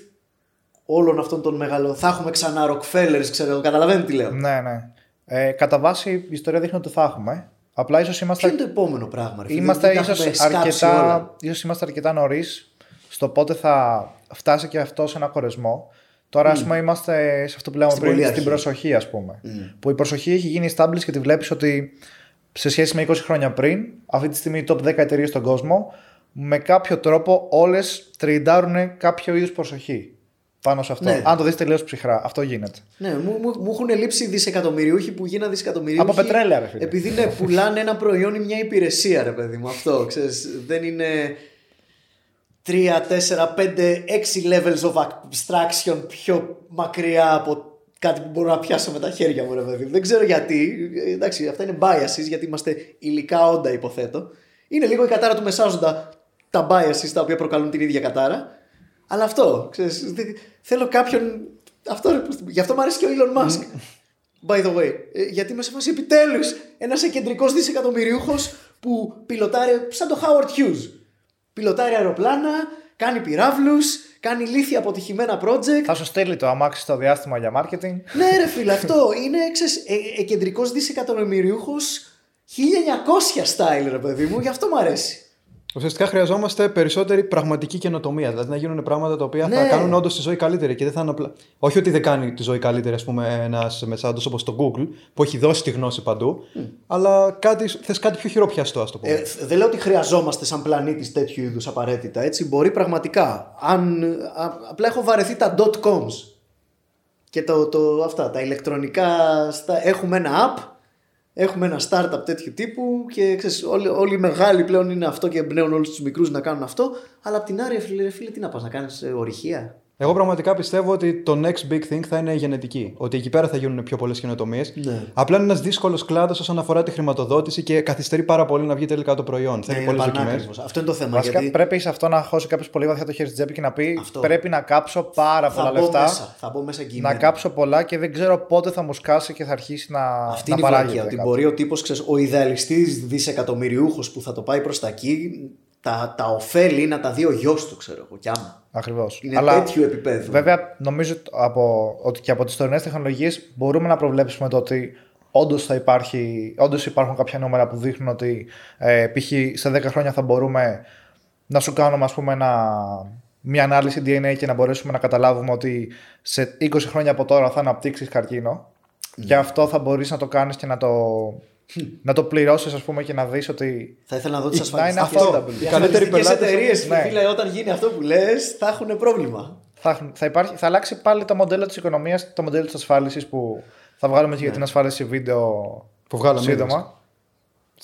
όλων αυτών των μεγάλων. Θα έχουμε ξανά Rockefellers, ξέρω εγώ. Καταλαβαίνετε τι λέω. Ναι, ναι. Ε, κατά βάση η ιστορία δείχνει ότι θα έχουμε. Απλά ίσως Ποιο είμαστε, είναι το επόμενο πράγμα, ρε φίλε; είμαστε Δεν τα ίσως έχουμε σκάψει αρκετά, όλα. ίσως είμαστε αρκετά νωρίς στο πότε θα φτάσει και αυτό σε ένα χωρισμό. Τώρα, ας πούμε, είμαστε σε αυτό που λέμε Στην πριν, πολύ στην αρχή. προσοχή, ας πούμε. Που η προσοχή έχει γίνει established και τη βλέπεις ότι σε σχέση με 20 χρόνια πριν, αυτή τη στιγμή οι top 10 εταιρείες στον κόσμο, με κάποιο τρόπο όλες τριντάρουν κάποιο είδους προσοχή πάνω σε αυτό. Ναι. Αν το δεις τελείως ψυχρά, αυτό γίνεται. Ναι, μου, μου, μου έχουν λείψει δισεκατομμυριούχοι που γίνανε δισεκατομμυριούχοι. Από πετρέλαια, ρε φίλε. Επειδή ναι, πουλάνε ένα προϊόν ή μια υπηρεσία, ρε παιδί μου. Αυτό, ξέρεις, δεν είναι 3, 4, 5, 6 levels of abstraction πιο μακριά από κάτι που μπορώ να πιάσω με τα χέρια μου, ρε παιδί μου. Δεν ξέρω γιατί. Ε, Εντάξει, αυτά είναι biases, γιατί είμαστε υλικά όντα, υποθέτω. Είναι λίγο η κατάρα του μεσάζοντα τα biases τα οποία προκαλούν την ίδια κατάρα. Αλλά αυτό, ξέρεις, δεν- θέλω κάποιον. Αυτό, ρε, γι' αυτό μου αρέσει και ο Elon Musk. By the way. Ε, γιατί είμαι σε φάση επιτέλους ένας εκεντρικός δισεκατομμυριούχος που πιλωτάρει σαν το Howard Hughes. Πιλωτάρει αεροπλάνα, κάνει πυράβλους, κάνει λύθια αποτυχημένα project. Θα σου στείλει το αμάξι στο διάστημα για marketing. ναι, ρε φίλε, αυτό είναι ξέρεις, ε, εκεντρικό δισεκατομμυριούχος 1900 style, ρε παιδί μου, γι' αυτό μου αρέσει. Ουσιαστικά χρειαζόμαστε περισσότερη πραγματική καινοτομία. Δηλαδή να γίνουν πράγματα τα οποία θα Ναι. κάνουν όντως τη ζωή καλύτερη και δεν θα είναι απλά. Όχι ότι δεν κάνει τη ζωή καλύτερη, ας πούμε, ένας μεσάντος όπως το Google που έχει δώσει τη γνώση παντού, αλλά κάτι, θες κάτι πιο χειροπιαστό, ας το πούμε. Ε, θ- δεν λέω ότι χρειαζόμαστε σαν πλανήτη τέτοιου είδους απαραίτητα. Έτσι, μπορεί πραγματικά. Αν, α- απλά έχω βαρεθεί τα dot coms και το, το, αυτά, τα ηλεκτρονικά. Στα, έχουμε ένα app, έχουμε ένα startup τέτοιου τύπου και ξέρεις, όλοι, όλοι οι μεγάλοι πλέον είναι αυτό και εμπνέουν όλους τους μικρούς να κάνουν αυτό. Αλλά απ' την άλλη, ρε φίλε, ρε φίλε τι να πας να κάνεις ορυχεία. Εγώ πραγματικά πιστεύω ότι το next big thing θα είναι η γενετική. Ότι εκεί πέρα θα γίνουν πιο πολλές καινοτομίες. Ναι. Απλά είναι ένας δύσκολος κλάδος όσον αφορά τη χρηματοδότηση και καθυστερεί πάρα πολύ να βγει τελικά το προϊόν. Θα Ναι, έχει είναι πολλές δοκιμές. πανάκριβος. Αυτό είναι το θέμα. Βασικά γιατί πρέπει σε αυτό να χώσει κάποιος πολύ βαθιά το χέρι στην τσέπη και να πει Αυτό. πρέπει να κάψω πάρα πολλά θα μπω λεφτά. μέσα. Θα μπω μέσα εγγυημένα. Να κάψω πολλά και δεν ξέρω πότε θα μου σκάσει και θα αρχίσει να, Αυτή να είναι η βλακία. παράγεται. Ότι κάτι. μπορεί ο τύπος, ο ιδεαλιστής δισεκατομμυριούχος που θα το πάει προς τα εκεί, τα, τα ωφέλη να τα δει ο γιος του, ξέρω εγώ, κι άμα. Ακριβώς. Είναι τέτοιου επίπεδου. Βέβαια, νομίζω από, ότι και από τις τωρινές τεχνολογίες μπορούμε να προβλέψουμε το ότι όντως θα υπάρχει, όντως υπάρχουν κάποια νούμερα που δείχνουν ότι ε, π.χ. σε 10 χρόνια θα μπορούμε να σου κάνουμε ας πούμε ένα, μια ανάλυση DNA και να μπορέσουμε να καταλάβουμε ότι σε 20 χρόνια από τώρα θα αναπτύξεις καρκίνο. Ναι. Και αυτό θα μπορείς να το κάνεις και να το, να το πληρώσεις, ας πούμε, και να δεις ότι. Θα ήθελα να δω τις Να ασφαλιστικέ είναι affordable. Οι καλύτεροι πελάτες- εταιρείες, Ναι. φίλε, όταν γίνει αυτό που λες, θα έχουν πρόβλημα. Θα, έχουν- θα, υπάρχει, θα αλλάξει πάλι το μοντέλο της οικονομίας, το μοντέλο της ασφάλισης που θα βγάλουμε και για την ασφάλιση βίντεο Που βγάλαμε σύντομα.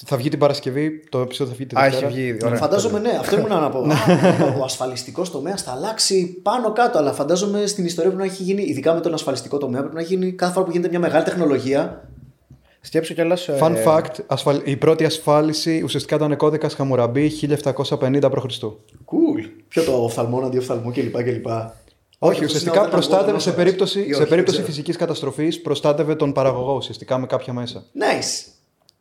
Θα βγει την Παρασκευή, το επεισόδιο θα βγει την Α, Δευτέρα. έχει βγει ήδη. Ωραία. Φαντάζομαι, ναι, αυτό ήμουν να πω. Α, ο ασφαλιστικός τομέας θα αλλάξει πάνω κάτω, αλλά φαντάζομαι στην ιστορία πρέπει να έχει γίνει, ειδικά με τον ασφαλιστικό τομέα, πρέπει να έχει γίνει κάθε φορά που γίνεται μια μεγάλη τεχνολογία. Σκέψου κιόλας. Fun fact, ασφαλ... η πρώτη ασφάλιση ουσιαστικά ήταν κώδικας Χαμουραμπή 1750 π.Χ. Cool. Ποιο το οφθαλμόν αντί οφθαλμού κλπ. κλπ. Όχι, αυτός ουσιαστικά είναι όταν προστάτευε αργό σε νόμος. περίπτωση, Ή σε όχι, δεν περίπτωση ξέρω. φυσικής καταστροφής, προστάτευε τον παραγωγό ουσιαστικά με κάποια μέσα. Nice.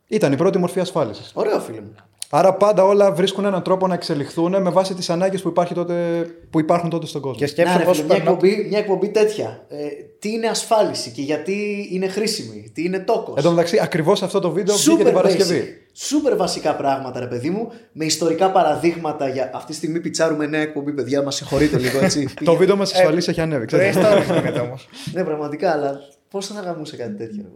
Ήταν η πρώτη μορφή ασφάλισης. Ωραίο φίλε μου. Άρα πάντα όλα βρίσκουν έναν τρόπο να εξελιχθούν με βάση τις ανάγκες που, υπάρχει τότε, που υπάρχουν τότε στον κόσμο. Και σκέψου Να, ρε, πώς φίλε, μια, περνώ. εκπομπή, μια εκπομπή τέτοια. Ε, τι είναι ασφάλιση και γιατί είναι χρήσιμη. Τι είναι τόκος. Εν τω μεταξύ, ακριβώς αυτό το βίντεο βγήκε την Παρασκευή. Σούπερ βασικά πράγματα, ρε παιδί μου, με ιστορικά παραδείγματα. Για... Αυτή τη στιγμή πιτσάρουμε νέα εκπομπή, παιδιά. Μας συγχωρείτε λίγο έτσι. Το βίντεο μας ασφαλή έχει ανέβει. Το ξέρετε. Brainstorming γίνεται όμως. ναι, πραγματικά, αλλά πώς θα γαμούσε κάτι τέτοιο. ρε.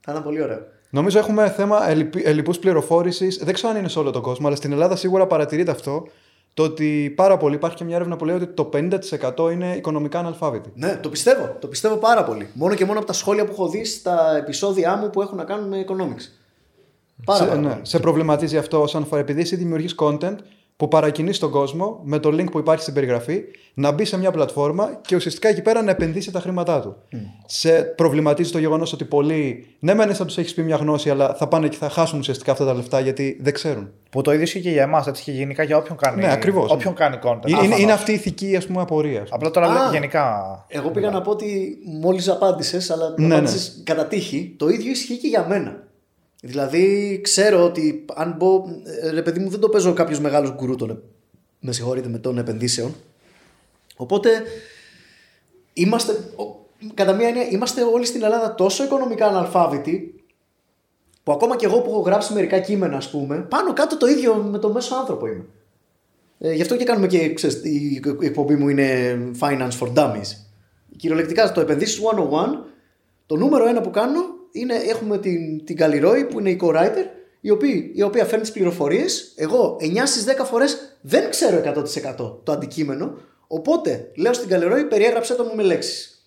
Θα ήταν πολύ ωραίο. Νομίζω έχουμε θέμα ελλειπού πληροφόρησης. Δεν ξέρω αν είναι σε όλο τον κόσμο, αλλά στην Ελλάδα σίγουρα παρατηρείται αυτό. Το ότι πάρα πολύ υπάρχει και μια έρευνα που λέει ότι το 50% είναι οικονομικά αναλφάβητοι. Ναι, το πιστεύω. Το πιστεύω πάρα πολύ. Μόνο και μόνο από τα σχόλια που έχω δει στα επεισόδια μου που έχουν να κάνουν με economics. Πάρα, σε, πάρα ναι, πολύ. σε προβληματίζει αυτό όσον αφορά επειδή εσύ δημιουργείς content που παρακινεί στον κόσμο με το link που υπάρχει στην περιγραφή να μπει σε μια πλατφόρμα και ουσιαστικά εκεί πέρα να επενδύσει τα χρήματά του. Σε προβληματίζει το γεγονός ότι πολλοί, ναι, μεν θα τους έχεις πει μια γνώση, αλλά θα πάνε και θα χάσουν ουσιαστικά αυτά τα λεφτά γιατί δεν ξέρουν. Που το ίδιο ισχύει και για εμάς, έτσι και γενικά για όποιον κάνει. Ναι, ακριβώς. Όποιον κάνει content. Είναι, Αφανώς. είναι αυτή η ηθική ας πούμε, απορία. Απλά τώρα Α, λέω γενικά. Εγώ πήγα να πω ότι μόλις απάντησες, αλλά Ναι, ναι. απάντησες κατά τύχη. Το ίδιο ισχύει και για μένα. Δηλαδή, ξέρω ότι αν μπω. ε, Ρε παιδί μου, δεν το παίζω κάποιος μεγάλος γκουρού των. Με συγχωρείτε με των επενδύσεων. Οπότε είμαστε. ο- Κατά μία έννοια, είμαστε όλοι στην Ελλάδα τόσο οικονομικά αναλφάβητοι που ακόμα και εγώ που έχω γράψει μερικά κείμενα, ας πούμε, πάνω κάτω το ίδιο με το μέσο άνθρωπο είμαι. Ε, γι' αυτό και κάνουμε και, ξέρεις, η η εκπομπή μου είναι Finance for Dummies. Κυριολεκτικά στο επενδύσεις 101, το νούμερο ένα που κάνω είναι έχουμε την, την Καλλιρόη που είναι η co-writer, η οποία, η οποία φέρνει τις πληροφορίες, εγώ 9 στις 10 φορές δεν ξέρω 100% το αντικείμενο, οπότε λέω στην Καλλιρόη περιέγραψέ το μου με λέξεις.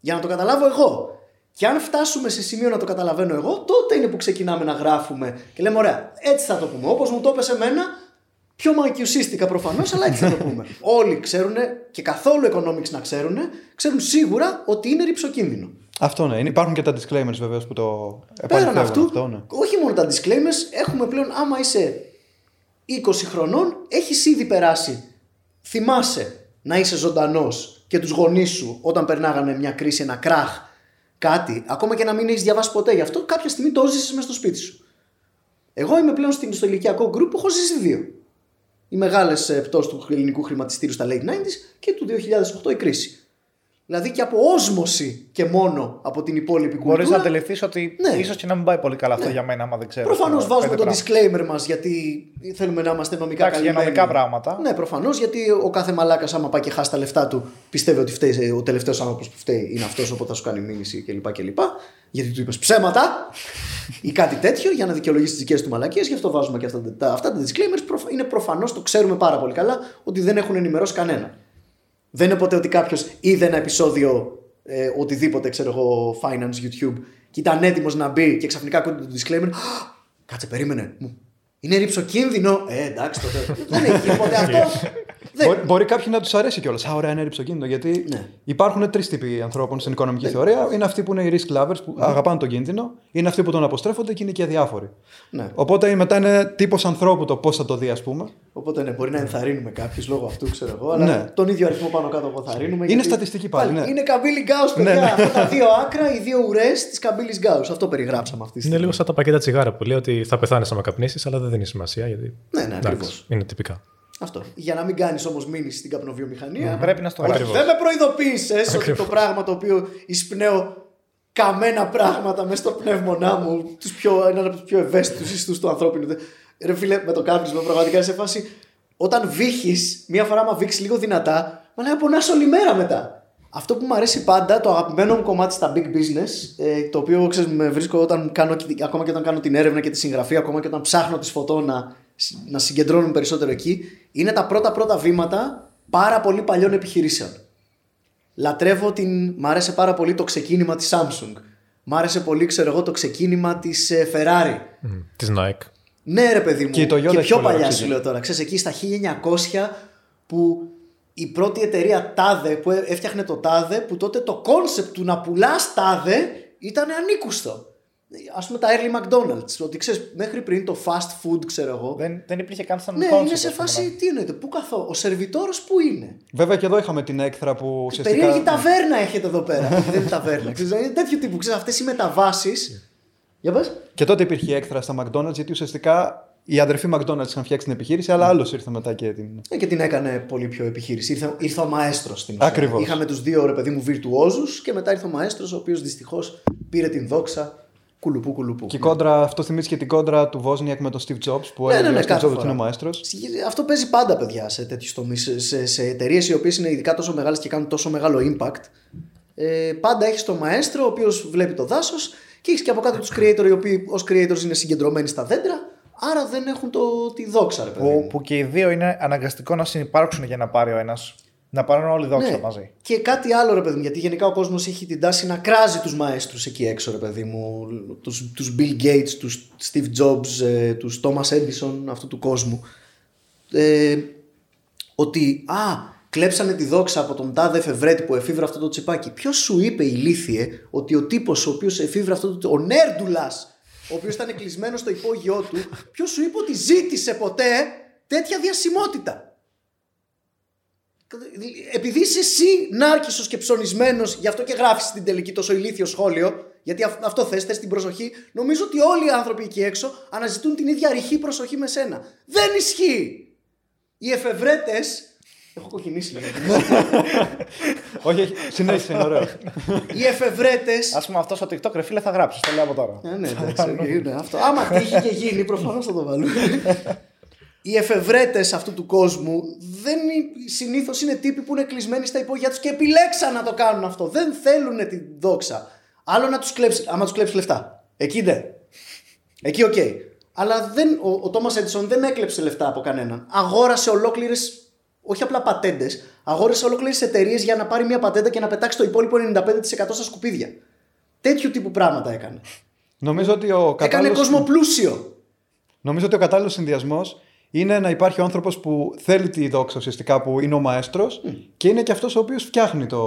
Για να το καταλάβω εγώ. Και αν φτάσουμε σε σημείο να το καταλαβαίνω εγώ, τότε είναι που ξεκινάμε να γράφουμε και λέμε: Ωραία, έτσι θα το πούμε. Όπως μου το έπεσε εμένα, πιο μαϊκιουσίστικα προφανώς, αλλά έτσι θα το πούμε. Όλοι ξέρουν και καθόλου economics να ξέρουν, ξέρουν σίγουρα ότι είναι ρηψοκίνδυνο. Αυτό ναι. Είναι- Υπάρχουν και τα disclaimers βεβαίως που το Πέραν επαληθεύουν αυτού, αυτό. Ναι. όχι μόνο τα disclaimers, έχουμε πλέον, άμα είσαι 20 χρονών, έχεις ήδη περάσει. Θυμάσαι να είσαι ζωντανός και τους γονείς σου όταν περνάγανε μια κρίση, ένα κράχ, κάτι, ακόμα και να μην έχεις διαβάσει ποτέ γι' αυτό, κάποια στιγμή το ζήσει μέσα στο σπίτι σου. Εγώ είμαι πλέον στην- στο ηλικιακό group που έχω ζήσει δύο. Οι μεγάλες πτώσεις του ελληνικού χρηματιστήριου στα late 90s και του 2008 η κρίση. Δηλαδή και από όσμωση και μόνο από την υπόλοιπη κουλτούρα. Μπορείς να αντιληφθείς ότι Ναι. ίσως και να μην πάει πολύ καλά αυτό για μένα, άμα δεν ξέρω. Προφανώς Πέντε βάζουμε το πράγματα. disclaimer μας γιατί θέλουμε να είμαστε νομικά Εντάξει, για καλυμμένοι. νομικά πράγματα. Ναι, προφανώς γιατί ο κάθε μαλάκας, άμα πάει και χάσει τα λεφτά του, πιστεύει ότι φταίει, ο τελευταίος άνθρωπος που φταίει είναι αυτός, οπότε θα σου κάνει μήνυση κλπ. κλπ. Γιατί του είπες ψέματα ή κάτι τέτοιο για να δικαιολογήσει τις δικές του μαλακίες. Γι' αυτό βάζουμε και αυτά τα, αυτά τα disclaimers. προφ- Είναι προφανώς, το ξέρουμε πάρα πολύ καλά, ότι δεν έχουν ενημερώσει κανένα. Δεν είναι ποτέ ότι κάποιος είδε ένα επεισόδιο ε, οτιδήποτε, ξέρω εγώ, finance YouTube και ήταν έτοιμος να μπει και ξαφνικά ακούτε το disclaimer. «Α, Κάτσε, περίμενε. Μου, Είναι ρηψοκίνδυνο. Ε, εντάξει τότε. δεν έχει γίνει ποτέ αυτό. Δεν- Μπορεί, μπορεί κάποιοι να τους αρέσει κιόλας. Α, ωραία, είναι ρηψοκίνητο. Γιατί Ναι. υπάρχουν τρεις τύποι ανθρώπων στην οικονομική θεωρία. Είναι αυτοί που είναι οι risk lovers, που αγαπάνε τον κίνδυνο. Είναι αυτοί που τον αποστρέφονται και είναι και αδιάφοροι. Ναι. Οπότε μετά είναι τύπος ανθρώπου το πώς θα το δει, ας πούμε. Οπότε ναι, μπορεί να ενθαρρύνουμε κάποιους λόγω αυτού, ξέρω εγώ, αλλά Ναι. τον ίδιο αριθμό πάνω κάτω αποθαρρύνουμε. Είναι στατιστική πάλι, ναι. Είναι καμπύλη Γκάους, παιδιά. Ναι, ναι. Αυτά τα δύο άκρα, οι δύο ουρές της καμπύλης Γκάους. Αυτό περιγράψαμε αυτή τη Είναι στιγμή. λίγο σαν τα πακέτα τσιγάρα που λέει ότι θα πεθάνεις άμα καπνίσεις, αλλά δεν δίνει σημασία γιατί. Ναι, ναι, εντάξει, ακριβώς. Είναι τυπικά. Αυτό. Για να μην κάνεις όμως μήνυση στην καπνοβιομηχανία. Πρέπει να στο Όχι, γράψει. δεν με προειδοποίησες ότι Ακριβώς. το πράγμα το οποίο εισπνέω καμένα πράγματα μέσα στο πνεύμονά μου, τους πιο, έναν από τους πιο ευαίσθητους ιστούς του ανθρώπινου. δε- Ρε φίλε, με το κάπνισμα πραγματικά σε φάση. Όταν βύχει, μία φορά άμα βήξεις λίγο δυνατά, μα λέει πονάς όλη μέρα μετά. Αυτό που μου αρέσει πάντα, το αγαπημένο μου κομμάτι στα big business, ε, το οποίο ξέρεις, με βρίσκω όταν κάνω, και- ακόμα και όταν κάνω την έρευνα και τη συγγραφή, ακόμα και όταν ψάχνω τη φωτό να, να συγκεντρώνουμε περισσότερο εκεί, είναι τα πρώτα πρώτα βήματα πάρα πολύ παλιών επιχειρήσεων. Λατρεύω την. Μ' άρεσε πάρα πολύ το ξεκίνημα της Samsung. Μ' άρεσε πολύ, ξέρω εγώ, το ξεκίνημα της Ferrari. Της Nike. Ναι, ρε παιδί μου. Και η Toyota και έχει πιο πολύ παλιά ωραίο σου λέω τώρα. Ξέρεις, εκεί στα 1900 που η πρώτη εταιρεία τάδε που έφτιαχνε το τάδε, που τότε το κόνσεπτ του να πουλάς τάδε ήταν ανήκουστο. Ας πούμε τα early McDonald's. Ότι ξέρεις, μέχρι πριν το fast food, ξέρω εγώ. Δεν, δεν υπήρχε καν σαν ναι, concept, είναι σε ας πούμε. φάση. Τι εννοείται, πού καθώ. Ο σερβιτόρος που είναι; Βέβαια και εδώ είχαμε την έκθρα που ουσιαστικά. Περίεργη ταβέρνα έχετε εδώ πέρα. δεν είναι ταβέρνα. Ξέρεις, είναι τέτοιο τύπου. Ξέρεις, αυτές οι μεταβάσεις. Για πες. Και τότε υπήρχε η έκθρα στα McDonald's γιατί ουσιαστικά οι αδερφοί McDonald's είχαν φτιάξει την επιχείρηση, αλλά άλλος ήρθε μετά και την. Ε, και την έκανε πολύ πιο επιχείρηση. Ήρθε, ήρθε ο μαέστρος στην ουσία. Ακριβώς. Είχαμε τους δύο ρε παιδί μου βιρτουόζου και μετά ήρθε ο μαέστρος, ο οποίος δυστυχώς πήρε την δόξα κουλουπού κουλουπού. Και η κόντρα, αυτό θυμίζει και την κόντρα του Βόσνιακ με τον Steve Jobs που Ναι, ναι, έλεγε ναι, ο Steve κάθε Jobs ότι φορά. είναι ο μαέστρος. Αυτό παίζει πάντα, παιδιά, σε τέτοιους τομείς. Σε, σε, σε εταιρείες οι οποίες είναι ειδικά τόσο μεγάλες και κάνουν τόσο μεγάλο impact. Ε, πάντα έχεις τον μαέστρο, ο οποίος βλέπει το δάσος και έχεις και από κάτω τους creator, οι οποίοι ως creators είναι συγκεντρωμένοι στα δέντρα. Άρα δεν έχουν το, τη δόξα, ρε παιδί. Που, μου. που και οι δύο είναι αναγκαστικό να συνεπάρξουν για να πάρει ο ένας. Να πάρουν όλοι δόξα Ναι. μαζί. Και κάτι άλλο, ρε παιδί μου, γιατί γενικά ο κόσμος έχει την τάση να κράζει τους μαέστρους εκεί έξω, ρε παιδί μου. Τους τους Bill Gates, τους Steve Jobs, ε, τους Thomas Edison αυτού του κόσμου. ε, ότι α, κλέψανε τη δόξα από τον τάδε εφευρέτη που εφήβρε αυτό το τσιπάκι. Ποιος σου είπε, ηλίθιε, ότι ο τύπος ο οποίος εφήβρε αυτό το. Ο Νέρντουλας, ο οποίος ήταν κλεισμένος στο υπόγειό του, ποιος σου είπε ότι ζήτησε ποτέ τέτοια διασημότητα; Επειδή είσαι εσύ νάρκισος και ψωνισμένος, γι' αυτό και γράφεις στην τελική τόσο ηλίθιο σχόλιο, γιατί αυ- αυτό θες, θες την προσοχή, νομίζω ότι όλοι οι άνθρωποι εκεί έξω αναζητούν την ίδια ρηχή προσοχή με σένα. Δεν ισχύει! Οι εφευρέτες... Έχω κοκκινήσει λίγο. Όχι, όχι, συνέχισε, είναι ωραίο. Οι εφευρέτες... Α πούμε αυτός στο TikTok, ρε φίλε, θα γράψεις. Το λέω από τώρα. Ε, ναι, εντάξει, είναι αυτό. Άμα τύχει και γίνει, προφανώς θα το βάλουμε. Οι εφευρέτες αυτού του κόσμου δεν συνήθως είναι τύποι που είναι κλεισμένοι στα υπόγεια τους και επιλέξαν να το κάνουν αυτό. Δεν θέλουν την δόξα. Άλλο να τους κλέψει, άμα τους κλέψει λεφτά. Εκεί ναι. Εκεί οκ. Αλλά δεν, ο, ο Τόμας Έντισον δεν έκλεψε λεφτά από κανέναν. Αγόρασε ολόκληρες, όχι απλά πατέντες, αγόρασε ολόκληρες εταιρείες για να πάρει μια πατέντα και να πετάξει το υπόλοιπο 95% στα σκουπίδια. Τέτοιου τύπου πράγματα έκανε. Νομίζω ότι ο Έκανε κατάλληλος... κόσμο πλούσιο. Νομίζω ότι ο κατάλληλος συνδυασμός είναι να υπάρχει ο άνθρωπος που θέλει τη δόξα ουσιαστικά, που είναι ο μαέστρος και είναι και αυτός ο οποίος φτιάχνει το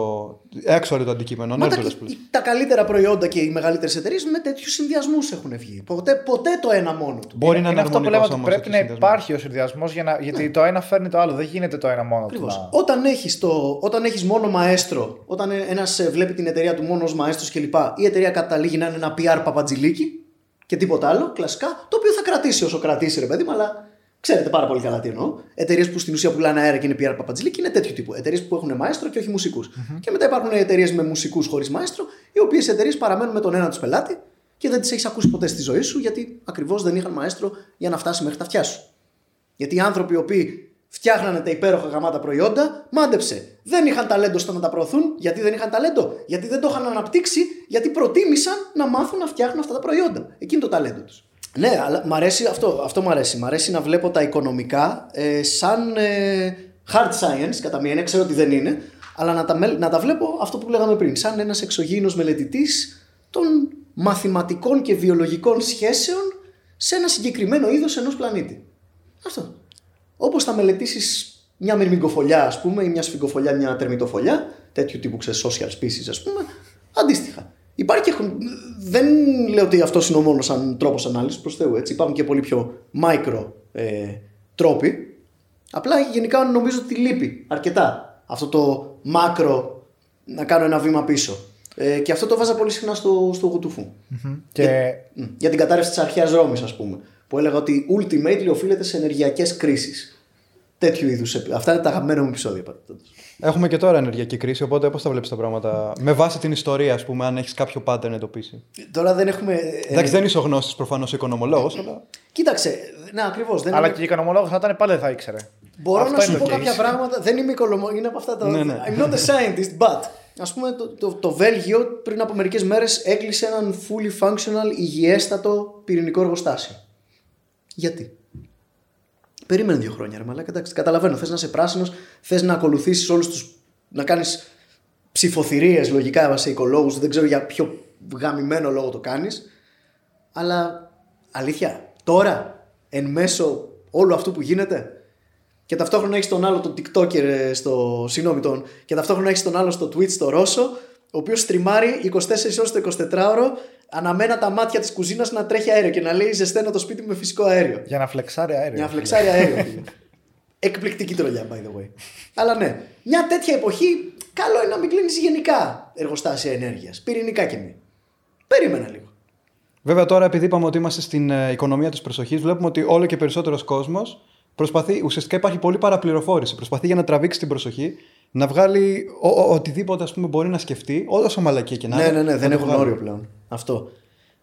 έξω το αντικείμενο. ο Μα τα, νέρντουλας που λες. τα καλύτερα προϊόντα και οι μεγαλύτερες εταιρείες με τέτοιους συνδυασμούς έχουν βγει. Ποτέ, ποτέ το ένα μόνο του. Μπορεί να είναι είναι αυτό που λέμε ότι αρμονικός πρέπει όμως να ο συνδυασμός. υπάρχει ο συνδυασμός για να... γιατί το ένα φέρνει το άλλο. Δεν γίνεται το ένα μόνο του. Ακριβώς. να- Όταν έχεις όταν έχεις μόνο μαέστρο, όταν ένας βλέπει την εταιρεία του μόνο ως μαέστρος κλπ., η εταιρεία καταλήγει να είναι ένα PR παπατζηλίκι και τίποτα άλλο, κλασικά, το οποίο θα κρατήσει όσο κρατήσει, ρε παιδί μου, αλλά ξέρετε πάρα πολύ καλά τι εννοώ. Εταιρείες που στην ουσία πουλάνε αέρα και είναι PR παπατζηλίκι είναι τέτοιου τύπου. Εταιρείες που έχουν μαέστρο και όχι μουσικούς. Και μετά υπάρχουν εταιρείες με μουσικούς χωρίς μαέστρο, οι οποίες εταιρείες παραμένουν με τον ένα τους πελάτη και δεν τις έχεις ακούσει ποτέ στη ζωή σου γιατί ακριβώς δεν είχαν μαέστρο για να φτάσει μέχρι τα αυτιά σου. Γιατί οι άνθρωποι οι οποίοι φτιάχνανε τα υπέροχα γαμάτα προϊόντα, μάντεψε. Δεν είχαν ταλέντο στο να τα προωθούν. Γιατί δεν είχαν ταλέντο; Γιατί δεν το είχαν αναπτύξει; Γιατί προτίμησαν να μάθουν να φτιάχνουν αυτά τα προϊόντα. Εκείνη το ταλέντο τους. Ναι, αλλά μ' αρέσει αυτό, αυτό μ' αρέσει. Μ' αρέσει να βλέπω τα οικονομικά ε, σαν ε, hard science, κατά μία έννοια, ξέρω ότι δεν είναι, αλλά να τα, μελ- να τα βλέπω αυτό που λέγαμε πριν, σαν ένας εξωγήινος μελετητής των μαθηματικών και βιολογικών σχέσεων σε ένα συγκεκριμένο είδος ενός πλανήτη. Αυτό. Όπως θα μελετήσεις μια μυρμηγκοφολιά, ας πούμε, ή μια σφυγγοφολιά, μια τερμητοφολιά, τέτοιου τύπου ξέρεις, social species, ας πούμε, αντίστοιχα. Υπάρχει και, δεν λέω ότι αυτός είναι ο μόνος σαν τρόπος ανάλυσης προς Θεού. Έτσι. Υπάρχουν και πολύ πιο micro ε, τρόποι. Απλά γενικά νομίζω ότι λείπει αρκετά αυτό το μάκρο να κάνω ένα βήμα πίσω. Ε, και αυτό το βάζα πολύ συχνά στο, στο γουτουφού. Και Μμ. Για την κατάρρευση της αρχαίας Ρώμης, ας πούμε. Που έλεγα ότι ultimately οφείλεται σε ενεργειακές κρίσεις. Τέτοιου είδους. Αυτά είναι τα αγαπημένα μου επεισόδια. πάντως. Έχουμε και τώρα ενεργειακή κρίση, οπότε πώς θα βλέπεις τα πράγματα; Με βάση την ιστορία, ας πούμε, αν έχεις κάποιο pattern εντοπίσει. Τώρα δεν έχουμε. ε, Εντάξει, δεν είσαι ο γνώστης προφανώς οικονομολόγος, αλλά. Κοίταξε. Ναι, ακριβώς. Δεν Αλλά είμαι- και ο οικονομολόγος να ήταν πάλι δεν θα ήξερε. Μπορώ Αυτό να σου είναι πω το κάποια case. πράγματα. Δεν είμαι οικονομολόγο. Είναι από αυτά τα. Ναι, ναι. I'm not a scientist, but. Α πούμε, το, το, το Βέλγιο πριν από μερικές μέρες έκλεισε έναν fully functional, υγιέστατο πυρηνικό εργοστάσιο. Γιατί; Περίμενε δύο χρόνια, ρε μαλάκα. Εντάξει, καταλαβαίνω. Θες να είσαι πράσινος, θες να ακολουθήσεις όλους του. να κάνεις ψηφοθυρίες λογικά σε οικολόγους. Δεν ξέρω για ποιο γαμημένο λόγο το κάνεις. Αλλά αλήθεια, τώρα, εν μέσω όλου αυτού που γίνεται, και ταυτόχρονα έχεις τον άλλο τον TikToker ε, στο. Συγγνώμη, τον. Και ταυτόχρονα έχεις τον άλλο στο Twitch, στο Ρώσο, ο οποίος στριμάρει 24 ώρες το 24ωρο, αναμένα τα μάτια της κουζίνας να τρέχει αέριο και να λέει ζεσταίνω το σπίτι μου με φυσικό αέριο. Για να φλεξάρει αέριο. Για να φλεξάρει αέριο. φίλε. Εκπληκτική τρολιά, by the way. Αλλά ναι, μια τέτοια εποχή, καλό είναι να μην κλείνεις γενικά εργοστάσια ενέργειας. Πυρηνικά και μη. Περίμενα λίγο. Βέβαια, τώρα επειδή είπαμε ότι είμαστε στην ε, οικονομία της προσοχής, βλέπουμε ότι όλο και περισσότερος κόσμος προσπαθεί. Ουσιαστικά υπάρχει πολύ παραπληροφόρηση. Προσπαθεί για να τραβήξει την προσοχή, να βγάλει ο, ο- οτιδήποτε ας πούμε, μπορεί να σκεφτεί, όσο μαλακία και να Ναι, είναι, ναι, ναι, να δεν το έχουν βγάλει. όριο πλέον. Αυτό.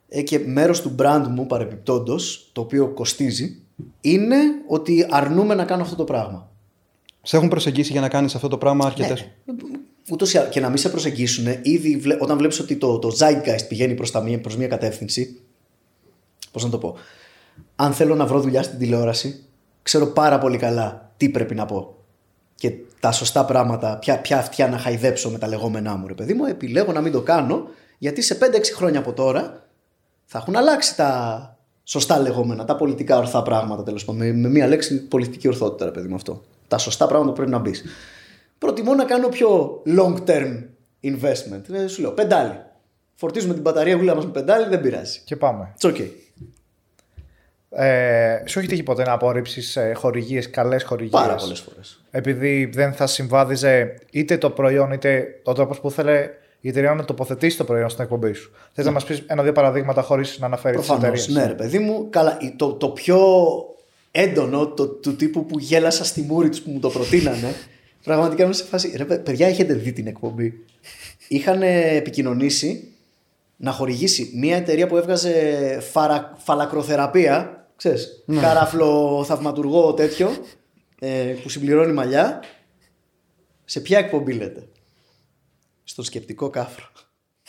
Ε, και μέρος του brand μου παρεπιπτόντω, το οποίο κοστίζει, είναι ότι αρνούμε να κάνω αυτό το πράγμα. Σε έχουν προσεγγίσει για να κάνεις αυτό το πράγμα αρκετές; Ναι. Ούτως ή άλλως, και να μην σε προσεγγίσουν, ήδη βλέ- όταν βλέπεις ότι το, το zeitgeist πηγαίνει προς, τα μία, προς μία κατεύθυνση, πώς να το πω, αν θέλω να βρω δουλειά στην τηλεόραση, ξέρω πάρα πολύ καλά τι πρέπει να πω. Και τα σωστά πράγματα, ποια, ποια αυτιά να χαϊδέψω με τα λεγόμενά μου, ρε παιδί μου, επιλέγω να μην το κάνω, γιατί σε 5-6 χρόνια από τώρα θα έχουν αλλάξει τα, σωστά λεγόμενα, τα πολιτικά ορθά πράγματα τέλος πάντων. Με, με μία λέξη πολιτική ορθότητα, ρε παιδί μου αυτό. Τα σωστά πράγματα που πρέπει να μπεις. Προτιμώ να κάνω πιο long term investment. Ε, σου λέω πεντάλι. Φορτίζουμε την μπαταρία γουλά μας με πεντάλι, δεν πειράζει. Και πάμε. It's okay. Ε, σου έχει τύχει ποτέ να απορρίψεις ε, χορηγίες, καλές χορηγίες; Πάρα πολλές φορές. Επειδή δεν θα συμβάδιζε είτε το προϊόν είτε ο τρόπος που ήθελε η εταιρεία να τοποθετήσει το προϊόν στην εκπομπή σου. Θες να μας πεις ένα-δύο παραδείγματα χωρίς να αναφέρεις τις Προφανώς. εταιρείες; Ναι, ρε παιδί μου. Καλά, το, το πιο έντονο το, του τύπου που γέλασα στη μούρη τους που μου το προτείνανε. πραγματικά είμαι σε φάση. Ρε, παι- παιδιά, έχετε δει την εκπομπή. Είχαν επικοινωνήσει να χορηγήσει μια εταιρεία που έβγαζε φαρα, φαλακροθεραπεία. Ξέρεις, καράφλο θαυματουργό τέτοιο ε, που συμπληρώνει μαλλιά. Σε ποια εκπομπή λέτε; Στο σκεπτικό κάφρο.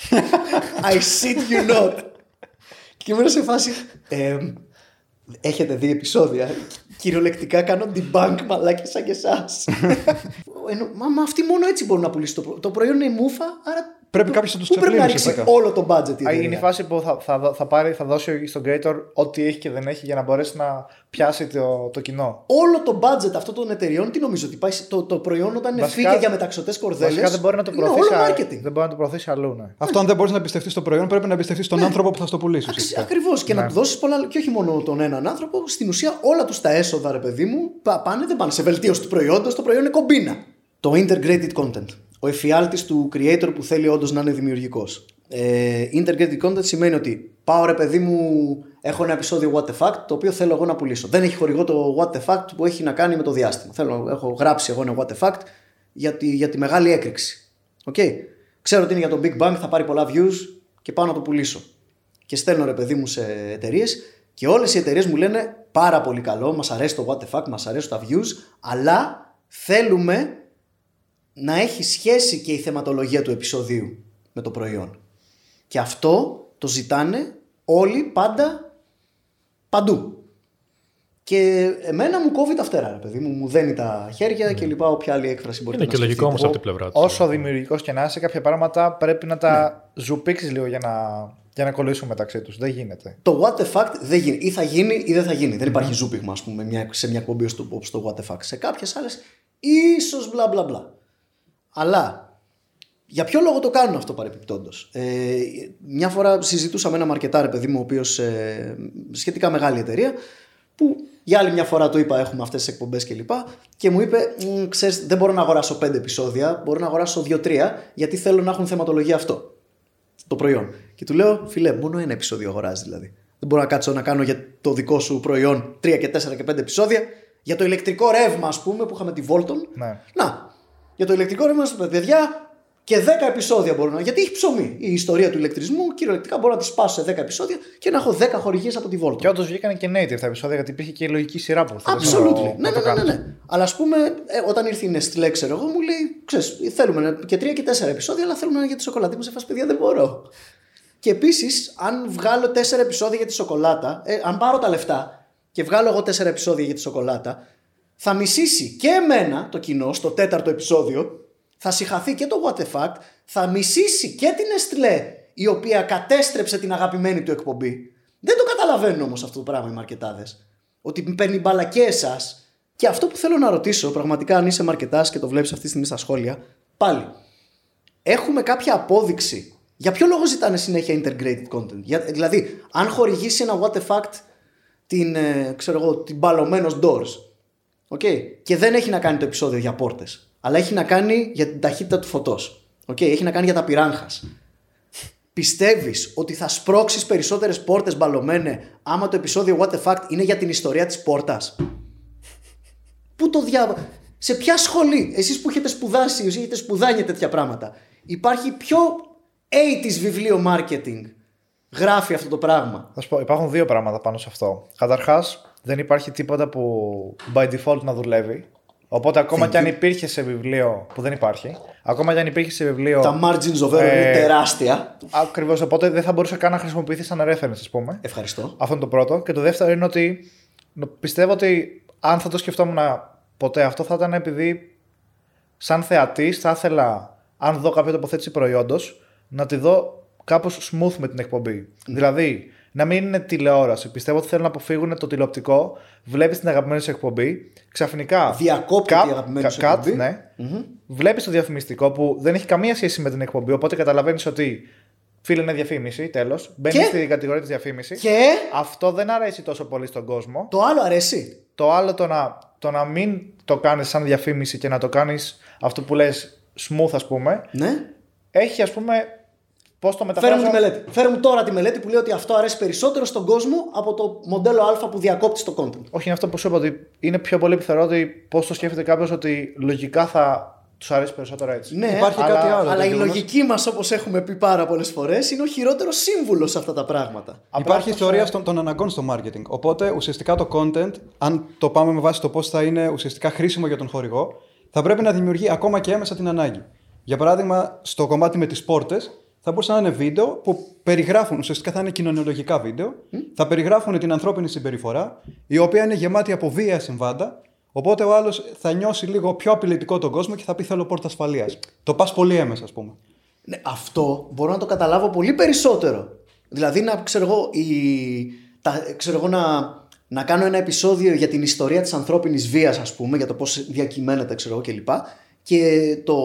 I shit you not. Και ήμουν σε φάση. ε, έχετε δει επεισόδια. Κυριολεκτικά κάνω debunk μαλάκια σαν και εσάς. μα, μα αυτοί μόνο έτσι μπορούν να πουλήσουν το, προ- το προϊόν. Είναι μούφα, άρα. Πρέπει κάποιος να τους Πού πρέπει να ξεπλύνει, ρίξει ουσιαστικά. όλο το budget. η Α, εταιρεία. Είναι η φάση που θα, θα, θα, πάρει, θα δώσει στον creator ό,τι έχει και δεν έχει για να μπορέσει να πιάσει το, το κοινό. Όλο το budget αυτών των εταιριών, τι νομίζω ότι πάει σε- το, το προϊόν όταν Βασικά- φύγε για μεταξωτές κορδέλες. Βασικά δεν μπορεί να το είναι προωθήσει, όλο α- marketing. δεν μπορεί να το προωθήσει αλλού. Ναι. Αυτό αν δεν μπορείς να εμπιστευτείς το προϊόν, πρέπει να εμπιστευτείς τον άνθρωπο που θα στο πουλήσει. ουσιαστικά. Ακριβώς. Και Ναι. να του δώσεις πολλά. Και όχι μόνο τον έναν άνθρωπο. Στην ουσία όλα τους τα έσοδα, ρε παιδί μου, πα- πάνε, δεν πάνε σε βελτίωση του προϊόντος. Το προϊόν είναι κομπίνα. Το integrated content. Ο εφιάλτης του creator που θέλει όντως να είναι δημιουργικός. Ε, integrated content σημαίνει ότι πάω ρε παιδί μου, έχω ένα επεισόδιο What the Fact το οποίο θέλω εγώ να πουλήσω. Δεν έχει χορηγό το What the Fact που έχει να κάνει με το διάστημα. Θέλω, έχω γράψει εγώ ένα What the Fact για τη, για τη μεγάλη έκρηξη. Okay. Ξέρω ότι είναι για το Big Bang, θα πάρει πολλά views και πάω να το πουλήσω και στέλνω ρε παιδί μου σε εταιρείες και όλες οι εταιρείες μου λένε πάρα πολύ καλό, μας αρέσει το what the fuck, μας αρέσουν τα views, αλλά θέλουμε να έχει σχέση και η θεματολογία του επεισοδίου με το προϊόν. Και αυτό το ζητάνε όλοι πάντα παντού. Και εμένα μου κόβει τα φτερά, ρε παιδί μου, μου δένει τα χέρια και λοιπά, όποια άλλη έκφραση μπορεί Είναι να και λογικό όμως σκεφτείτε. από την πλευρά τους. Όσο δημιουργικός και να είσαι, κάποια πράγματα πρέπει να τα ζουπίξεις λίγο για να, για να κολλήσουν μεταξύ τους. Δεν γίνεται. Το what the fact δεν γίνει. Ή θα γίνει ή δεν θα γίνει. Δεν υπάρχει ζούπιγμα, ας πούμε, μια, σε μια κομπή στο, όπως το what the fuck. Σε κάποιες άλλες, ίσως μπλα μπλα μπλα. Αλλά για ποιο λόγο το κάνουν αυτό παρεπιπτόντως; Ε, μια φορά συζητούσα με ένα μαρκετάρ, παιδί μου, ο οποίος ε, σχετικά μεγάλη εταιρεία, που για άλλη μια φορά του είπα: Έχουμε αυτές τις εκπομπές κλπ. Και μου είπε: «Μ, Ξέρεις, δεν μπορώ να αγοράσω πέντε επεισόδια, μπορώ να αγοράσω δύο-τρία, γιατί θέλω να έχουν θεματολογία αυτό το προϊόν. Και του λέω, φιλέ, μόνο ένα επεισόδιο αγοράζεις δηλαδή. Δεν μπορώ να κάτσω να κάνω για το δικό σου προϊόν 3 και 4 και 5 επεισόδια. Για το ηλεκτρικό ρεύμα, ας πούμε, που είχαμε τη Volton. Ναι. Να, για το ηλεκτρικό ρεύμα, ας πούμε, παιδιά, και 10 επεισόδια μπορώ να. Γιατί έχει ψωμί. Η ιστορία του ηλεκτρισμού κυριολεκτικά μπορώ να τη σπάσω σε 10 επεισόδια και να έχω 10 χορηγίες από τη Volton. Και όντως βγήκαν και native τα επεισόδια γιατί υπήρχε και η λογική σειρά που θέλεις Absolutely. να το- Ναι, να ναι, το ναι, ναι, κάνεις. ναι. Αλλά ας πούμε, ε, όταν ήρθε η Nestlé, ξέρω εγώ, μου λέει: Ξέρεις, θέλουμε να- και τρία και τέσσερα επεισόδια, αλλά θέλουμε ένα για τη σοκολάτα. Μου σε φάση, παιδιά, δεν μπορώ. Και επίσης, αν βγάλω τέσσερα επεισόδια για τη σοκολάτα, ε, αν πάρω τα λεφτά και βγάλω εγώ τέσσερα επεισόδια για τη σοκολάτα, θα μισήσει και εμένα το κοινό στο τέταρτο επεισόδιο, θα συχαθεί και το What the Fact, θα μισήσει και την Nestlé, η οποία κατέστρεψε την αγαπημένη του εκπομπή. Δεν το καταλαβαίνουν όμως αυτό το πράγμα οι μαρκετάδες. Ότι παίρνει μπάλα και εσάς. Και αυτό που θέλω να ρωτήσω, πραγματικά αν είσαι μαρκετάς και το βλέπεις αυτή τη στιγμή στα σχόλια, πάλι. Έχουμε κάποια απόδειξη. Για ποιο λόγο ζητάνε συνέχεια integrated content; Για, δηλαδή, αν χορηγήσει ένα what the fact την, ε, ξέρω εγώ, την μπαλωμένος doors. Okay. Και δεν έχει να κάνει το επεισόδιο για πόρτες. Αλλά έχει να κάνει για την ταχύτητα του φωτός. Okay. Έχει να κάνει για τα πυράγχας. Πιστεύεις ότι θα σπρώξεις περισσότερες πόρτες μπαλωμένε άμα το επεισόδιο What the Fact είναι για την ιστορία της πόρτας; Πού το δια... Σε ποια σχολή, εσείς που έχετε σπουδάσει, εσείς έχετε σπουδάνει τέτοια πράγματα, υπάρχει πιο 80s βιβλίο marketing; Γράφει αυτό το πράγμα. Θα σου πω, υπάρχουν δύο πράγματα πάνω σε αυτό. Καταρχάς, δεν υπάρχει τίποτα που by default να δουλεύει. Οπότε ακόμα Thank και αν you. υπήρχε σε βιβλίο που δεν υπάρχει, ακόμα και αν υπήρχε σε βιβλίο. Τα margins of error είναι Ε, τεράστια. Ακριβώς, οπότε δεν θα μπορούσε καν να χρησιμοποιηθεί σαν reference, ας πούμε. Ευχαριστώ. Αυτό είναι το πρώτο. Και το δεύτερο είναι ότι νο- πιστεύω ότι αν θα το σκεφτόμουν ποτέ αυτό θα ήταν επειδή σαν θεατής θα ήθελα, αν δω κάποια τοποθέτηση προϊόντος, να τη δω κάπως smooth με την εκπομπή. Δηλαδή, να μην είναι τηλεόραση. Πιστεύω ότι θέλουν να αποφύγουν το τηλεοπτικό. Βλέπεις την αγαπημένη σου εκπομπή. Ξαφνικά. Διακόπτεται cut- η αγαπημένη cut- σου cut, εκπομπή. Ναι. Βλέπεις το διαφημιστικό που δεν έχει καμία σχέση με την εκπομπή. Οπότε καταλαβαίνεις ότι φίλε είναι διαφήμιση. Τέλος. Μπαίνει Και- στην κατηγορία της διαφήμισης. Και; Αυτό δεν αρέσει τόσο πολύ στον κόσμο. το άλλο αρέσει; Το άλλο το να, το να μην το κάνεις σαν διαφήμιση και να το κάνεις αυτό που λες smooth ας πούμε, Ναι. έχει ας πούμε πώς το Φέρε μεταφράζω. μου τη μελέτη. Φέρε μου τώρα τη μελέτη που λέει ότι αυτό αρέσει περισσότερο στον κόσμο από το μοντέλο Α που διακόπτει το content. Όχι είναι αυτό που σου είπα ότι είναι πιο πολύ πιθανό ότι πώς το σκέφτεται κάποιος ότι λογικά θα τους αρέσει περισσότερο έτσι. Ναι, Υπάρχει αλλά, κάτι άλλο, Αλλά το η γεγονός- λογική μας, όπως έχουμε πει πάρα πολλές φορές, είναι ο χειρότερος σύμβουλος σε αυτά τα πράγματα. Απλά Υπάρχει αυτό ιστορία σε- στον, των αναγκών στο marketing. Οπότε ουσιαστικά το content, αν το πάμε με βάση το πώς θα είναι ουσιαστικά χρήσιμο για τον χορηγό, θα πρέπει να δημιουργεί ακόμα και έμεσα την ανάγκη. Για παράδειγμα, στο κομμάτι με τις πόρτες, θα μπορούσαν να είναι βίντεο που περιγράφουν, ουσιαστικά θα είναι κοινωνιολογικά βίντεο, θα περιγράφουν την ανθρώπινη συμπεριφορά, η οποία είναι γεμάτη από βία συμβάντα. Οπότε ο άλλος θα νιώσει λίγο πιο απειλητικό τον κόσμο και θα πει Θέλω πόρτα ασφαλείας. Το πας πολύ έμεσα, ας πούμε. Ναι, αυτό μπορώ να το καταλάβω πολύ περισσότερο. Δηλαδή να ξέρω εγώ, η, τα, ξέρω εγώ να, να κάνω ένα επεισόδιο για την ιστορία της ανθρώπινης βίας ας πούμε, για το πώς διακυμαίνεται ξέρω εγώ κλπ. Και το...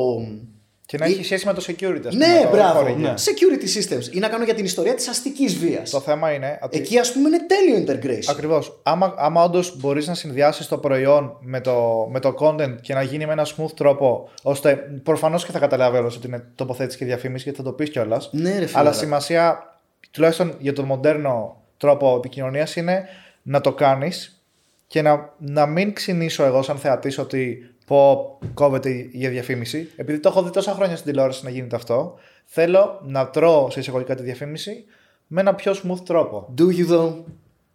Και να έχει σχέση με το security ας πούμε. Ναι, το μπράβο. χορηγείο. ναι. Security systems. Ή να κάνω για την ιστορία της αστικής βίας. Το θέμα είναι ότι Εκεί ας πούμε είναι τέλειο integration. Ακριβώς. Άμα, άμα όντως μπορείς να συνδυάσεις το προϊόν με το, με το content και να γίνει με ένα smooth τρόπο, ώστε προφανώς και θα καταλάβει όλος ότι είναι τοποθέτηση και διαφήμιση γιατί θα το πεις κιόλας. Ναι, ρε φίλε. Αλλά σημασία, τουλάχιστον για τον μοντέρνο τρόπο επικοινωνίας, είναι να το κάνεις και να, να μην ξυνήσω εγώ σαν θεατής ότι πω κόβεται για διαφήμιση. Επειδή το έχω δει τόσα χρόνια στην τηλεόραση να γίνεται αυτό, θέλω να τρώω σε εισαγωγικά τη διαφήμιση με ένα πιο smooth τρόπο. Do you though,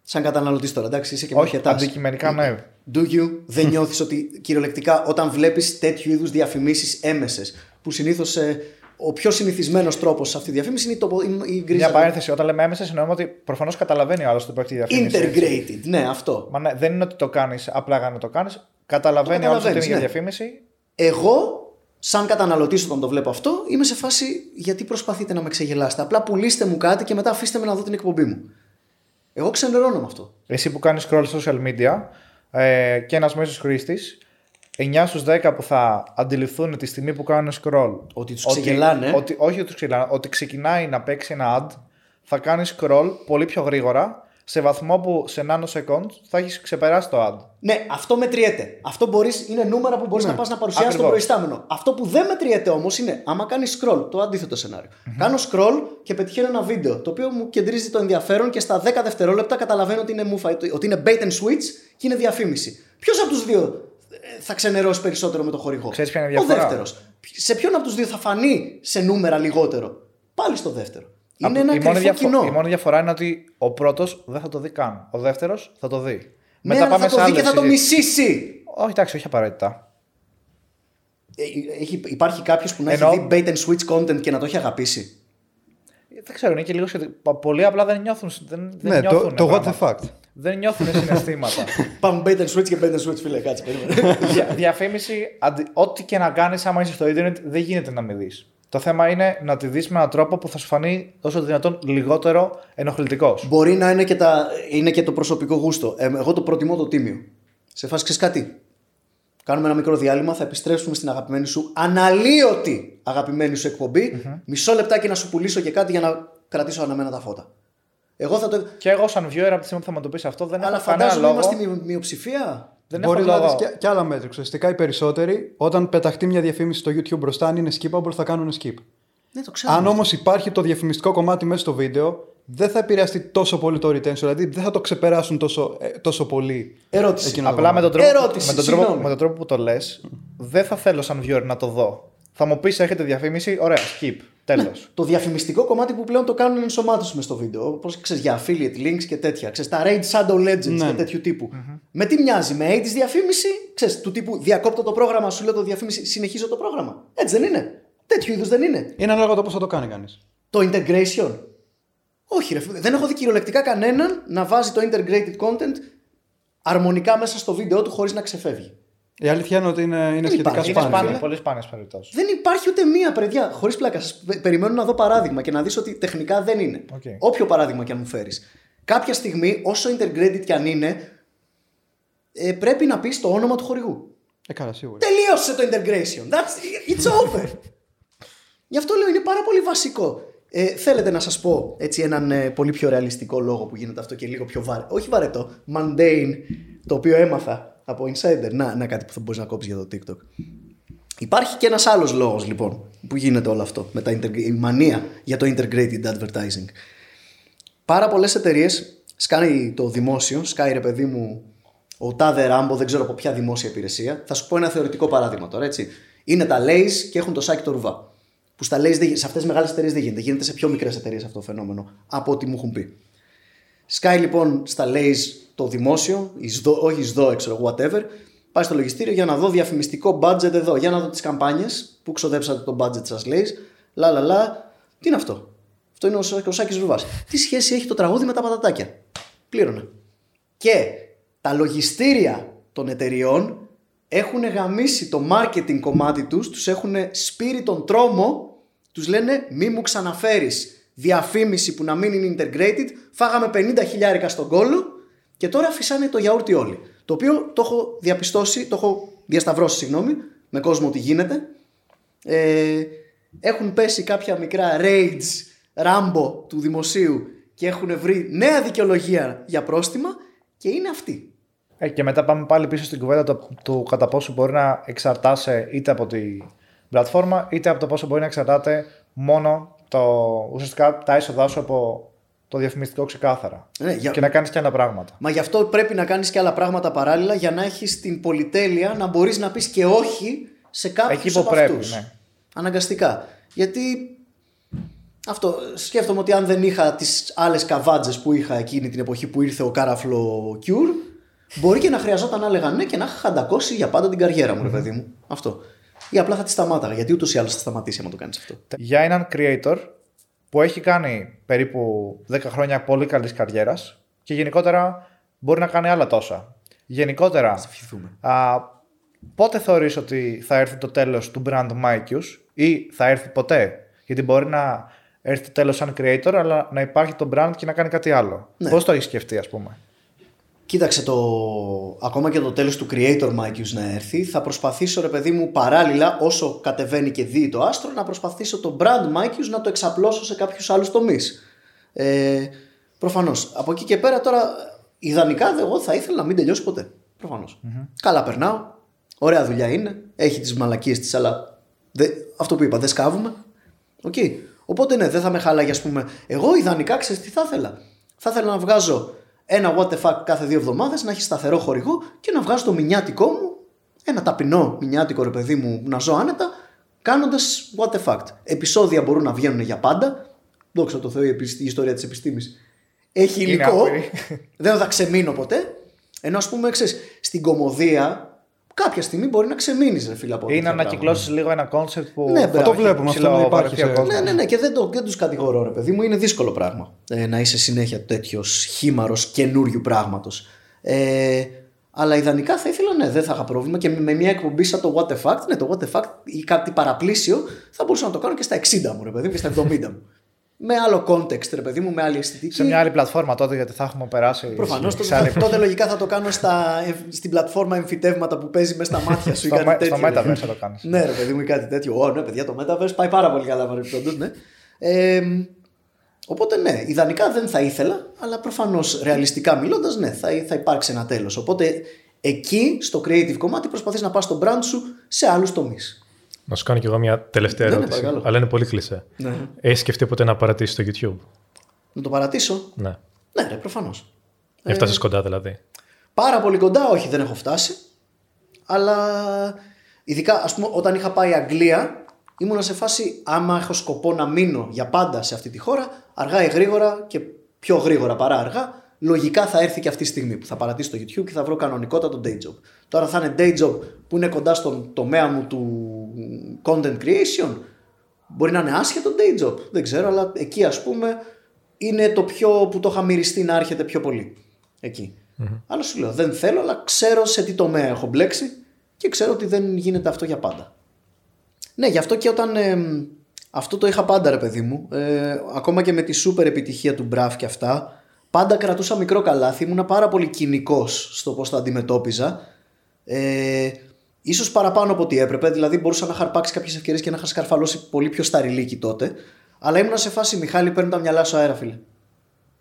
σαν καταναλωτής τώρα, εντάξει, είσαι και Όχι, μαρκετάς. αντικειμενικά ναι. Do you, δεν νιώθεις ότι κυριολεκτικά όταν βλέπεις τέτοιου είδους διαφημίσεις έμεσες, που συνήθως ε, ο πιο συνηθισμένος τρόπος σε αυτή τη διαφήμιση είναι η, τοπο, η, η γκρίζα. Μια παρένθεση. Όταν λέμε έμεσα, εννοούμε ότι προφανώς καταλαβαίνει ο άλλος ότι πρόκειται για διαφήμιση. Integrated, ναι αυτό. Μα ναι, δεν είναι ότι το κάνεις απλά για να το κάνεις. Καταλαβαίνει ο άλλος ότι είναι καταλαβαίνεις, για ναι. διαφήμιση. Εγώ, σαν καταναλωτής όταν το βλέπω αυτό, είμαι σε φάση γιατί προσπαθείτε να με ξεγελάσετε; Απλά πουλήστε μου κάτι και μετά αφήστε με να δω την εκπομπή μου. Εγώ ξενερώνω με αυτό. Εσύ που κάνεις scroll social media ε, και ένας μέσος χρήστης, 9 στους 10 που θα αντιληφθούν τη στιγμή που κάνουν scroll. Ότι τους ξεγελάνε. Ότι, όχι ότι τους ξεγελάνε, ότι ξεκινάει να παίξει ένα ad, θα κάνει scroll πολύ πιο γρήγορα σε βαθμό που σε nanosecond θα έχεις ξεπεράσει το ad. Ναι, αυτό μετριέται. Αυτό μπορείς, είναι νούμερα που μπορείς να πας να παρουσιάσεις τον Ακριβώς. προϊστάμενο. Αυτό που δεν μετριέται όμως είναι άμα κάνεις scroll, το αντίθετο σενάριο. Κάνω scroll και πετυχαίνω ένα βίντεο το οποίο μου κεντρίζει το ενδιαφέρον και στα 10 δευτερόλεπτα καταλαβαίνω ότι είναι, μούφα, ότι είναι bait and switch και είναι διαφήμιση. Ποιος από τους δύο ε, θα ξενερώσει περισσότερο με το χορηγό; Ξέρεις ποια είναι η Ο διαφορά; δεύτερος. Σε ποιον από τους δύο θα φανεί σε νούμερα λιγότερο; Πάλι στο δεύτερο. Είναι Από- ένα η, μόνη κρυφό διαφο- κοινό. η μόνη διαφορά είναι ότι ο πρώτος δεν θα το δει καν. Ο δεύτερος θα το δει. Ναι, αλλά θα το δει και θα το μισήσει. Όχι, εντάξει, όχι απαραίτητα. Ε, Έχει, υπάρχει κάποιος που να Εννοώ- έχει δει bait and switch content και να το έχει αγαπήσει; Δεν ξέρω, είναι και λίγο σχετικό. Πολλοί απλά δεν νιώθουν. Δεν, δεν Ναι, το, νιώθουν το what the πράγματα. fact. Δεν νιώθουν συναισθήματα. Πάμε bait and switch και bait and switch, φίλε, κάτσε, περίμενε. Δια, διαφήμιση, αντι- ό,τι και να κάνεις, άμα είσαι στο Ιντερνετ, δεν γίνεται να μην δεις. Το θέμα είναι να τη δεις με έναν τρόπο που θα σου φανεί όσο το δυνατόν λιγότερο ενοχλητικός. Μπορεί να είναι και, τα, είναι και το προσωπικό γούστο. Ε, εγώ το προτιμώ το τίμιο. Σε φάση ξέρεις κάτι; Κάνουμε ένα μικρό διάλειμμα, θα επιστρέψουμε στην αγαπημένη σου, αναλύωτη αγαπημένη σου εκπομπη Μισό λεπτάκι να σου πουλήσω και κάτι για να κρατήσω αναμένα τα φώτα. Εγώ θα το. Και εγώ, σαν viewer, από τη στιγμή που θα μου το πεις αυτό, δεν Αλλά έχω κανένα φαντάζομαι λόγο. είμαστε μειο- μειοψηφία. Δεν έχω Μπορεί να λόγο. δει και, και άλλα μέτρα. Ουσιαστικά οι περισσότεροι, όταν πεταχτεί μια διαφήμιση στο YouTube μπροστά, αν είναι skippable, θα κάνουν skip. Ναι, το ξέρω. Αν όμως υπάρχει το διαφημιστικό κομμάτι μέσα στο βίντεο, δεν θα επηρεαστεί τόσο πολύ το retention. Δηλαδή δεν θα το ξεπεράσουν τόσο, ε, τόσο πολύ. Ερώτηση. Εκείνο το Απλά με τον, τρόπο, Ερώτηση, με, τον τρόπο, συγγνώμη. με τον τρόπο που το λες, δεν θα θέλω σαν viewer να το δω. Θα μου πεις, έχετε διαφήμιση, ωραία, skip. Τέλος. Το διαφημιστικό κομμάτι που πλέον το κάνουν ενσωμάτωση με στο βίντεο. Όπως ξέρεις για affiliate links και τέτοια. Ξέρεις, τα Raid Shadow Legends Ναι. και τέτοιου τύπου. Με τι μοιάζει, με 80s διαφήμιση, ξέρεις, του τύπου διακόπτω το πρόγραμμα, σου λέω το διαφήμιση, συνεχίζω το πρόγραμμα. Έτσι δεν είναι. Τέτοιου είδους δεν είναι. Είναι ανάλογα το πώς θα το κάνει κανείς. Το integration. Όχι, ρε, φίλε, δεν έχω δει κυριολεκτικά κανέναν να βάζει το integrated content αρμονικά μέσα στο βίντεο του χωρίς να ξεφεύγει. Η αλήθεια είναι ότι είναι, είναι σχετικά υπάρχει. Είναι σπάνιο. σπάνιο, πολύ σπάνιες περιπτώσεις. Δεν υπάρχει ούτε μία, παιδιά, χωρίς πλάκα. Σας πε- περιμένω να δω παράδειγμα και να δεις ότι τεχνικά δεν είναι. Οκ. Όποιο παράδειγμα και αν μου φέρεις. κάποια στιγμή, όσο integrated κι αν είναι, ε, πρέπει να πεις το όνομα του χορηγού. Ε, καλά, σίγουρα. Τελείωσε το integration. That's, it's over. Γι' αυτό λέω είναι πάρα πολύ βασικό. Ε, θέλετε να σας πω έτσι έναν ε, πολύ πιο ρεαλιστικό λόγο που γίνεται αυτό και λίγο πιο βαρετό. Όχι βαρετό, mundane, το οποίο έμαθα από insider. Να, να κάτι που θα μπορείς να κόψεις για το TikTok. Υπάρχει και ένας άλλος λόγος λοιπόν που γίνεται όλο αυτό με τα inter- η μανία για το integrated advertising. Πάρα πολλές εταιρείες σκάνει το δημόσιο, σκάει ρε παιδί μου ο τάδε Ράμπο, δεν ξέρω από ποια δημόσια υπηρεσία. Θα σου πω ένα θεωρητικό παράδειγμα τώρα, έτσι. Είναι τα Lays και έχουν το σάκι το ρουβά. Που στα Lays, δεν γι- σε αυτές τις μεγάλες εταιρείες δεν γίνεται. Γίνεται σε πιο μικρές εταιρείες αυτό το φαινόμενο από ό,τι μου έχουν πει. Σκάει λοιπόν στα Lays το δημόσιο, η ΣΔΟ, όχι η ΣΔΟ, ξέρω whatever, πάει στο λογιστήριο για να δω διαφημιστικό budget εδώ, για να δω τις καμπάνιες που ξοδέψατε το budget σας Lays. Λα λα λα. Τι είναι αυτό; Αυτό είναι ο, Σά- ο Σάκης Ρουβάς. Τι σχέση έχει το τραγούδι με τα πατατάκια; Πλήρωνε. Και τα λογιστήρια των εταιριών έχουν γαμίσει το marketing κομμάτι τους, τους έχουν σπείρει τον τρόμο, τους λένε μη μου ξαναφέρεις διαφήμιση που να μην είναι integrated, φάγαμε 50 χιλιάρικα στον κόλλο και τώρα φυσάνε το γιαούρτι όλοι. Το οποίο το έχω διαπιστώσει, το έχω διασταυρώσει συγγνώμη, με κόσμο ότι γίνεται. Ε, έχουν πέσει κάποια μικρά raids ράμπο του δημοσίου και έχουν βρει νέα δικαιολογία για πρόστιμα και είναι αυτή. Ε, και μετά πάμε πάλι πίσω στην κουβέντα του, του κατά πόσο μπορεί να εξαρτάσαι είτε από την πλατφόρμα είτε από το πόσο μπορεί να εξαρτάται μόνο το, ουσιαστικά τα έσοδά σου από το διαφημιστικό ξεκάθαρα. Ναι, για- Και να κάνεις και άλλα πράγματα. Μα γι' αυτό πρέπει να κάνεις και άλλα πράγματα παράλληλα για να έχεις την πολυτέλεια να μπορείς να πεις και όχι σε κάποιους Εκεί που από πρέπει, αυτούς. ναι. Αναγκαστικά. Γιατί αυτό σκέφτομαι ότι αν δεν είχα τις άλλες καβάτζες που είχα εκείνη την εποχή που ήρθε ο κάραφλο Cure μπορεί και να χρειαζόταν να έλεγα ναι και να είχα χαντακώσει για πάντα την καριέρα μου, ρε παιδί μου. Αυτό. Ή απλά θα τη σταμάταγα γιατί ούτως ή άλλως θα σταματήσει άμα το κάνεις αυτό. Για έναν creator που έχει κάνει περίπου 10 χρόνια πολύ καλής καριέρας και γενικότερα μπορεί να κάνει άλλα τόσα. Γενικότερα, ας, πότε θεωρείς ότι θα έρθει το τέλος του brand Mikeus ή θα έρθει ποτέ; Γιατί μπορεί να έρθει το τέλος σαν creator αλλά να υπάρχει το brand και να κάνει κάτι άλλο. Ναι. Πώς το έχεις σκεφτεί ας πούμε; Κοίταξε το. Ακόμα και το τέλος του creator Mikeius να έρθει, θα προσπαθήσω ρε παιδί μου παράλληλα, όσο κατεβαίνει και δύει το άστρο, να προσπαθήσω το brand Mikeius να το εξαπλώσω σε κάποιους άλλους τομείς. Ε, Προφανώς. Από εκεί και πέρα τώρα, ιδανικά εγώ θα ήθελα να μην τελειώσει ποτέ. Προφανώς. Καλά περνάω. Ωραία δουλειά είναι. Έχει τις μαλακίες της, αλλά δε, αυτό που είπα, δεν σκάβουμε. Οκ. Οπότε ναι, δεν θα με χάλαγε, ας πούμε. Εγώ ιδανικά ξέρεις τι θα ήθελα. Θα ήθελα να βγάζω ένα what the fuck κάθε δύο εβδομάδες, να έχει σταθερό χορηγό και να βγάζω το μηνιάτικό μου, ένα ταπεινό μηνιάτικο ρε παιδί μου, να ζω άνετα, κάνοντας what the fuck. Επεισόδια μπορούν να βγαίνουν για πάντα. Δόξα τω Θεώ, η επισ- η ιστορία της επιστήμης έχει Είναι υλικό. άπειρη. δεν θα ξεμείνω ποτέ. Ενώ ας πούμε, ξέρεις, στην κωμωδία κάποια στιγμή μπορεί να ξεμείνεις, ρε φίλε από Ή να τέτοια πράγματα. ανακυκλώσεις λίγο ένα concept που. Ναι, θα μπράβο. έχει Το βλέπουμε αυτό να ψηλό υπάρχει βαρεθεί ο σε- κόσμος. Ναι, ναι, ναι, και δεν, το, δεν τους κατηγορώ, ρε παιδί μου. Είναι δύσκολο πράγμα ε, να είσαι συνέχεια τέτοιος χείμαρρος καινούριου πράγματος. Ε, αλλά ιδανικά θα ήθελα, ναι, δεν θα είχα πρόβλημα και με μια εκπομπή σαν το What the Fact, ναι, το What the Fact ή κάτι παραπλήσιο θα μπορούσα να το κάνω και στα 60 μου, ρε παιδί μου, και στα 70 μου. Με άλλο context, ρε παιδί μου, με άλλη αισθητική. Σε μια άλλη πλατφόρμα τότε, γιατί θα έχουμε περάσει. Προφανώς σε άλλη- τότε λογικά θα το κάνω στα, στην πλατφόρμα εμφυτεύματα που παίζει μέσα στα μάτια σου ή στο, κάτι με- στο τέτοιο. ρε. Metaverse θα το κάνεις. Ναι, ρε παιδί μου, ή κάτι τέτοιο. Ω, ναι, παιδιά, το Metaverse πάει πάρα πολύ καλά, παρεμπιπτόντω, ναι. Ε, οπότε, ναι, ιδανικά δεν θα ήθελα, αλλά προφανώς ρεαλιστικά μιλώντας, ναι, θα, θα υπάρξει ένα τέλος. Οπότε, εκεί, στο creative κομμάτι, προσπαθείς να πας το brand σου σε άλλους τομείς. Να σου κάνω κι εγώ μια τελευταία Ναι, ναι, ερώτηση. παρακαλώ. αλλά είναι πολύ κλεισέ. Ναι. Έχεις σκεφτεί ποτέ να παρατήσεις το YouTube; Να το παρατήσω. Ναι. Ναι, ρε, προφανώς. Έφτασε κοντά δηλαδή. Πάρα πολύ κοντά, όχι, δεν έχω φτάσει. Αλλά ειδικά, ας πούμε, όταν είχα πάει Αγγλία, ήμουνα σε φάση, άμα έχω σκοπό να μείνω για πάντα σε αυτή τη χώρα, αργά ή γρήγορα και πιο γρήγορα παρά αργά, λογικά θα έρθει και αυτή η στιγμή που θα παρατήσω το YouTube και θα βρω κανονικότατο day job. Τώρα θα είναι day job που είναι κοντά στον τομέα μου του content creation. Μπορεί να είναι άσχετο day job, δεν ξέρω, αλλά εκεί ας πούμε είναι το πιο που το είχα μυριστεί να έρχεται πιο πολύ. Εκεί. Αλλά σου λέω, δεν θέλω, αλλά ξέρω σε τι τομέα έχω μπλέξει και ξέρω ότι δεν γίνεται αυτό για πάντα. Ναι, γι' αυτό και όταν. ε, αυτό το είχα πάντα, ρε παιδί μου. Ε, ακόμα και με τη σούπερ επιτυχία του Μπραφ και αυτά. Πάντα κρατούσα μικρό καλάθι, ήμουν πάρα πολύ κοινικός στο πώς το αντιμετώπιζα. Ε, ίσως παραπάνω από ό,τι έπρεπε, δηλαδή μπορούσα να είχα αρπάξει κάποιες ευκαιρίες και να είχα σκαρφαλώσει πολύ πιο σταριλίκι τότε. Αλλά ήμουν σε φάση, Μιχάλη, παίρνουν τα μυαλά σου αέρα, φίλε.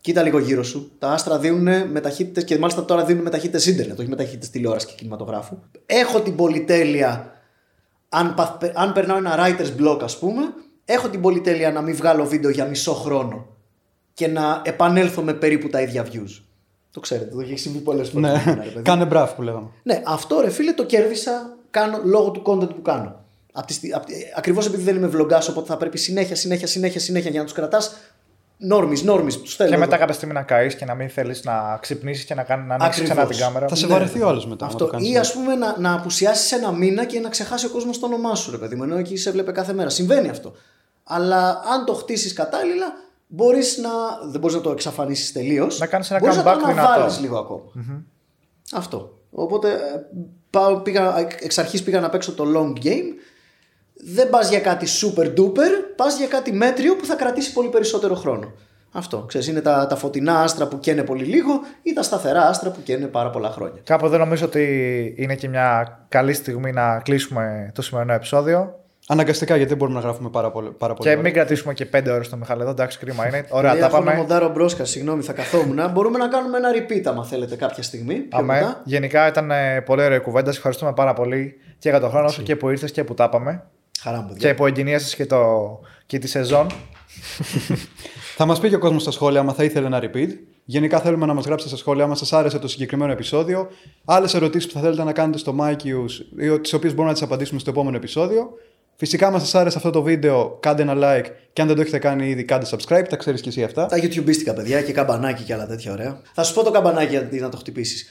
Κοίτα λίγο γύρω σου. Τα άστρα δίνουν με ταχύτητες και μάλιστα τώρα δίνουν με ταχύτητες ίντερνετ, όχι με ταχύτητες τηλεόραση και κινηματογράφου. Έχω την πολυτέλεια, αν, παθ- αν περνάω ένα writer's block, ας πούμε, έχω την πολυτέλεια να μην βγάλω βίντεο για μισό χρόνο και να επανέλθω με περίπου τα ίδια views. Το ξέρετε, το έχει συμβεί πολλές φορές. Ναι, κάνε μπραφ που λέγαμε. Ναι, αυτό ρε φίλε το κέρδισα κάνω, λόγω του content που κάνω. Απ τη στι- απ' τη- ακριβώς επειδή δεν είμαι vloggάς, οπότε θα πρέπει συνέχεια, συνέχεια, συνέχεια, συνέχεια για να τους κρατάς νόρμης, νόρμης, τους θέλω. Και εδώ. μετά κάποια στιγμή να καείς και να μην θέλεις να ξυπνήσεις και να, κάνει, να ανοίξεις Ακριβώς. ξανά την κάμερα. Θα σε Ναι. βαρεθεί ο άλλο μετά. άμα το Αυτό. κάνεις Ή ας πούμε να, να απουσιάσεις ένα μήνα και να ξεχάσει ο κόσμος το όνομά σου, ρε παιδί μου. Ενώ εκεί σε βλέπε κάθε μέρα. Συμβαίνει αυτό. Αλλά αν το χτίσεις κατάλληλα, μπορείς να. Δεν μπορείς να το εξαφανίσεις τελείως. Να κάνεις ένα μπορείς να το comeback δυνατό. αναβάλεις λίγο ακόμα. Αυτό. Οπότε ε, πάω, πήγα, εξ αρχής πήγα να παίξω το long game. Δεν πας για κάτι super duper, πας για κάτι μέτριο που θα κρατήσει πολύ περισσότερο χρόνο. Αυτό. Ξέρεις, είναι τα, τα φωτεινά άστρα που καίνε πολύ λίγο ή τα σταθερά άστρα που καίνε πάρα πολλά χρόνια. Κάπου εδώ νομίζω ότι είναι και μια καλή στιγμή να κλείσουμε το σημερινό επεισόδιο. Αναγκαστικά γιατί δεν μπορούμε να γράφουμε πάρα πολύ. Πάρα πολύ Και ώρα. μην κρατήσουμε και 5 ώρες το Μιχάλη εδώ. Εντάξει, κρίμα είναι. Ωραία, Λέει, τα έχω να πάμε. μοντάρω μπρόσκα, συγγνώμη, θα καθόμουν. Μπορούμε να κάνουμε ένα repeat, άμα θέλετε, κάποια στιγμή. Πιο Αμέ. μετά. Γενικά ήταν ε, πολύ ωραία η κουβέντα. Σε ευχαριστούμε πάρα πολύ και για τον χρόνο σου και που ήρθες και που τα είπαμε. Χαρά μου, παιδιά. Και που εγκαινίασες και, το... και τη σεζόν. Θα μας πει και ο κόσμος στα σχόλια άμα θα ήθελε ένα repeat. Γενικά θέλουμε να μας γράψετε στα σχόλια άμα σας άρεσε το συγκεκριμένο επεισόδιο. Άλλες ερωτήσεις που θα θέλετε να κάνετε στο Mikeus ή τις οποίες μπορούμε να τις απαντήσουμε στο επόμενο επεισόδιο. Φυσικά, άμα σας άρεσε αυτό το βίντεο, κάντε ένα like και αν δεν το έχετε κάνει ήδη, κάντε subscribe. Τα ξέρεις και εσύ αυτά. Τα YouTubeίστικα, παιδιά, και καμπανάκι και άλλα τέτοια ωραία. Θα σου πω το καμπανάκι γιατί να το χτυπήσεις.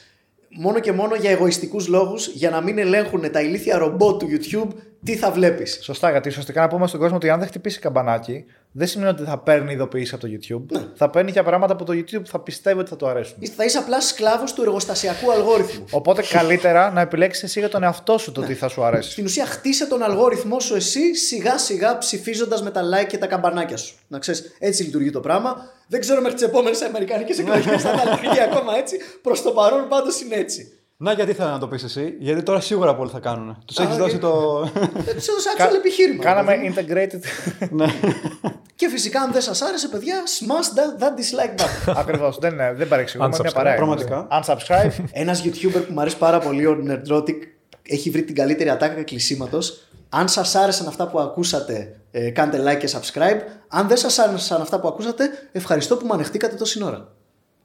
Μόνο και μόνο για εγωιστικούς λόγους, για να μην ελέγχουν τα ηλίθια ρομπότ του YouTube τι θα βλέπεις. Σωστά, γιατί ουσιαστικά να πούμε στον κόσμο ότι αν δεν χτυπήσει καμπανάκι, δεν σημαίνει ότι θα παίρνει ειδοποιήσεις από το YouTube. Θα παίρνει για πράγματα που το YouTube θα πιστεύει ότι θα του αρέσουν. Θα είσαι απλά σκλάβος του εργοστασιακού αλγόριθμου. Οπότε καλύτερα να επιλέξεις εσύ για τον εαυτό σου το Ναι. τι θα σου αρέσει. Στην ουσία, χτίσε τον αλγόριθμό σου εσύ σιγά σιγά ψηφίζοντας με τα like και τα καμπανάκια σου. Να ξέρεις, έτσι λειτουργεί το πράγμα. Δεν ξέρω μέχρι τις επόμενες Αμερικανικές εκλογές αν θα λειτουργεί ακόμα έτσι. Προς το παρόν πάντως είναι έτσι. Να, γιατί ήθελα να το πεις εσύ, γιατί τώρα σίγουρα πολλοί θα κάνουν. Τους έχεις Α, δώσει και- το. Δεν τους έδωσα actual επιχείρημα. Κάναμε δηλαδή. integrated. ναι. Και φυσικά, αν δεν σας άρεσε, παιδιά, smash that, that dislike button. Ακριβώς. δεν, είναι- δεν παρεξηγούμε. Μια Unsubscribe, παρέα. πραγματικά. Unsubscribe. Ένας YouTuber που μου αρέσει πάρα πολύ, ο Nerdrotic, έχει βρει την καλύτερη ατάκα κλεισίματος. Αν σας άρεσαν αυτά που ακούσατε, ε, κάντε like και subscribe. Αν δεν σας άρεσαν αυτά που ακούσατε, ευχαριστώ που με ανεχτήκατε τόση ώρα.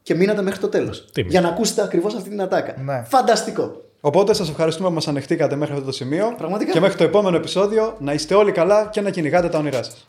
Και μείνατε μέχρι το τέλος. Τίμη. Για να ακούσετε ακριβώς αυτή την ατάκα. Ναι. Φανταστικό. Οπότε σας ευχαριστούμε που μας ανεχτήκατε μέχρι αυτό το σημείο. Πραγματικά. Και μέχρι το επόμενο επεισόδιο να είστε όλοι καλά και να κυνηγάτε τα όνειρά σας.